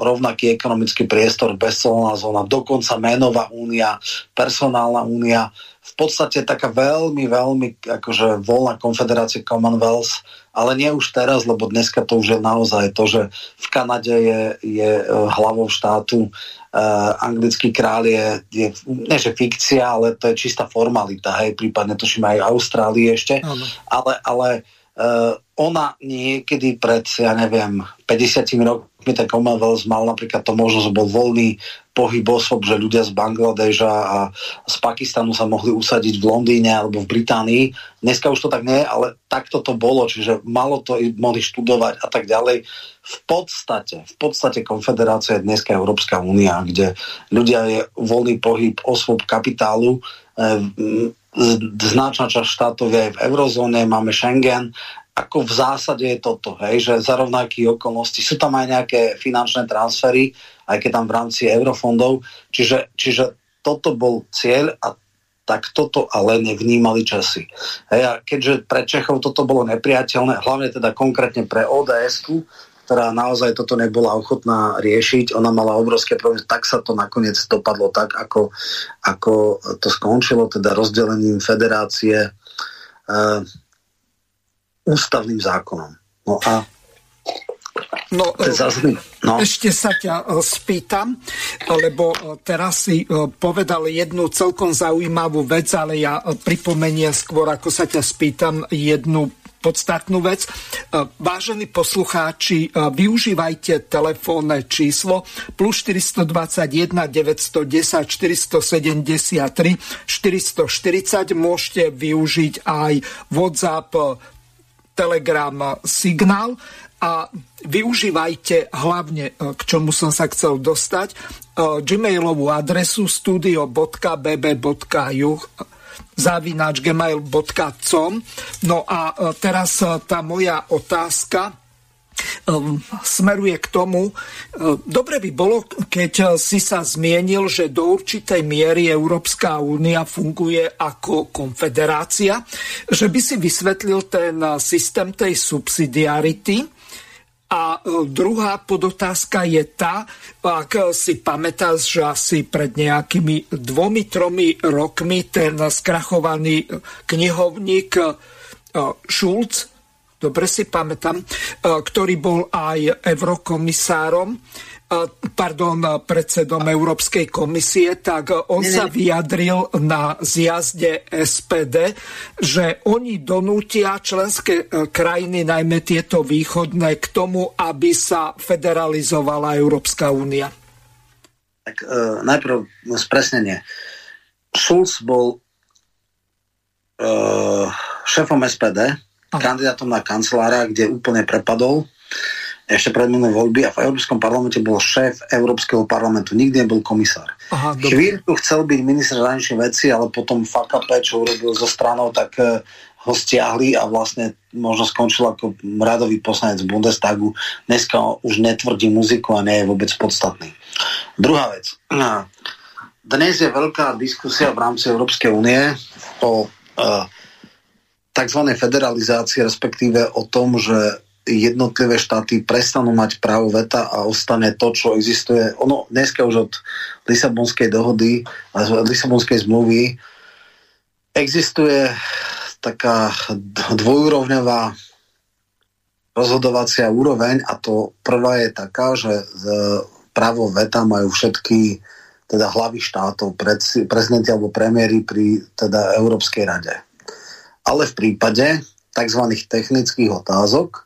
rovnaký ekonomický priestor, bezcelná zóna, dokonca menová únia, personálna únia, v podstate taká veľmi, veľmi akože voľná konfederácia Commonwealth, ale nie už teraz, lebo dneska to už je naozaj to, že v Kanade je, je e, hlavou štátu uh, anglický král je, je nie že fikcia, ale to je čistá formalita, hej, prípadne tuším aj Austrálii ešte, ano. ale, ale uh, ona niekedy pred, ja neviem, 50 rokmi ten Commonwealth mal napríklad to možnosť, bol voľný pohyb osob, že ľudia z Bangladeža a z Pakistanu sa mohli usadiť v Londýne alebo v Británii. Dneska už to tak nie ale takto to bolo, čiže malo to mohli študovať a tak ďalej. V podstate, v podstate konfederácia je dneska Európska únia, kde ľudia je voľný pohyb osôb kapitálu, e, značná časť štátov je aj v eurozóne, máme Schengen, ako v zásade je toto, hej, že za rovnakých okolností sú tam aj nejaké finančné transfery, aj keď tam v rámci eurofondov, čiže, čiže toto bol cieľ a tak toto ale nevnímali časy. Hej, a keďže pre Čechov toto bolo nepriateľné, hlavne teda konkrétne pre ods ktorá naozaj toto nebola ochotná riešiť, ona mala obrovské problémy, tak sa to nakoniec dopadlo tak, ako, ako to skončilo, teda rozdelením federácie. Uh, ústavným zákonom. No a No, no, ešte sa ťa e, spýtam, lebo e, teraz si e, povedal jednu celkom zaujímavú vec, ale ja pripomeniem skôr, ako sa ťa spýtam, jednu podstatnú vec. Vážení poslucháči, využívajte telefónne číslo plus 421 910 473 440. Môžete využiť aj WhatsApp Telegram signál a využívajte hlavne, e, k čomu som sa chcel dostať, e, gmailovú adresu studio.bb.juh zavináč gmail.com No a e, teraz tá moja otázka Ehm, smeruje k tomu, dobre by bolo, keď si sa zmienil, že do určitej miery Európska únia funguje ako konfederácia, že by si vysvetlil ten systém tej subsidiarity, a eh, druhá podotázka je tá, ak si pamätáš, že asi pred nejakými dvomi, tromi rokmi ten skrachovaný knihovník Schulz dobre si pamätám, e, ktorý bol aj eurokomisárom, e, pardon, predsedom Európskej komisie, tak on sa vyjadril na zjazde SPD, že oni donútia členské e, krajiny, najmä tieto východné, k tomu, aby sa federalizovala Európska únia. Tak e, najprv spresnenie. Schulz bol e, šéfom SPD, kandidátom na kancelára, kde úplne prepadol ešte pred minulé voľby a v Európskom parlamente bol šéf Európskeho parlamentu, nikdy nebol komisár. Aha, Chvíľku chcel byť minister zahraničných vecí, ale potom fuck up, čo urobil zo stranou, tak uh, ho stiahli a vlastne možno skončil ako radový poslanec Bundestagu. Dneska už netvrdí muziku a nie je vôbec podstatný. Druhá vec. Dnes je veľká diskusia v rámci Európskej únie o uh, tzv. federalizácie, respektíve o tom, že jednotlivé štáty prestanú mať právo veta a ostane to, čo existuje. Ono dneska už od Lisabonskej dohody a Lisabonskej zmluvy existuje taká dvojúrovňová rozhodovacia úroveň a to prvá je taká, že právo veta majú všetky teda hlavy štátov, prezidenti alebo premiéry pri teda Európskej rade ale v prípade tzv. technických otázok,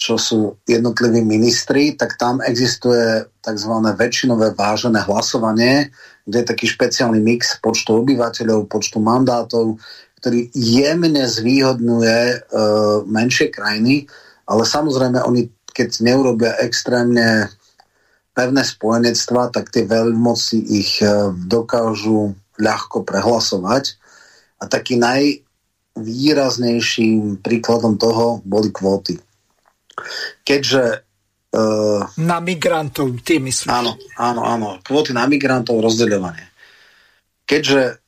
čo sú jednotliví ministri, tak tam existuje tzv. väčšinové vážené hlasovanie, kde je taký špeciálny mix počtu obyvateľov, počtu mandátov, ktorý jemne zvýhodňuje e, menšie krajiny, ale samozrejme oni, keď neurobia extrémne pevné spojenectva, tak tie veľmoci ich e, dokážu ľahko prehlasovať. A taký najvýraznejším príkladom toho boli kvóty keďže Uh, na migrantov, ty myslíš? Áno, áno, áno. Kvóty na migrantov, rozdeľovanie. Keďže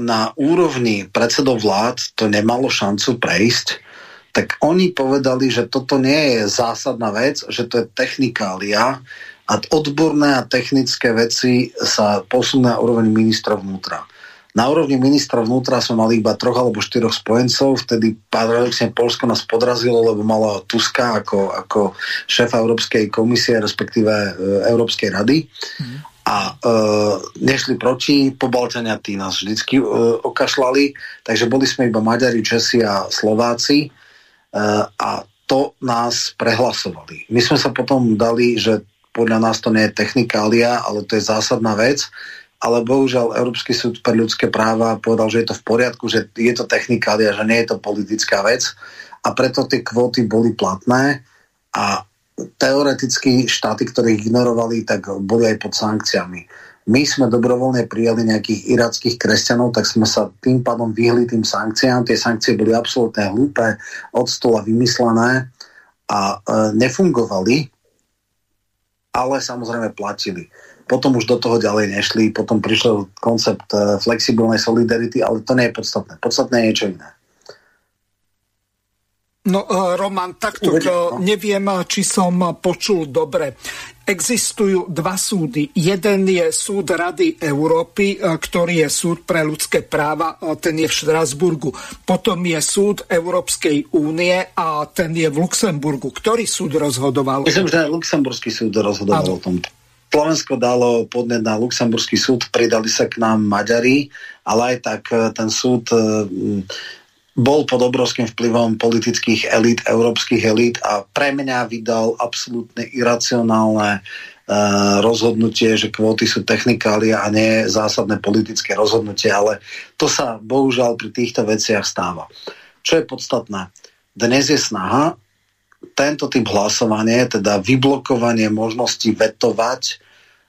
na úrovni predsedov vlád to nemalo šancu prejsť, tak oni povedali, že toto nie je zásadná vec, že to je technikália a odborné a technické veci sa posunú na úroveň ministra vnútra. Na úrovni ministra vnútra sme mali iba troch alebo štyroch spojencov, vtedy paradoxne Polsko nás podrazilo, lebo malo Tuska ako, ako šéfa Európskej komisie, respektíve e, Európskej rady. Mm. A e, nešli proti, pobalťania tí nás vždycky e, okašľali, takže boli sme iba Maďari, Česi a Slováci e, a to nás prehlasovali. My sme sa potom dali, že podľa nás to nie je technikália, ale to je zásadná vec ale bohužiaľ Európsky súd pre ľudské práva povedal, že je to v poriadku, že je to technikália, že nie je to politická vec a preto tie kvóty boli platné a teoreticky štáty, ktoré ich ignorovali, tak boli aj pod sankciami. My sme dobrovoľne prijali nejakých irackých kresťanov, tak sme sa tým pádom vyhli tým sankciám. Tie sankcie boli absolútne hlúpe, od stola vymyslené a e, nefungovali, ale samozrejme platili. Potom už do toho ďalej nešli, potom prišiel koncept eh, flexibilnej solidarity, ale to nie je podstatné. Podstatné je niečo iné. No, eh, Roman, takto no. neviem, či som počul dobre. Existujú dva súdy. Jeden je súd Rady Európy, eh, ktorý je súd pre ľudské práva, ten je v Štrasburgu. Potom je súd Európskej únie a ten je v Luxemburgu. Ktorý súd rozhodoval? Myslím, že Luxemburský súd rozhodoval o tomto. Slovensko dalo podnet na Luxemburský súd, pridali sa k nám Maďari, ale aj tak e, ten súd e, bol pod obrovským vplyvom politických elít, európskych elít a pre mňa vydal absolútne iracionálne uh, rozhodnutie, že kvóty sú technikália a nie zásadné politické rozhodnutie, ale to sa bohužiaľ pri týchto veciach stáva. Čo je podstatné? Dnes je snaha tento typ hlasovania, teda vyblokovanie možnosti vetovať,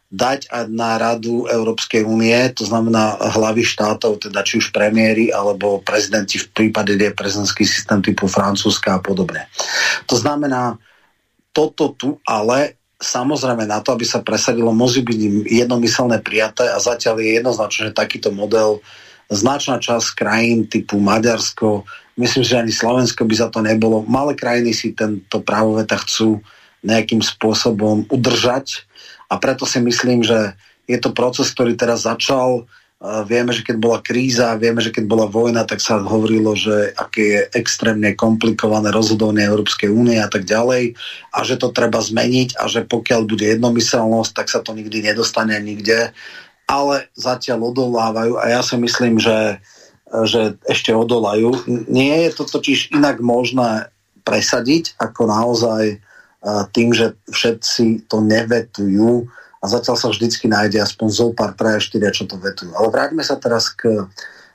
dať na radu Európskej únie, to znamená hlavy štátov, teda či už premiéry alebo prezidenti v prípade, kde je prezidentský systém typu Francúzska a podobne. To znamená, toto tu ale samozrejme na to, aby sa presadilo, musí byť jednomyselné prijaté a zatiaľ je jednoznačné, že takýto model značná časť krajín typu Maďarsko, Myslím, že ani Slovensko by za to nebolo. Malé krajiny si tento právoveta chcú nejakým spôsobom udržať a preto si myslím, že je to proces, ktorý teraz začal. Vieme, že keď bola kríza, vieme, že keď bola vojna, tak sa hovorilo, že aké je extrémne komplikované rozhodovanie Európskej únie a tak ďalej a že to treba zmeniť a že pokiaľ bude jednomyselnosť, tak sa to nikdy nedostane nikde. Ale zatiaľ odolávajú a ja si myslím, že že ešte odolajú. Nie je to totiž inak možné presadiť, ako naozaj e, tým, že všetci to nevetujú a zatiaľ sa vždycky nájde aspoň zo pár, traja, štyria, čo to vetujú. Ale vráťme sa teraz k,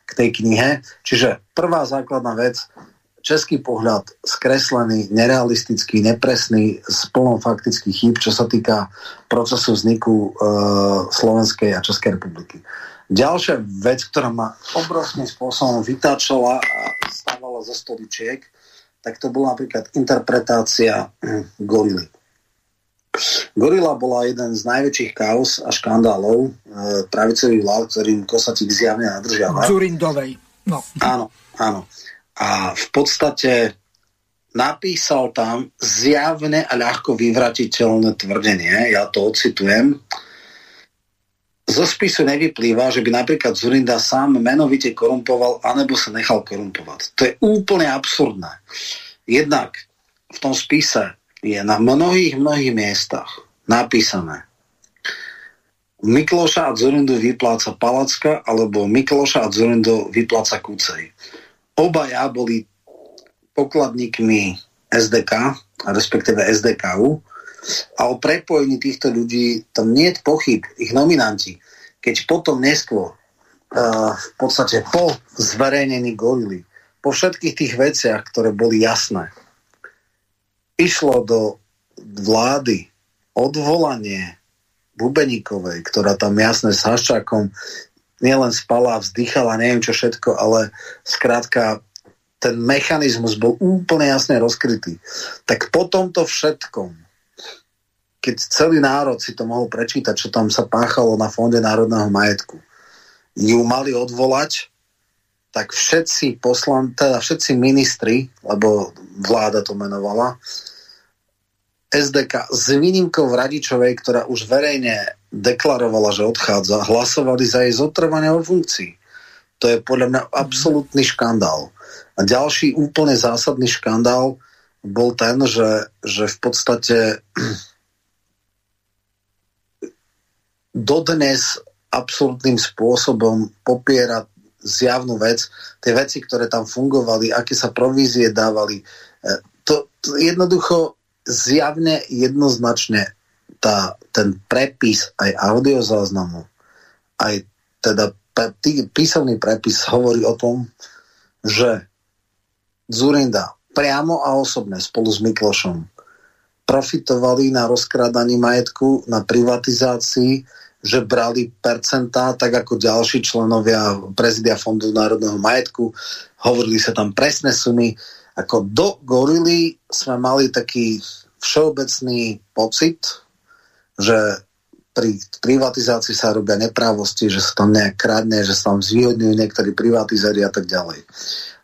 k tej knihe. Čiže prvá základná vec, český pohľad skreslený, nerealistický, nepresný, s plnom faktických chýb, čo sa týka procesu vzniku e, Slovenskej a Českej republiky. Ďalšia vec, ktorá ma obrovským spôsobom vytáčala a stávala zo stoličiek, tak to bola napríklad interpretácia hm, gorily. Gorila bola jeden z najväčších kaos a škandálov e, pravicových vlád, ktorým Kosatík zjavne nadržiava. Zurindovej. No. Áno, áno. A v podstate napísal tam zjavne a ľahko vyvratiteľné tvrdenie, ja to ocitujem, zo spisu nevyplýva, že by napríklad Zurinda sám menovite korumpoval anebo sa nechal korumpovať. To je úplne absurdné. Jednak v tom spise je na mnohých, mnohých miestach napísané Mikloša a Zurindu vypláca Palacka alebo Mikloša a Zurindu vypláca Kúcej. Obaja boli pokladníkmi SDK, respektíve SDKU, a o prepojení týchto ľudí tam nie je pochyb, ich nominanti. Keď potom neskôr, uh, v podstate po zverejnení gorily, po všetkých tých veciach, ktoré boli jasné, išlo do vlády odvolanie Bubeníkovej, ktorá tam jasne s Haščákom nielen spala, vzdychala, neviem čo všetko, ale skrátka ten mechanizmus bol úplne jasne rozkrytý. Tak po tomto všetkom, keď celý národ si to mohol prečítať, čo tam sa páchalo na Fonde národného majetku, ju mali odvolať, tak všetci poslan, teda všetci ministri, lebo vláda to menovala, SDK s výnimkou Radičovej, ktorá už verejne deklarovala, že odchádza, hlasovali za jej zotrvanie o funkcii. To je podľa mňa absolútny škandál. A ďalší úplne zásadný škandál bol ten, že, že v podstate dodnes absolútnym spôsobom popiera zjavnú vec, tie veci, ktoré tam fungovali, aké sa provízie dávali. E, to, to jednoducho zjavne jednoznačne tá, ten prepis aj audiozáznamu, aj teda tý, písomný prepis hovorí o tom, že Zurinda priamo a osobne spolu s Miklošom profitovali na rozkrádaní majetku, na privatizácii, že brali percentá, tak ako ďalší členovia prezidia Fondu národného majetku. Hovorili sa tam presné sumy. Ako do gorily sme mali taký všeobecný pocit, že pri privatizácii sa robia neprávosti, že sa tam nejak kradne, že sa tam zvýhodňujú niektorí privatizári a tak ďalej.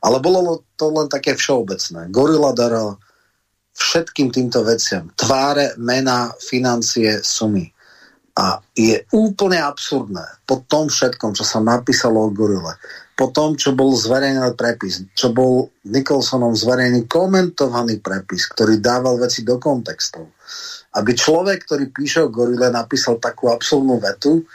Ale bolo to len také všeobecné. Gorila dara všetkým týmto veciam. Tváre, mena, financie, sumy. A je úplne absurdné po tom všetkom, čo sa napísalo o Gorile, po tom, čo bol zverejnený prepis, čo bol Nicholsonom zverejnený komentovaný prepis, ktorý dával veci do kontextov. Aby človek, ktorý píše o Gorile, napísal takú absurdnú vetu,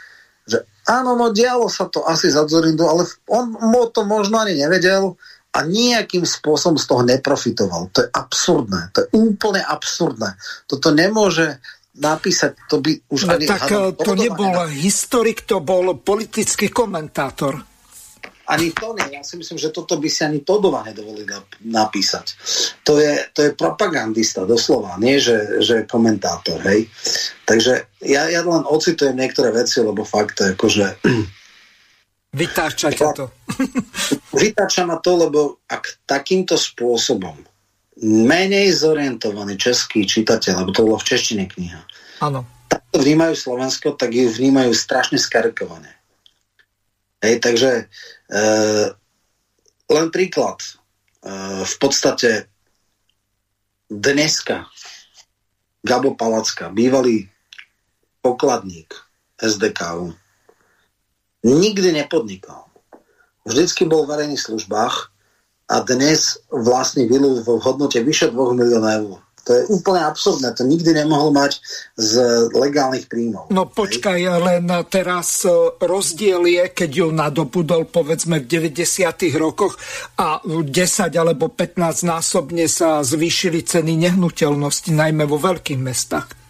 že áno, no dialo sa to asi za Zorindu, ale on mo to možno ani nevedel, a nejakým spôsobom z toho neprofitoval. To je absurdné. To je úplne absurdné. Toto nemôže napísať, to by už no, ani... Tak hádam, to nebol historik, to bol politický komentátor. Ani to nie. Ja si myslím, že toto by si ani Todova nedovolili napísať. To je, to je propagandista, doslova, nie že, že komentátor, hej. Takže ja, ja len ocitujem niektoré veci, lebo fakt, akože Vytáča ťa to. Vytáča ma to, lebo ak takýmto spôsobom menej zorientovaný český čitateľ, lebo to bolo v češtine kniha, Áno. tak to vnímajú Slovensko, tak ju vnímajú strašne skarikované. Hej, takže e, len príklad. E, v podstate dneska Gabo Palacka, bývalý pokladník SDK, nikdy nepodnikal. Vždycky bol v verejných službách a dnes vlastní vilu v hodnote vyše 2 miliónov eur. To je úplne absurdné, to nikdy nemohol mať z legálnych príjmov. No počkaj, len teraz e, rozdiel je, keď ju nadobudol povedzme v 90. rokoch a 10 alebo 15 násobne sa zvýšili ceny nehnuteľnosti, najmä vo veľkých mestách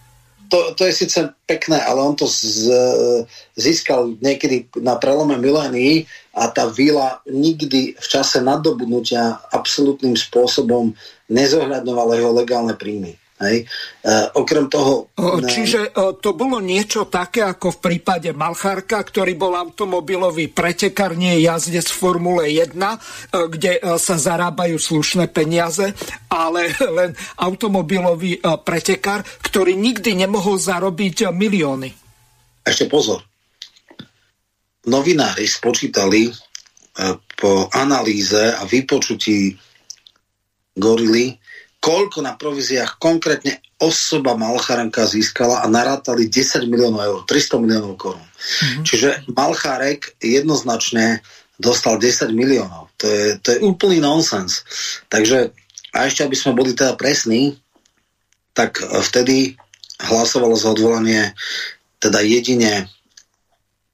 to, to je síce pekné, ale on to z, získal niekedy na prelome milénií a tá vila nikdy v čase nadobudnutia absolútnym spôsobom nezohľadňovala jeho legálne príjmy. Hej. E, okrem toho... Čiže e, to bolo niečo také ako v prípade Malchárka, ktorý bol automobilový pretekár, nie jazdec v Formule 1, e, kde e, sa zarábajú slušné peniaze, ale len automobilový e, pretekár, ktorý nikdy nemohol zarobiť milióny. Ešte pozor. Novinári spočítali e, po analýze a vypočutí gorily, koľko na províziách konkrétne osoba Malcharenka získala a narátali 10 miliónov eur, 300 miliónov korún. Mm-hmm. Čiže Malcharek jednoznačne dostal 10 miliónov. To je, to je úplný nonsens. Takže a ešte, aby sme boli teda presní, tak vtedy hlasovalo za odvolanie teda jedine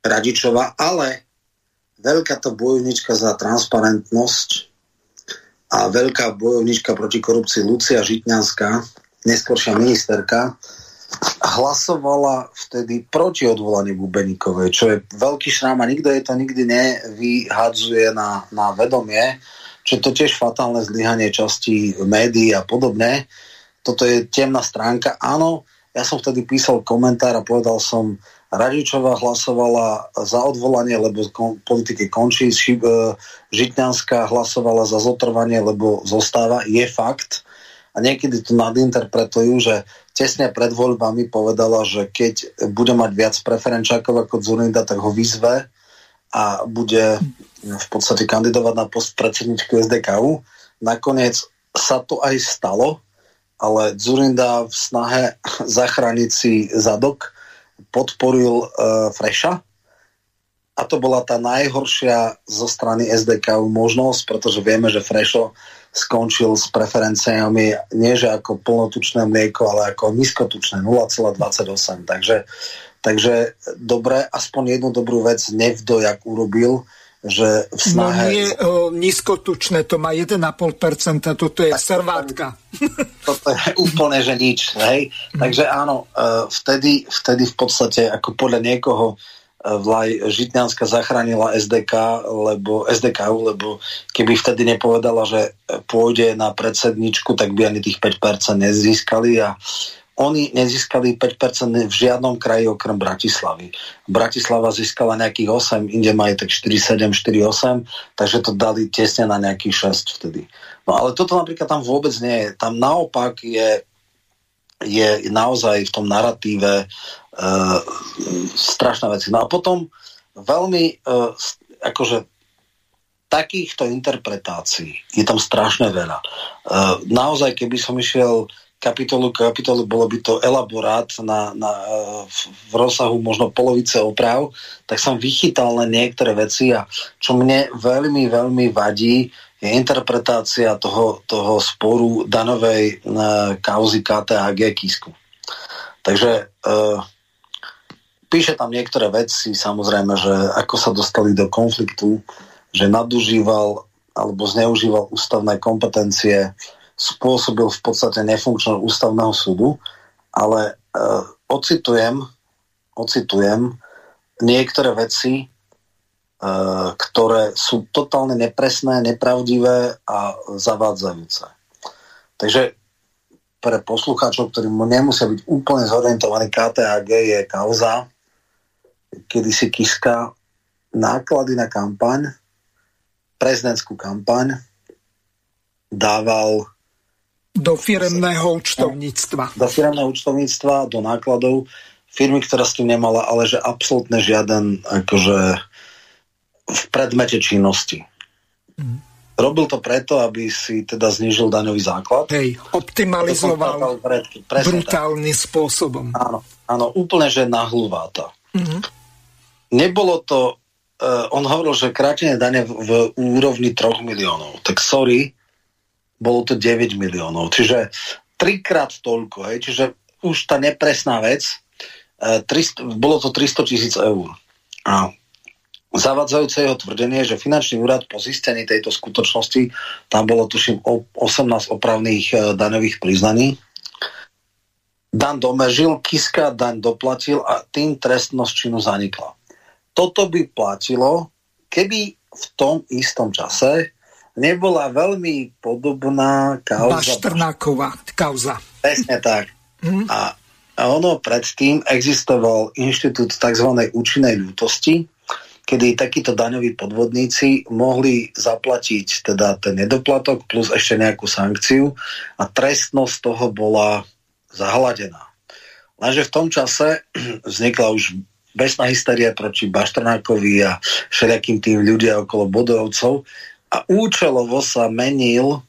Radičova, ale veľká to bojovnička za transparentnosť a veľká bojovnička proti korupcii Lucia Žitňanská, neskôršia ministerka, hlasovala vtedy proti odvolaniu Bubeníkovej, čo je veľký šrám a nikto jej to nikdy nevyhadzuje na, na vedomie, čo to tiež fatálne zlyhanie časti médií a podobne. Toto je temná stránka. Áno, ja som vtedy písal komentár a povedal som, Radičová hlasovala za odvolanie, lebo politiky končí, Šib, e, Žitňanská hlasovala za zotrvanie, lebo zostáva, je fakt. A niekedy to nadinterpretujú, že tesne pred voľbami povedala, že keď bude mať viac preferenčákov ako Zurinda, tak ho vyzve a bude v podstate kandidovať na post predsedničku SDKU. Nakoniec sa to aj stalo, ale Zurinda v snahe zachrániť si zadok podporil uh, Freša a to bola tá najhoršia zo strany SDK možnosť, pretože vieme, že Frešo skončil s preferenciami nie že ako plnotučné mlieko, ale ako nízkotučné 0,28. Takže, takže dobre, aspoň jednu dobrú vec Nevdojak urobil, že v no snahe... No nie o, nízkotučné, to má 1,5%, toto je tak, servátka. Toto je úplne, že nič. Hej? Takže áno, e, vtedy, vtedy v podstate, ako podľa niekoho, vlaj Žitňanská zachránila SDK, lebo, SDK, lebo keby vtedy nepovedala, že pôjde na predsedničku, tak by ani tých 5% nezískali a oni nezískali 5% v žiadnom kraji okrem Bratislavy. Bratislava získala nejakých 8, inde majú tak 4,7, 4,8, takže to dali tesne na nejakých 6 vtedy. No ale toto napríklad tam vôbec nie je. Tam naopak je, je naozaj v tom narratíve uh, strašná vec. No a potom veľmi uh, akože takýchto interpretácií je tam strašne veľa. Uh, naozaj, keby som išiel kapitolu kapitolu, bolo by to elaborát na, na, v rozsahu možno polovice oprav, tak som vychytal len niektoré veci a čo mne veľmi, veľmi vadí, je interpretácia toho, toho sporu danovej uh, kauzy KTAG Kisku. Takže uh, píše tam niektoré veci, samozrejme, že ako sa dostali do konfliktu, že nadužíval alebo zneužíval ústavné kompetencie, spôsobil v podstate nefunkčnosť ústavného súdu, ale e, ocitujem, ocitujem niektoré veci, e, ktoré sú totálne nepresné, nepravdivé a zavádzajúce. Takže pre poslucháčov, ktorí nemusia byť úplne zorientovaní, KTAG je kauza, kedy si Kiska náklady na kampaň, prezidentskú kampaň, dával do firemného účtovníctva. Do firemného účtovníctva, do nákladov firmy, ktorá s tým nemala, ale že absolútne žiaden akože v predmete činnosti. Mm. Robil to preto, aby si teda znižil daňový základ. Hej, optimalizoval brutálnym spôsobom. Áno, áno, úplne, že nahlúváta. Mm-hmm nebolo to, uh, on hovoril, že krátenie dane v, v úrovni 3 miliónov. Tak sorry, bolo to 9 miliónov. Čiže trikrát toľko, hej, čiže už tá nepresná vec, e, 300, bolo to 300 tisíc eur. A zavadzajúce jeho tvrdenie, že finančný úrad po zistení tejto skutočnosti, tam bolo tuším 18 opravných uh, daňových priznaní, Dan domežil, Kiska daň doplatil a tým trestnosť činu zanikla toto by platilo, keby v tom istom čase nebola veľmi podobná kauza. Baštrnáková kauza. Presne tak. Mm. A, a ono predtým existoval inštitút tzv. účinnej ľútosti, kedy takíto daňoví podvodníci mohli zaplatiť teda ten nedoplatok plus ešte nejakú sankciu a trestnosť toho bola zahladená. Lenže v tom čase vznikla už besná hysteria proti Baštrnákovi a všelijakým tým ľudia okolo bodovcov a účelovo sa menil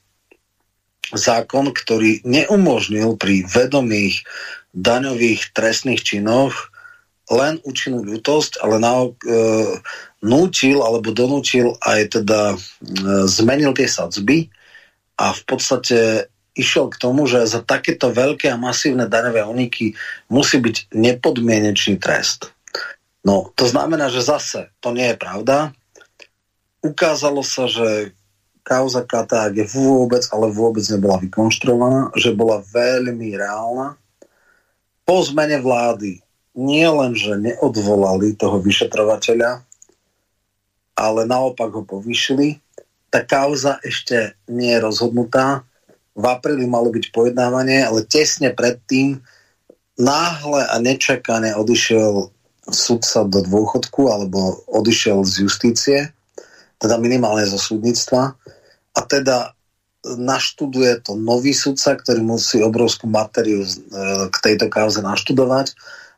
zákon, ktorý neumožnil pri vedomých daňových trestných činoch len účinnú ľutosť, ale na, e, nútil alebo donútil aj teda e, zmenil tie sadzby a v podstate išiel k tomu, že za takéto veľké a masívne daňové uniky musí byť nepodmienečný trest. No, to znamená, že zase to nie je pravda. Ukázalo sa, že kauza KTAG vôbec, ale vôbec nebola vykonštruovaná, že bola veľmi reálna. Po zmene vlády nie len, že neodvolali toho vyšetrovateľa, ale naopak ho povýšili. Tá kauza ešte nie je rozhodnutá. V apríli malo byť pojednávanie, ale tesne predtým náhle a nečakane odišiel sudca do dôchodku alebo odišiel z justície, teda minimálne zo súdnictva. A teda naštuduje to nový sudca, ktorý musí obrovskú materiu e, k tejto kauze naštudovať.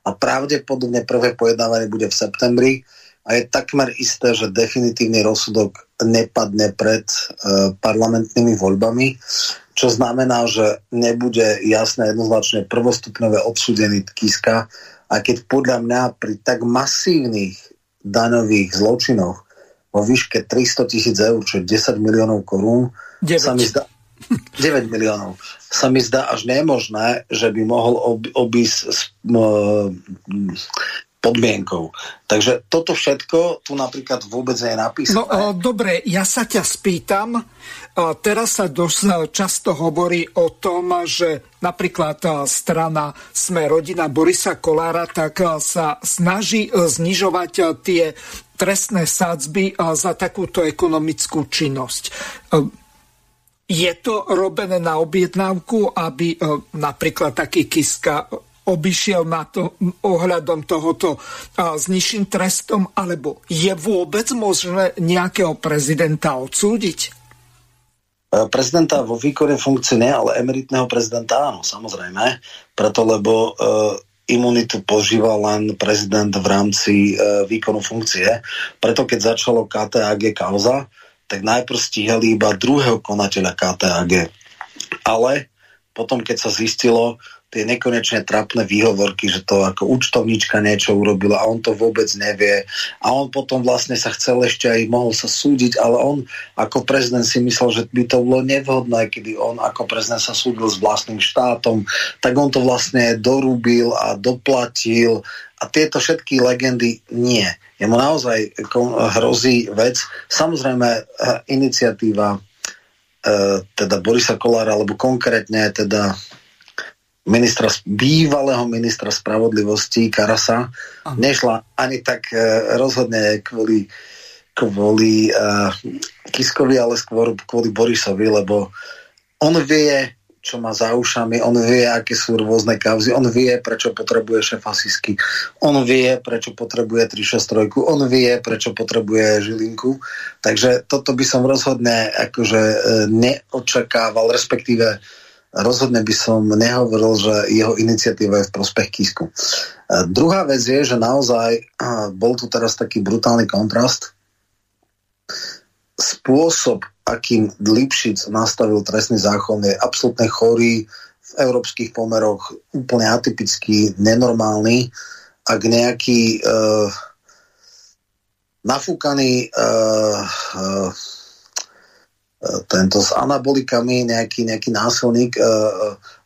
A pravdepodobne prvé pojednávanie bude v septembri. A je takmer isté, že definitívny rozsudok nepadne pred e, parlamentnými voľbami, čo znamená, že nebude jasné jednoznačne prvostupňové odsúdený Kiska, a keď podľa mňa pri tak masívnych daňových zločinoch vo výške 300 tisíc eur, čo je 10 miliónov korún, sa mi zdá, 9 miliónov. Sa mi zdá až nemožné, že by mohol ob, obísť s podmienkou. Takže toto všetko tu napríklad vôbec nie je napísané. No o, dobre, ja sa ťa spýtam. O, teraz sa dosť často hovorí o tom, že napríklad strana Sme rodina Borisa Kolára tak sa snaží znižovať tie trestné sádzby za takúto ekonomickú činnosť. Je to robené na objednávku, aby napríklad taký Kiska obišiel na to ohľadom tohoto a, s nižším trestom, alebo je vôbec možné nejakého prezidenta odsúdiť? E, prezidenta vo výkone funkcie nie, ale emeritného prezidenta áno, samozrejme. Preto, lebo e, imunitu požíva len prezident v rámci e, výkonu funkcie. Preto, keď začalo KTAG kauza, tak najprv stíhali iba druhého konateľa KTAG. Ale potom, keď sa zistilo, tie nekonečne trapné výhovorky, že to ako účtovníčka niečo urobila a on to vôbec nevie. A on potom vlastne sa chcel ešte aj mohol sa súdiť, ale on ako prezident si myslel, že by to bolo nevhodné, kedy on ako prezident sa súdil s vlastným štátom, tak on to vlastne dorúbil a doplatil a tieto všetky legendy nie. Jemu naozaj hrozí vec. Samozrejme, eh, iniciatíva eh, teda Borisa Kolára, alebo konkrétne teda ministra, bývalého ministra spravodlivosti Karasa Aha. nešla ani tak uh, rozhodne kvôli, kvôli uh, Kiskovi, ale skôr kvôli Borisovi, lebo on vie, čo má za ušami, on vie, aké sú rôzne kauzy, on vie, prečo potrebuje šefa Sisky, on vie, prečo potrebuje 363, on vie, prečo potrebuje Žilinku. Takže toto by som rozhodne akože e, neočakával, respektíve uh, rozhodne by som nehovoril, že jeho iniciatíva je v prospech Kisku. Druhá vec je, že naozaj bol tu teraz taký brutálny kontrast. Spôsob, akým Lipšic nastavil trestný zákon, je absolútne chorý, v európskych pomeroch úplne atypický, nenormálny. Ak nejaký uh, nafúkaný uh, uh, tento s anabolikami, nejaký, nejaký násilník e, e,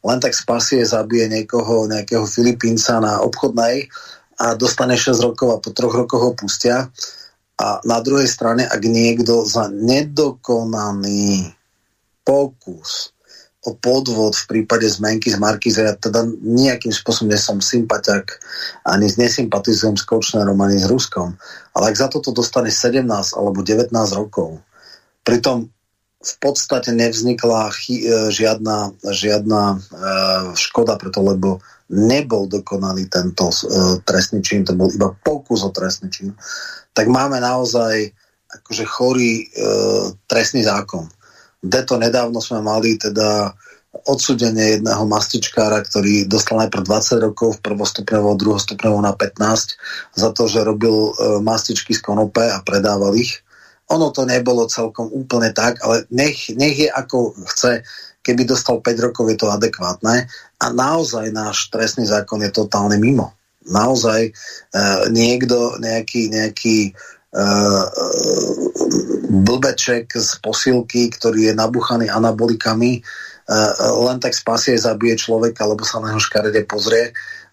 len tak spasie, zabije niekoho, nejakého Filipínca na obchodnej a dostane 6 rokov a po troch rokoch ho pustia. A na druhej strane, ak niekto za nedokonaný pokus o podvod v prípade zmenky z Markize, ja teda nejakým spôsobom nesom sympatiak, ani nesympatizujem s Kočnerom, ani s Ruskom, ale ak za toto dostane 17 alebo 19 rokov, pritom v podstate nevznikla e, žiadna, žiadna e, škoda preto, lebo nebol dokonaný tento e, trestný čin, to bol iba pokus o trestný čin, tak máme naozaj akože chorý e, trestný zákon. Deto nedávno sme mali teda odsudenie jedného mastičkára, ktorý dostal najprv 20 rokov, prvostupňovo, druhostupňovo na 15 za to, že robil e, mastičky z konope a predával ich ono to nebolo celkom úplne tak, ale nech, nech je ako chce, keby dostal 5 rokov, je to adekvátne. A naozaj náš trestný zákon je totálne mimo. Naozaj e, niekto, nejaký, nejaký e, blbeček z posilky, ktorý je nabuchaný anabolikami, e, len tak spasie, zabije človeka, alebo sa na neho škarede pozrie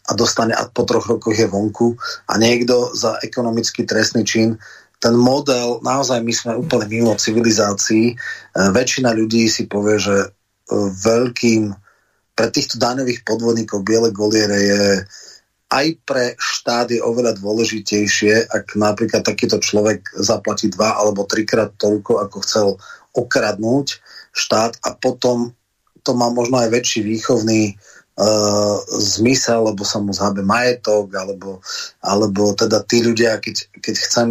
a dostane a po troch rokoch je vonku a niekto za ekonomický trestný čin ten model, naozaj my sme úplne mimo civilizácií. E, väčšina ľudí si povie, že e, veľkým pre týchto daňových podvodníkov biele goliere je aj pre štát je oveľa dôležitejšie, ak napríklad takýto človek zaplatí dva alebo trikrát toľko, ako chcel okradnúť štát a potom to má možno aj väčší výchovný uh, zmysel, lebo sa mu zhabe majetok, alebo, alebo teda tí ľudia, keď, keď chcem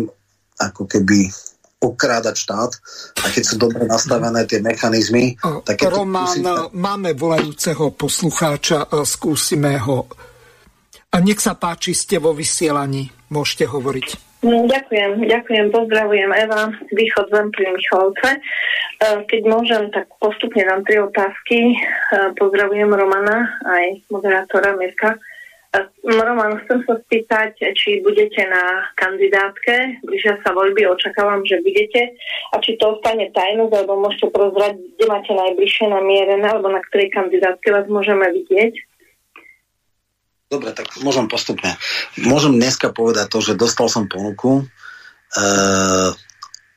ako keby okrádať štát a keď sú dobre nastavené tie mechanizmy, tak je Román, to, musíte... máme volajúceho poslucháča, e, skúsime ho. Nech sa páči, ste vo vysielaní, môžete hovoriť. Mm, ďakujem, ďakujem, pozdravujem Eva, východ zem pri Michalovce. E, keď môžem, tak postupne dám tri otázky. E, pozdravujem Romana, aj moderátora Mirka. Roman, chcem sa spýtať, či budete na kandidátke, blížia sa voľby, očakávam, že budete, a či to ostane tajnosť, alebo môžete prozrať, kde máte najbližšie namierené, alebo na ktorej kandidátke vás môžeme vidieť. Dobre, tak môžem postupne. Môžem dneska povedať to, že dostal som ponuku. Uh,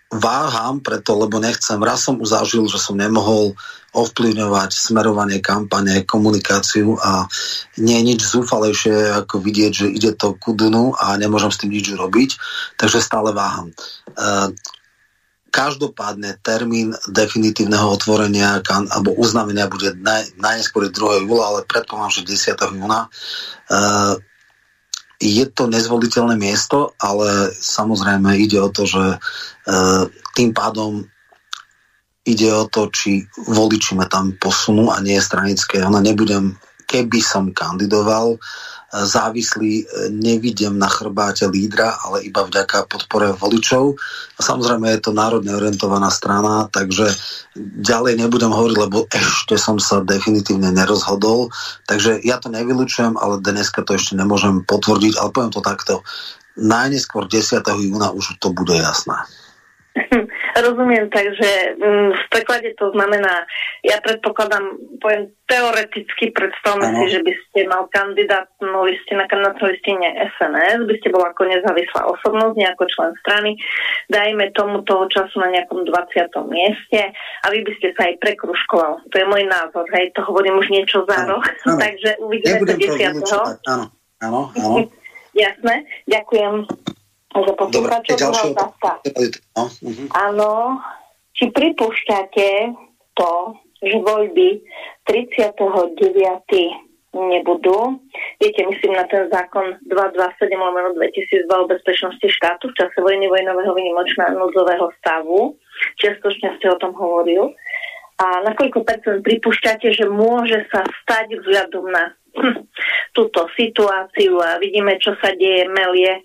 váham preto, lebo nechcem. Raz som už zažil, že som nemohol ovplyvňovať smerovanie kampane, komunikáciu a nie je nič zúfalejšie ako vidieť, že ide to ku dnu a nemôžem s tým nič robiť, takže stále váham. E, každopádne termín definitívneho otvorenia alebo uznamenia bude naj, najneskôr 2. júla, ale predpokladám, že 10. júna. E, je to nezvoliteľné miesto, ale samozrejme ide o to, že e, tým pádom ide o to, či voliči ma tam posunú a nie stranické. Ona nebudem, keby som kandidoval, závislý e, nevidím na chrbáte lídra, ale iba vďaka podpore voličov. A samozrejme je to národne orientovaná strana, takže ďalej nebudem hovoriť, lebo ešte som sa definitívne nerozhodol. Takže ja to nevylučujem, ale dneska to ešte nemôžem potvrdiť, ale poviem to takto. Najneskôr 10. júna už to bude jasné. Rozumiem, takže mm, v preklade to znamená, ja predpokladám, poviem teoreticky, predstavme ano. si, že by ste mal kandidátnu liste na kandidátnu listine SNS, by ste bol ako nezávislá osobnosť, nejako člen strany, dajme tomu toho času na nejakom 20. mieste a vy by ste sa aj prekruškoval. To je môj názor, hej, to hovorím už niečo za rok, takže uvidíme to 10. Áno, áno, áno. Jasné, ďakujem za poslucháčov. No, uh-huh. Áno, či pripúšťate to, že voľby 39 nebudú. Viete, myslím na ten zákon 227 lomeno 2002 o bezpečnosti štátu v čase vojny vojnového výnimočného núdzového stavu. Čiastočne ste o tom hovoril. A na koľko percent pripúšťate, že môže sa stať vzhľadom na hm, túto situáciu a vidíme, čo sa deje, melie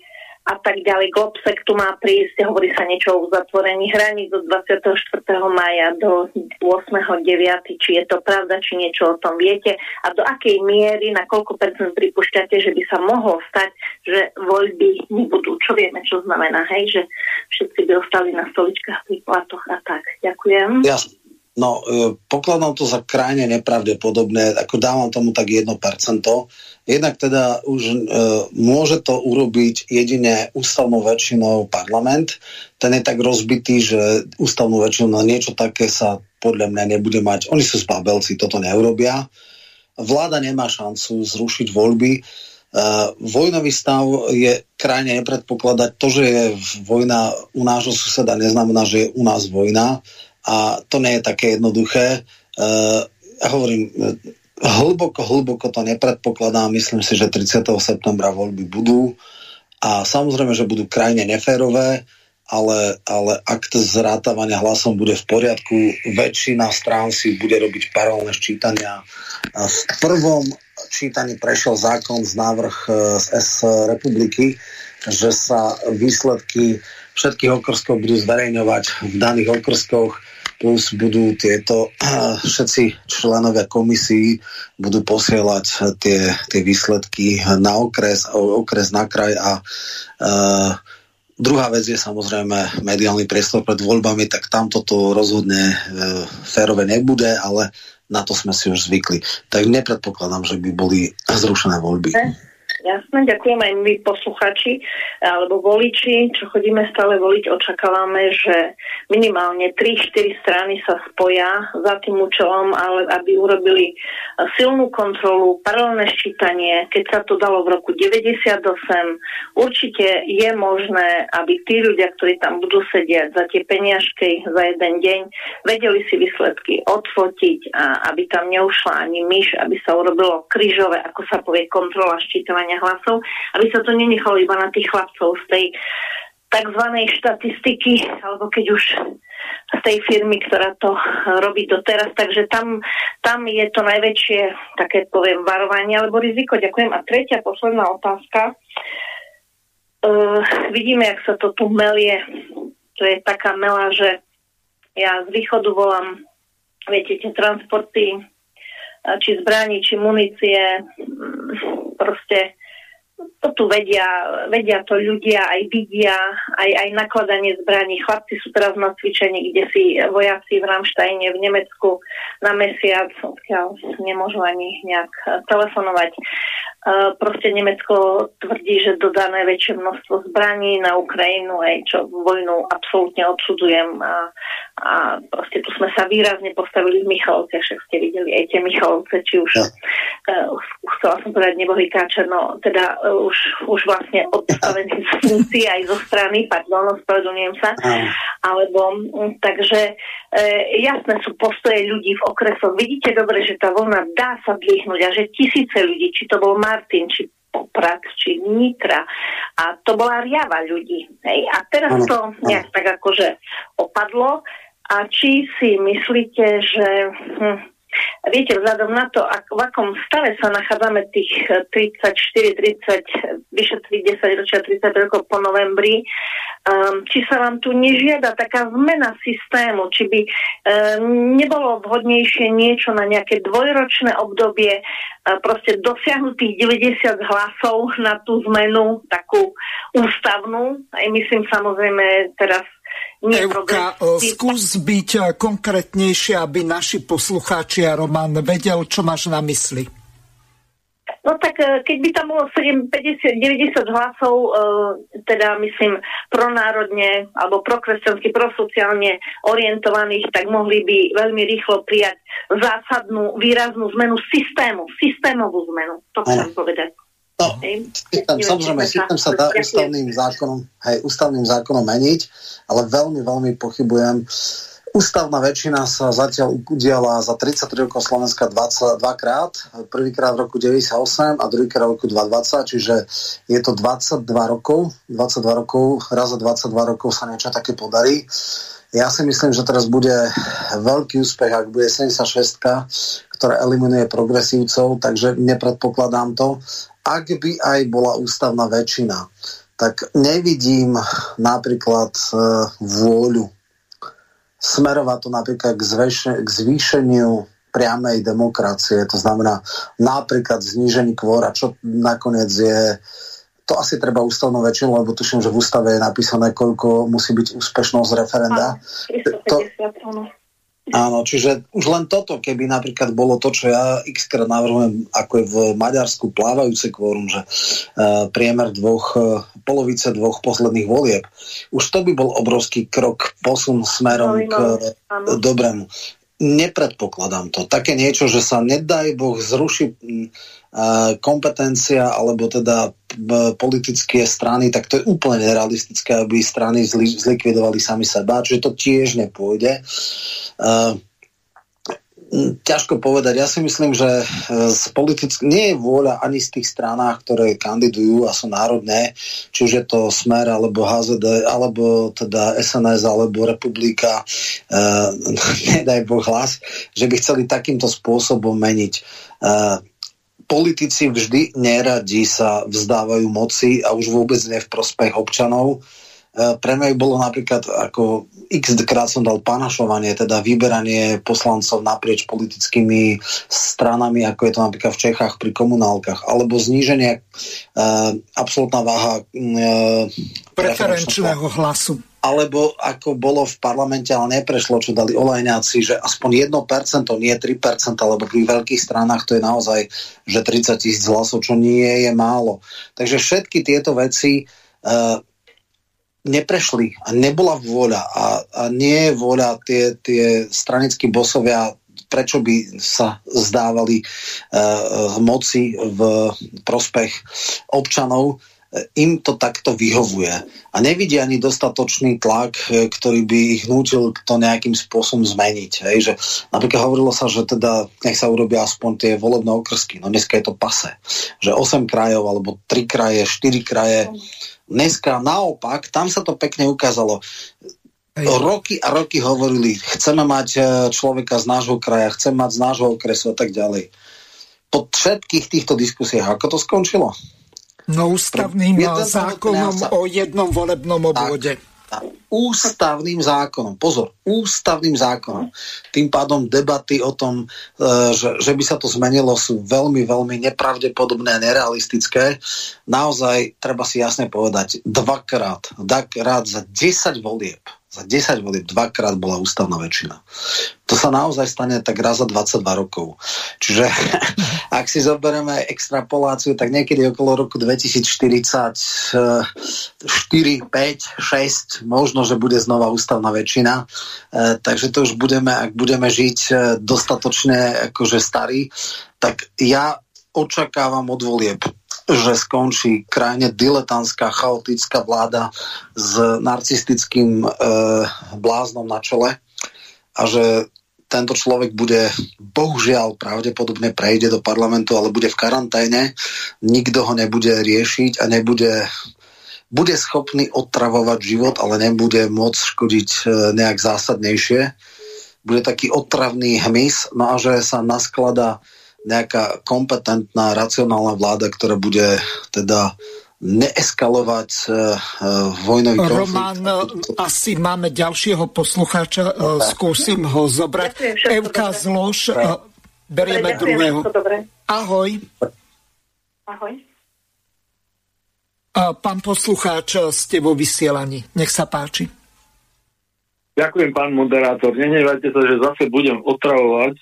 a tak ďalej. Globsek tu má prísť, hovorí sa niečo o uzatvorení hraníc od 24. maja do 8.9. Či je to pravda, či niečo o tom viete a do akej miery, na koľko percent pripúšťate, že by sa mohlo stať, že voľby nebudú. Čo vieme, čo znamená, hej, že všetci by ostali na stoličkách pri platoch a tak. Ďakujem. Jasne. No, e, pokladám to za krajne nepravdepodobné, ako dávam tomu tak 1%. Jednak teda už e, môže to urobiť jedine ústavnou väčšinou parlament. Ten je tak rozbitý, že ústavnú väčšinu na niečo také sa podľa mňa nebude mať. Oni sú zbabelci, toto neurobia. Vláda nemá šancu zrušiť voľby. E, vojnový stav je krajne nepredpokladať. To, že je vojna u nášho suseda, neznamená, že je u nás vojna a to nie je také jednoduché. Uh, ja hovorím, hlboko, hlboko to nepredpokladám. Myslím si, že 30. septembra voľby budú a samozrejme, že budú krajine neférové, ale, ale akt zrátavania hlasom bude v poriadku. Väčšina strán si bude robiť paralelné ščítania. V prvom čítaní prešiel zákon z návrh e, z S republiky, že sa výsledky všetkých okrskov budú zverejňovať v daných okrskoch plus budú tieto všetci členovia komisí budú posielať tie, tie výsledky na okres, okres na kraj a uh, Druhá vec je samozrejme mediálny priestor pred voľbami, tak tam toto rozhodne e, férové nebude, ale na to sme si už zvykli. Tak nepredpokladám, že by boli zrušené voľby. Jasné, ďakujem aj my posluchači alebo voliči, čo chodíme stále voliť, očakávame, že minimálne 3-4 strany sa spoja za tým účelom, ale aby urobili silnú kontrolu, paralelné ščítanie, keď sa to dalo v roku 98, určite je možné, aby tí ľudia, ktorí tam budú sedieť za tie peniažky za jeden deň, vedeli si výsledky odfotiť a aby tam neušla ani myš, aby sa urobilo krížové, ako sa povie, kontrola ščítovania zvyšovania hlasov, aby sa to nenechalo iba na tých chlapcov z tej tzv. štatistiky, alebo keď už z tej firmy, ktorá to robí doteraz. Takže tam, tam je to najväčšie, také poviem, varovanie alebo riziko. Ďakujem. A tretia, posledná otázka. Uh, vidíme, jak sa to tu melie. To je taká mela, že ja z východu volám, viete, tie transporty, či zbraní, či munície, proste to tu vedia, vedia to ľudia, aj vidia, aj, aj nakladanie zbraní. Chlapci sú teraz na cvičení, kde si vojaci v Ramštajne v Nemecku na mesiac, odkiaľ nemôžu ani nejak telefonovať. Uh, proste Nemecko tvrdí, že dodá najväčšie množstvo zbraní na Ukrajinu, aj čo vojnu absolútne odsudzujem a, a proste tu sme sa výrazne postavili v Michalovce, však ste videli aj tie Michalovce, či už ja. uh, chcela som povedať nebohý káčer, no teda uh, už, už vlastne odstavený z funkcie aj zo strany, pardon, ospravedlňujem sa, ja. alebo um, takže uh, jasné sú postoje ľudí v okresoch. Vidíte dobre, že tá vlna dá sa dvihnúť a že tisíce ľudí, či to bol Martin, či Poprad, či Nitra. A to bola riava ľudí. Hej. A teraz ano, to nejak tak akože opadlo. A či si myslíte, že... Hm, Viete, vzhľadom na to, ak, v akom stave sa nachádzame tých 34, 30, vyše 10 ročia, 30 rokov po novembri, um, či sa vám tu nežiada taká zmena systému, či by um, nebolo vhodnejšie niečo na nejaké dvojročné obdobie, uh, proste dosiahnutých 90 hlasov na tú zmenu, takú ústavnú, aj myslím samozrejme teraz Evka, skús byť eh, konkrétnejšie, aby naši poslucháči a Roman vedel, čo máš na mysli. No tak eh, keď by tam bolo 7, 50, 90 hlasov, eh, teda myslím pronárodne alebo prokresťansky, prosociálne orientovaných, tak mohli by veľmi rýchlo prijať zásadnú, výraznú zmenu systému, systémovú zmenu. To chcem povedať. No, systém, samozrejme, systém sa dá ústavným zákonom, hej, ústavným zákonom meniť, ale veľmi, veľmi pochybujem. Ústavná väčšina sa zatiaľ udiala za 33 rokov Slovenska 22 krát. Prvýkrát v roku 98 a druhýkrát v roku 2020, čiže je to 22 rokov. 22 rokov, raz za 22 rokov sa niečo také podarí. Ja si myslím, že teraz bude veľký úspech, ak bude 76 ktorá eliminuje progresívcov, takže nepredpokladám to ak by aj bola ústavná väčšina, tak nevidím napríklad e, vôľu smerovať to napríklad k, zväš- k zvýšeniu priamej demokracie, to znamená napríklad znížení kvóra, čo nakoniec je to asi treba ústavnú väčšinu, lebo tuším, že v ústave je napísané, koľko musí byť úspešnosť referenda. To, Áno, čiže už len toto, keby napríklad bolo to, čo ja xkrát navrhujem, ako je v Maďarsku plávajúce kvórum, že uh, priemer dvoch, uh, polovice dvoch posledných volieb, už to by bol obrovský krok, posun smerom k uh, dobrému. Nepredpokladám to. Také niečo, že sa nedaj Boh zruší kompetencia alebo teda politické strany, tak to je úplne nerealistické, aby strany zli, zlikvidovali sami seba, čiže to tiež nepôjde. ťažko povedať. Ja si myslím, že z politick- nie je vôľa ani z tých stranách, ktoré kandidujú a sú národné, či už je to Smer, alebo HZD, alebo teda SNS, alebo Republika, uh, nedaj Boh hlas, že by chceli takýmto spôsobom meniť uh, politici vždy neradi sa vzdávajú moci a už vôbec nie v prospech občanov. E, pre mňa bolo napríklad ako x krát som dal panašovanie, teda vyberanie poslancov naprieč politickými stranami, ako je to napríklad v Čechách pri komunálkach, alebo zníženie uh, absolútna váha uh, preferenčného hlasu. Alebo ako bolo v parlamente, ale neprešlo, čo dali olajňáci, že aspoň 1%, nie 3%, lebo pri veľkých stranách to je naozaj, že 30 tisíc hlasov, čo nie je málo. Takže všetky tieto veci uh, neprešli a nebola vôľa a, a nie je vôľa tie, tie stranickí bosovia prečo by sa zdávali uh, moci v prospech občanov im to takto vyhovuje. A nevidia ani dostatočný tlak, e, ktorý by ich nútil to nejakým spôsobom zmeniť. Hej? Že, napríklad hovorilo sa, že teda nech sa urobia aspoň tie volebné okrsky. No dneska je to pase. Že 8 krajov, alebo 3 kraje, 4 kraje. Dneska naopak, tam sa to pekne ukázalo. Hej. Roky a roky hovorili, chceme mať e, človeka z nášho kraja, chceme mať z nášho okresu a tak ďalej. Po všetkých týchto diskusiách, ako to skončilo? No ústavným Jeden zákonom sa... o jednom volebnom obvode. Tak, ústavným zákonom. Pozor, ústavným zákonom. Tým pádom debaty o tom, e, že, že by sa to zmenilo, sú veľmi, veľmi nepravdepodobné a nerealistické. Naozaj, treba si jasne povedať, dvakrát, dvakrát za 10 volieb za 10 volieb dvakrát bola ústavná väčšina. To sa naozaj stane tak raz za 22 rokov. Čiže ak si zoberieme extrapoláciu, tak niekedy okolo roku 2040 4, 5, 6, možno, že bude znova ústavná väčšina. E, takže to už budeme, ak budeme žiť e, dostatočne akože starí, tak ja očakávam od volieb že skončí krajne diletantská, chaotická vláda s narcistickým e, bláznom na čele a že tento človek bude, bohužiaľ, pravdepodobne prejde do parlamentu, ale bude v karanténe, nikto ho nebude riešiť a nebude bude schopný otravovať život, ale nebude môcť škodiť e, nejak zásadnejšie. Bude taký otravný hmyz, no a že sa naskladá nejaká kompetentná, racionálna vláda, ktorá bude teda neeskalovať uh, vojnový konflikt. Roman, asi máme ďalšieho poslucháča, uh, skúsim ho zobrať. Evka Zlož, uh, berieme dobre, druhého. Ahoj. Ahoj. Uh, pán poslucháč, ste vo vysielaní. Nech sa páči. Ďakujem, pán moderátor. Nenevajte sa, že zase budem otravovať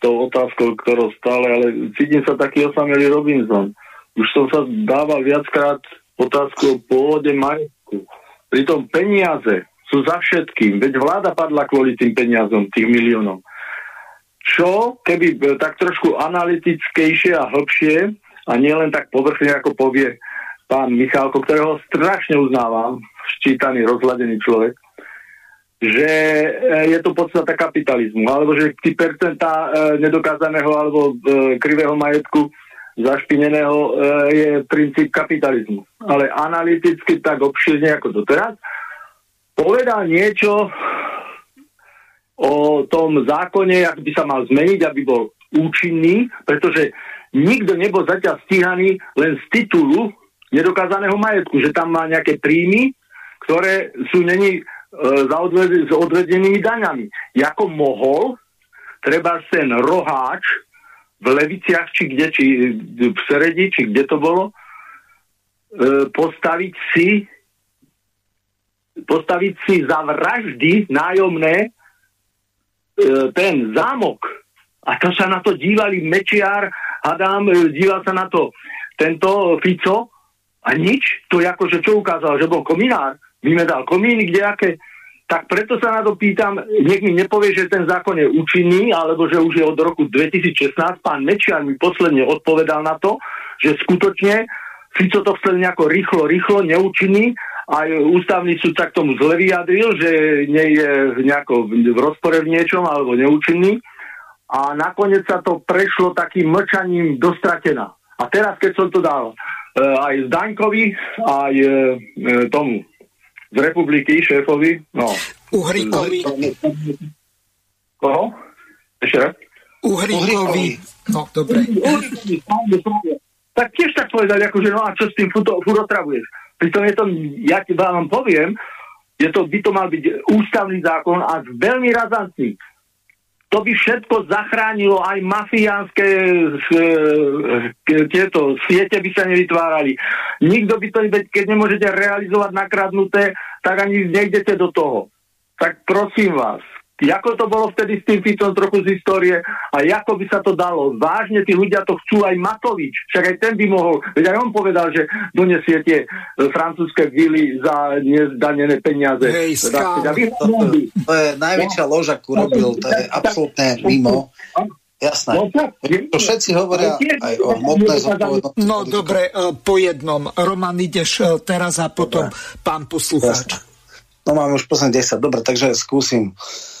tou otázkou, ktorou stále, ale cítim sa taký osamelý Robinson. Už som sa dával viackrát otázku o pôvode majetku. Pritom peniaze sú za všetkým, veď vláda padla kvôli tým peniazom, tých miliónov. Čo, keby tak trošku analytickejšie a hlbšie a nielen tak povrchne, ako povie pán Michálko, ktorého strašne uznávam, ščítaný, rozhľadený človek, že e, je to podstata kapitalizmu, alebo že tí percentá e, nedokázaného alebo e, krivého majetku zašpineného je princíp kapitalizmu. Ale analyticky tak obširne ako doteraz povedal niečo o tom zákone, ak by sa mal zmeniť, aby bol účinný, pretože nikto nebol zatiaľ stíhaný len z titulu nedokázaného majetku, že tam má nejaké príjmy, ktoré sú není za odved- s odvedenými daňami. Jako mohol treba ten roháč v Leviciach, či kde, či v Seredi, či kde to bolo, e, postaviť si postaviť si za vraždy nájomné e, ten zámok. A to sa na to dívali Mečiar, Adam, díval sa na to tento Fico a nič. To je ako, že čo ukázal, že bol kominár vymedal komíny, aké. Tak preto sa na to pýtam, nech mi nepovie, že ten zákon je účinný, alebo že už je od roku 2016. Pán Mečiar mi posledne odpovedal na to, že skutočne Fico to chcel nejako rýchlo, rýchlo, neúčinný. Aj ústavný súd sa k tomu zle vyjadril, že nie je nejako v rozpore v niečom alebo neúčinný. A nakoniec sa to prešlo takým mlčaním dostratená. A teraz, keď som to dal e, aj Zdaňkovi, aj e, tomu z republiky, šéfovi, no. Uhríkovi. Koho? Ešte raz? Uhríkovi. No, dobre. Tak tiež tak povedali, akože no a čo s tým furt otravuješ? Pritom je to, ja ti vám poviem, je to, by to mal byť ústavný zákon a veľmi razantný. To by všetko zachránilo, aj mafiánske tieto siete by sa nevytvárali. Nikto by to, keď nemôžete realizovať nakradnuté, tak ani nejdete do toho. Tak prosím vás, Ako to bolo vtedy s tým Ficom trochu z histórie a ako by sa to dalo. Vážne tí ľudia to chcú aj Matovič, však aj ten by mohol, veď aj on povedal, že donesie tie e, francúzske vily za nezdanené peniaze. Hej, teda, to, to, to je najväčšia no. lož, akú robil, to je absolútne mimo. Jasné. No, to všetci hovoria aj o hmotnej zodpovednosti. No dobre, e, po jednom. Roman, ideš e, teraz a potom dobre. pán poslucháč. No máme už posledný 10. Dobre, takže skúsim. Uh,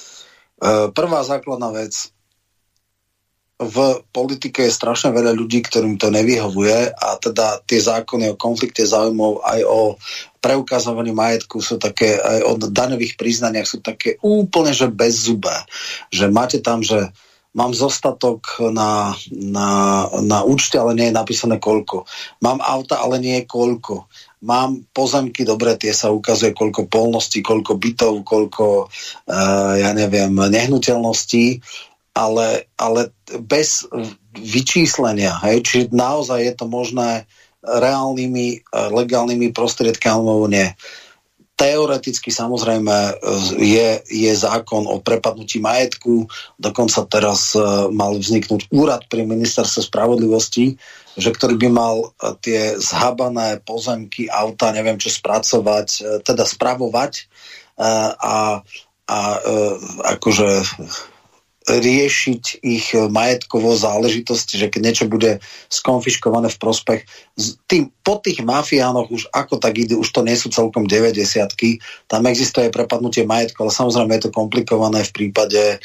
prvá základná vec. V politike je strašne veľa ľudí, ktorým to nevyhovuje a teda tie zákony o konflikte záujmov aj o preukazovaní majetku sú také, aj o daňových priznaniach sú také úplne, že bez zube. Že máte tam, že mám zostatok na, na, na účte, ale nie je napísané koľko. Mám auta, ale nie je koľko mám pozemky, dobre, tie sa ukazuje, koľko polností, koľko bytov, koľko, uh, ja neviem, nehnuteľností, ale, ale bez vyčíslenia, hej, čiže naozaj je to možné reálnymi, legálnymi prostriedkami alebo nie. Teoreticky samozrejme je, je zákon o prepadnutí majetku, dokonca teraz uh, mal vzniknúť úrad pri ministerstve spravodlivosti, že ktorý by mal e, tie zhabané pozemky, auta, neviem čo spracovať, e, teda spravovať. E, a, a akože riešiť ich majetkovo záležitosti, že keď niečo bude skonfiškované v prospech. Tým, po tých mafiánoch už ako tak ide, už to nie sú celkom 90 tam existuje prepadnutie majetku, ale samozrejme je to komplikované v prípade, e,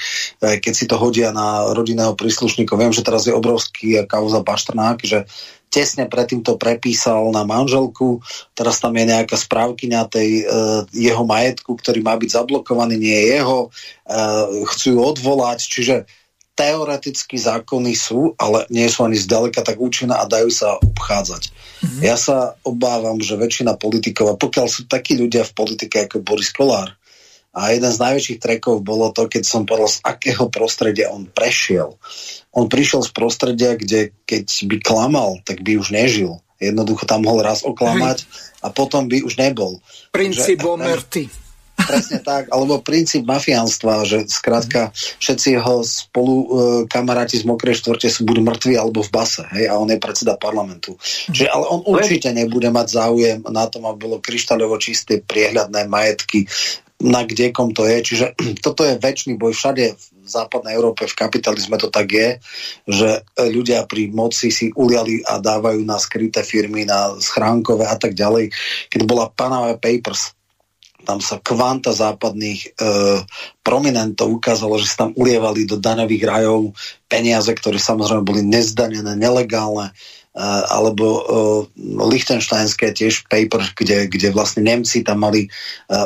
keď si to hodia na rodinného príslušníka. Viem, že teraz je obrovský kauza Baštrnák, že tesne predtým to prepísal na manželku, teraz tam je nejaká správkyňa tej e, jeho majetku, ktorý má byť zablokovaný, nie je jeho, e, chcú ju odvolať, čiže teoreticky zákony sú, ale nie sú ani zďaleka tak účinné a dajú sa obchádzať. Mm-hmm. Ja sa obávam, že väčšina politikov, a pokiaľ sú takí ľudia v politike ako Boris Kolár, a jeden z najväčších trekov bolo to, keď som povedal, z akého prostredia on prešiel. On prišiel z prostredia, kde keď by klamal, tak by už nežil. Jednoducho tam mohol raz oklamať a potom by už nebol. Princíp omerty. Presne tak, alebo princíp mafiánstva, že skrátka všetci jeho spolu e, kamaráti z Mokrej štvrte sú buď mŕtvi alebo v base, hej, a on je predseda parlamentu. Že, ale on určite nebude mať záujem na tom, aby bolo kryštáľovo čisté, priehľadné majetky, na kdekom to je. Čiže toto je väčší boj všade v západnej Európe, v kapitalizme to tak je, že ľudia pri moci si uliali a dávajú na skryté firmy, na schránkové a tak ďalej. Keď bola Panama Papers, tam sa kvanta západných e, prominentov ukázalo, že sa tam ulievali do daňových rajov peniaze, ktoré samozrejme boli nezdanené, nelegálne, alebo lichtensteinské tiež paper, kde, kde vlastne Nemci tam mali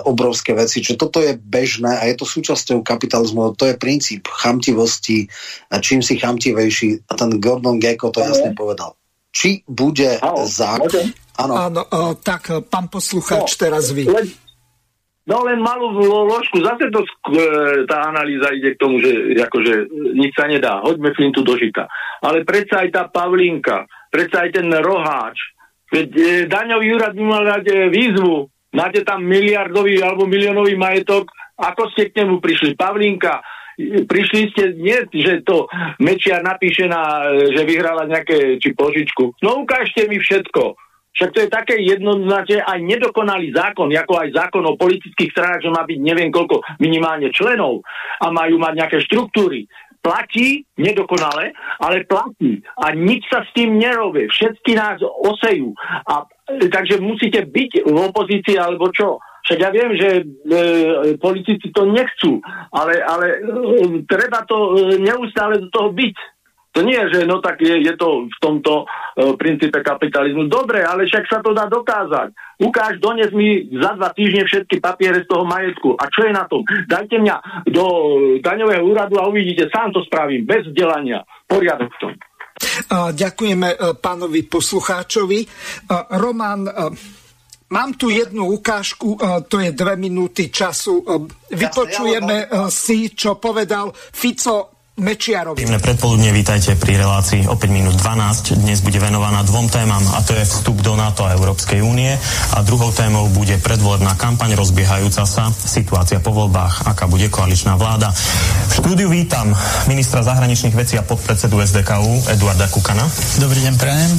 obrovské veci. Čiže toto je bežné a je to súčasťou kapitalizmu. To je princíp chamtivosti a čím si chamtivejší, a ten Gordon Gecko to jasne povedal. Či bude zákon... Áno. Áno, tak pán poslucháč, no, teraz vy. Len, No len malú ložku, zase to, e, tá analýza ide k tomu, že akože nič sa nedá, hoďme flintu do žita. Ale predsa aj tá Pavlínka, predsa aj ten roháč, veď e, daňový úrad by mal dať e, výzvu, máte tam miliardový alebo miliónový majetok, ako ste k nemu prišli? Pavlínka, e, prišli ste, nie, že to Mečiar napíše na, e, že vyhrala nejaké, či požičku. No ukážte mi všetko. Však to je také jednoznačne aj nedokonalý zákon, ako aj zákon o politických stranách, že má byť neviem koľko minimálne členov a majú mať nejaké štruktúry. Platí nedokonale, ale platí. A nič sa s tým nerobí. Všetky nás osejú. A, takže musíte byť v opozícii alebo čo. Však ja viem, že e, politici to nechcú, ale, ale e, treba to e, neustále do toho byť. To nie je, že no tak je, je to v tomto e, princípe kapitalizmu. Dobre, ale však sa to dá dokázať. Ukáž, dones mi za dva týždne všetky papiere z toho majetku. A čo je na tom? Dajte mňa do daňového úradu a uvidíte, sám to spravím, bez vzdelania. Poriadok v tom. Ďakujeme e, pánovi poslucháčovi. E, Roman, e, Mám tu jednu ukážku, to je dve minúty času. Vypočujeme si, čo povedal Fico Mečiarovi. Príjemné predpoludne, vítajte pri relácii o 5 minút 12. Dnes bude venovaná dvom témam a to je vstup do NATO a Európskej únie a druhou témou bude predvolebná kampaň rozbiehajúca sa, situácia po voľbách, aká bude koaličná vláda. V štúdiu vítam ministra zahraničných vecí a podpredsedu SDKU Eduarda Kukana. Dobrý deň, prajem.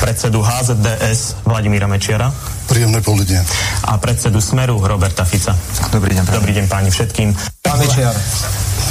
Predsedu HZDS Vladimíra Mečiara. Príjemné poludne. A predsedu Smeru Roberta Fica. Dobrý deň. Dobrý deň páni všetkým. Pán Mečiar,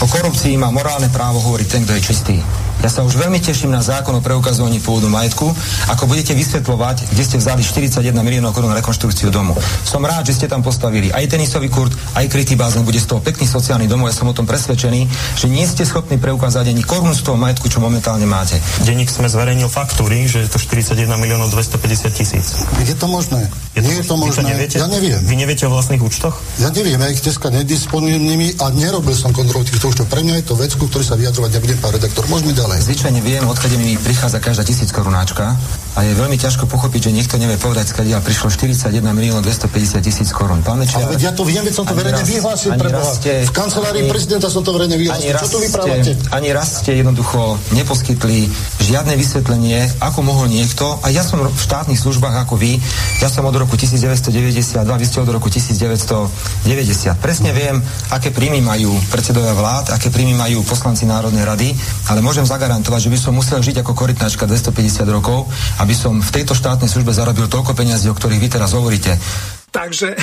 o korupcii má morálne právo hovoriť ten, kto je čistý. Ja sa už veľmi teším na zákon o preukazovaní pôvodu majetku, ako budete vysvetľovať, kde ste vzali 41 miliónov korún na rekonštrukciu domu. Som rád, že ste tam postavili aj tenisový kurt, aj krytý bazén, bude z toho pekný sociálny domov. Ja som o tom presvedčený, že nie ste schopní preukázať ani korunu z toho majetku, čo momentálne máte. Denník sme zverejnil faktúry, že je to 41 miliónov 250 tisíc. Je to možné? Je to, nie je to možné. Neviete? Ja neviem. Vy neviete o vlastných účtoch? Ja neviem, ja ich dneska nedisponujem nimi a nerobil som kontrolu týchto účtov. Pre mňa je to vec, ktorý sa vyjadrovať nebudem, pán redaktor. Môžeme ďalej. Zvyčajne viem, odkade mi prichádza každá tisíc korunáčka a je veľmi ťažko pochopiť, že niekto nevie povedať, skadiaľ prišlo 41 milión 250 tisíc korún. Pán Mečiar, Ale ja to viem, veď som to verejne vyhlásil pre Ste, v kancelárii ani, prezidenta som to verejne vyhlásil. Čo tu vyprávate? Ani raz ste jednoducho neposkytli žiadne vysvetlenie, ako mohol niekto, a ja som v štátnych službách ako vy, ja som od roku 1992, vy ste od roku 1990. Presne viem, aké príjmy majú predsedovia vlád, aké príjmy majú poslanci Národnej rady, ale môžem zagarantovať, že by som musel žiť ako korytnačka 250 rokov, aby som v tejto štátnej službe zarobil toľko peniazí, o ktorých vy teraz hovoríte. Takže,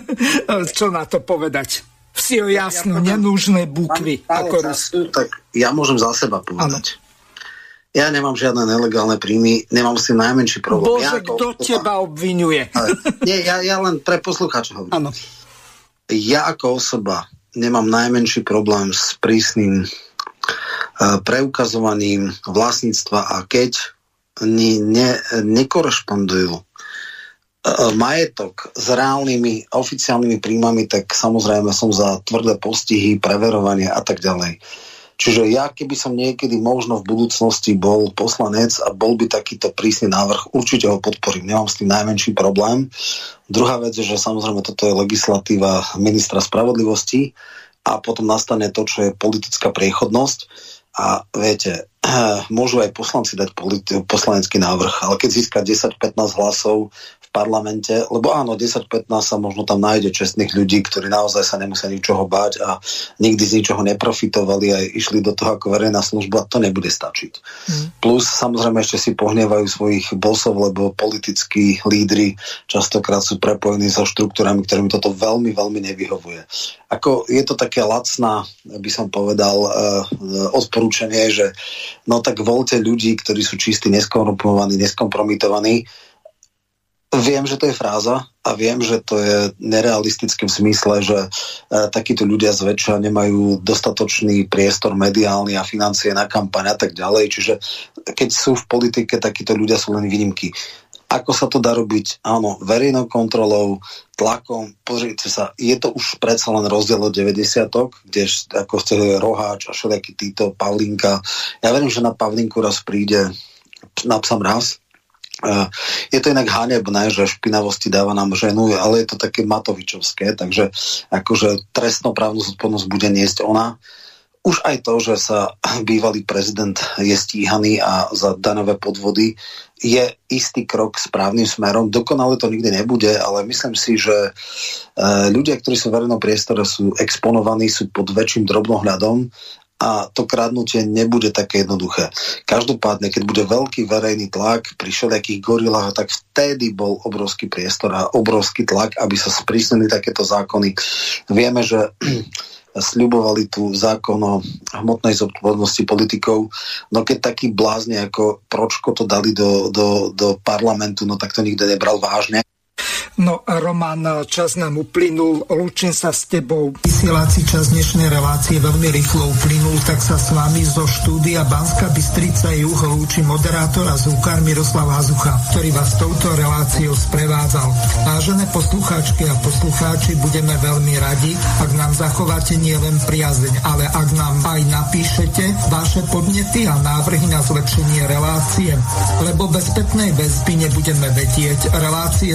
čo na to povedať? Vsi o jasno, ja nenúžne bukvy. Ako času, tak ja môžem za seba povedať. Ano. Ja nemám žiadne nelegálne príjmy, nemám s tým najmenší problém. Bože, ja kto osoba, teba obvinuje? Ale, nie, ja, ja len pre poslucháčov hovorím. Ja ako osoba nemám najmenší problém s prísnym uh, preukazovaním vlastníctva a keď ne, ne, nekorešpondujú e, majetok s reálnymi oficiálnymi príjmami, tak samozrejme som za tvrdé postihy, preverovanie a tak ďalej. Čiže ja, keby som niekedy možno v budúcnosti bol poslanec a bol by takýto prísny návrh, určite ho podporím. Nemám s tým najmenší problém. Druhá vec je, že samozrejme toto je legislatíva ministra spravodlivosti a potom nastane to, čo je politická priechodnosť a viete, môžu aj poslanci dať poslanecký návrh, ale keď získa 10-15 hlasov parlamente, lebo áno, 10-15 sa možno tam nájde čestných ľudí, ktorí naozaj sa nemusia ničoho báť a nikdy z ničoho neprofitovali a išli do toho ako verejná služba, to nebude stačiť. Mm. Plus samozrejme ešte si pohnevajú svojich bosov, lebo politickí lídry častokrát sú prepojení so štruktúrami, ktorým toto veľmi, veľmi nevyhovuje. Ako je to také lacná, by som povedal, uh, odporúčanie, že no tak voľte ľudí, ktorí sú čistí, neskorumpovaní, neskompromitovaní, Viem, že to je fráza a viem, že to je nerealistické v zmysle, že e, takíto ľudia zväčša nemajú dostatočný priestor mediálny a financie na kampaň a tak ďalej. Čiže keď sú v politike, takíto ľudia sú len výnimky. Ako sa to dá robiť? Áno, verejnou kontrolou, tlakom. Pozrite sa, je to už predsa len rozdiel od 90 kde ako ste Roháč a všelijaký títo Pavlinka. Ja verím, že na Pavlinku raz príde napsam raz, je to inak hanebné, že špinavosti dáva nám ženu, ale je to také matovičovské, takže akože trestnoprávnu zodpovednosť bude niesť ona. Už aj to, že sa bývalý prezident je stíhaný a za danové podvody je istý krok správnym smerom. Dokonale to nikdy nebude, ale myslím si, že e, ľudia, ktorí sú v verejnom priestore, sú exponovaní, sú pod väčším drobnohľadom a to kradnutie nebude také jednoduché. Každopádne, keď bude veľký verejný tlak pri všelijakých gorilách, tak vtedy bol obrovský priestor a obrovský tlak, aby sa sprísnili takéto zákony. Vieme, že sľubovali tu zákon o hmotnej zodpovednosti politikov, no keď taký blázne ako Pročko to dali do, do, do parlamentu, no tak to nikto nebral vážne. No Roman, čas nám uplynul, lúčim sa s tebou. Vysielací čas dnešnej relácie veľmi rýchlo uplynul, tak sa s vami zo štúdia Banska Bystrica Juh lúči moderátor a zúkar Miroslav Hazucha, ktorý vás touto reláciou sprevádzal. Vážené poslucháčky a poslucháči, budeme veľmi radi, ak nám zachováte nielen priazeň, ale ak nám aj napíšete vaše podnety a návrhy na zlepšenie relácie, lebo bez spätnej väzby nebudeme vedieť relácie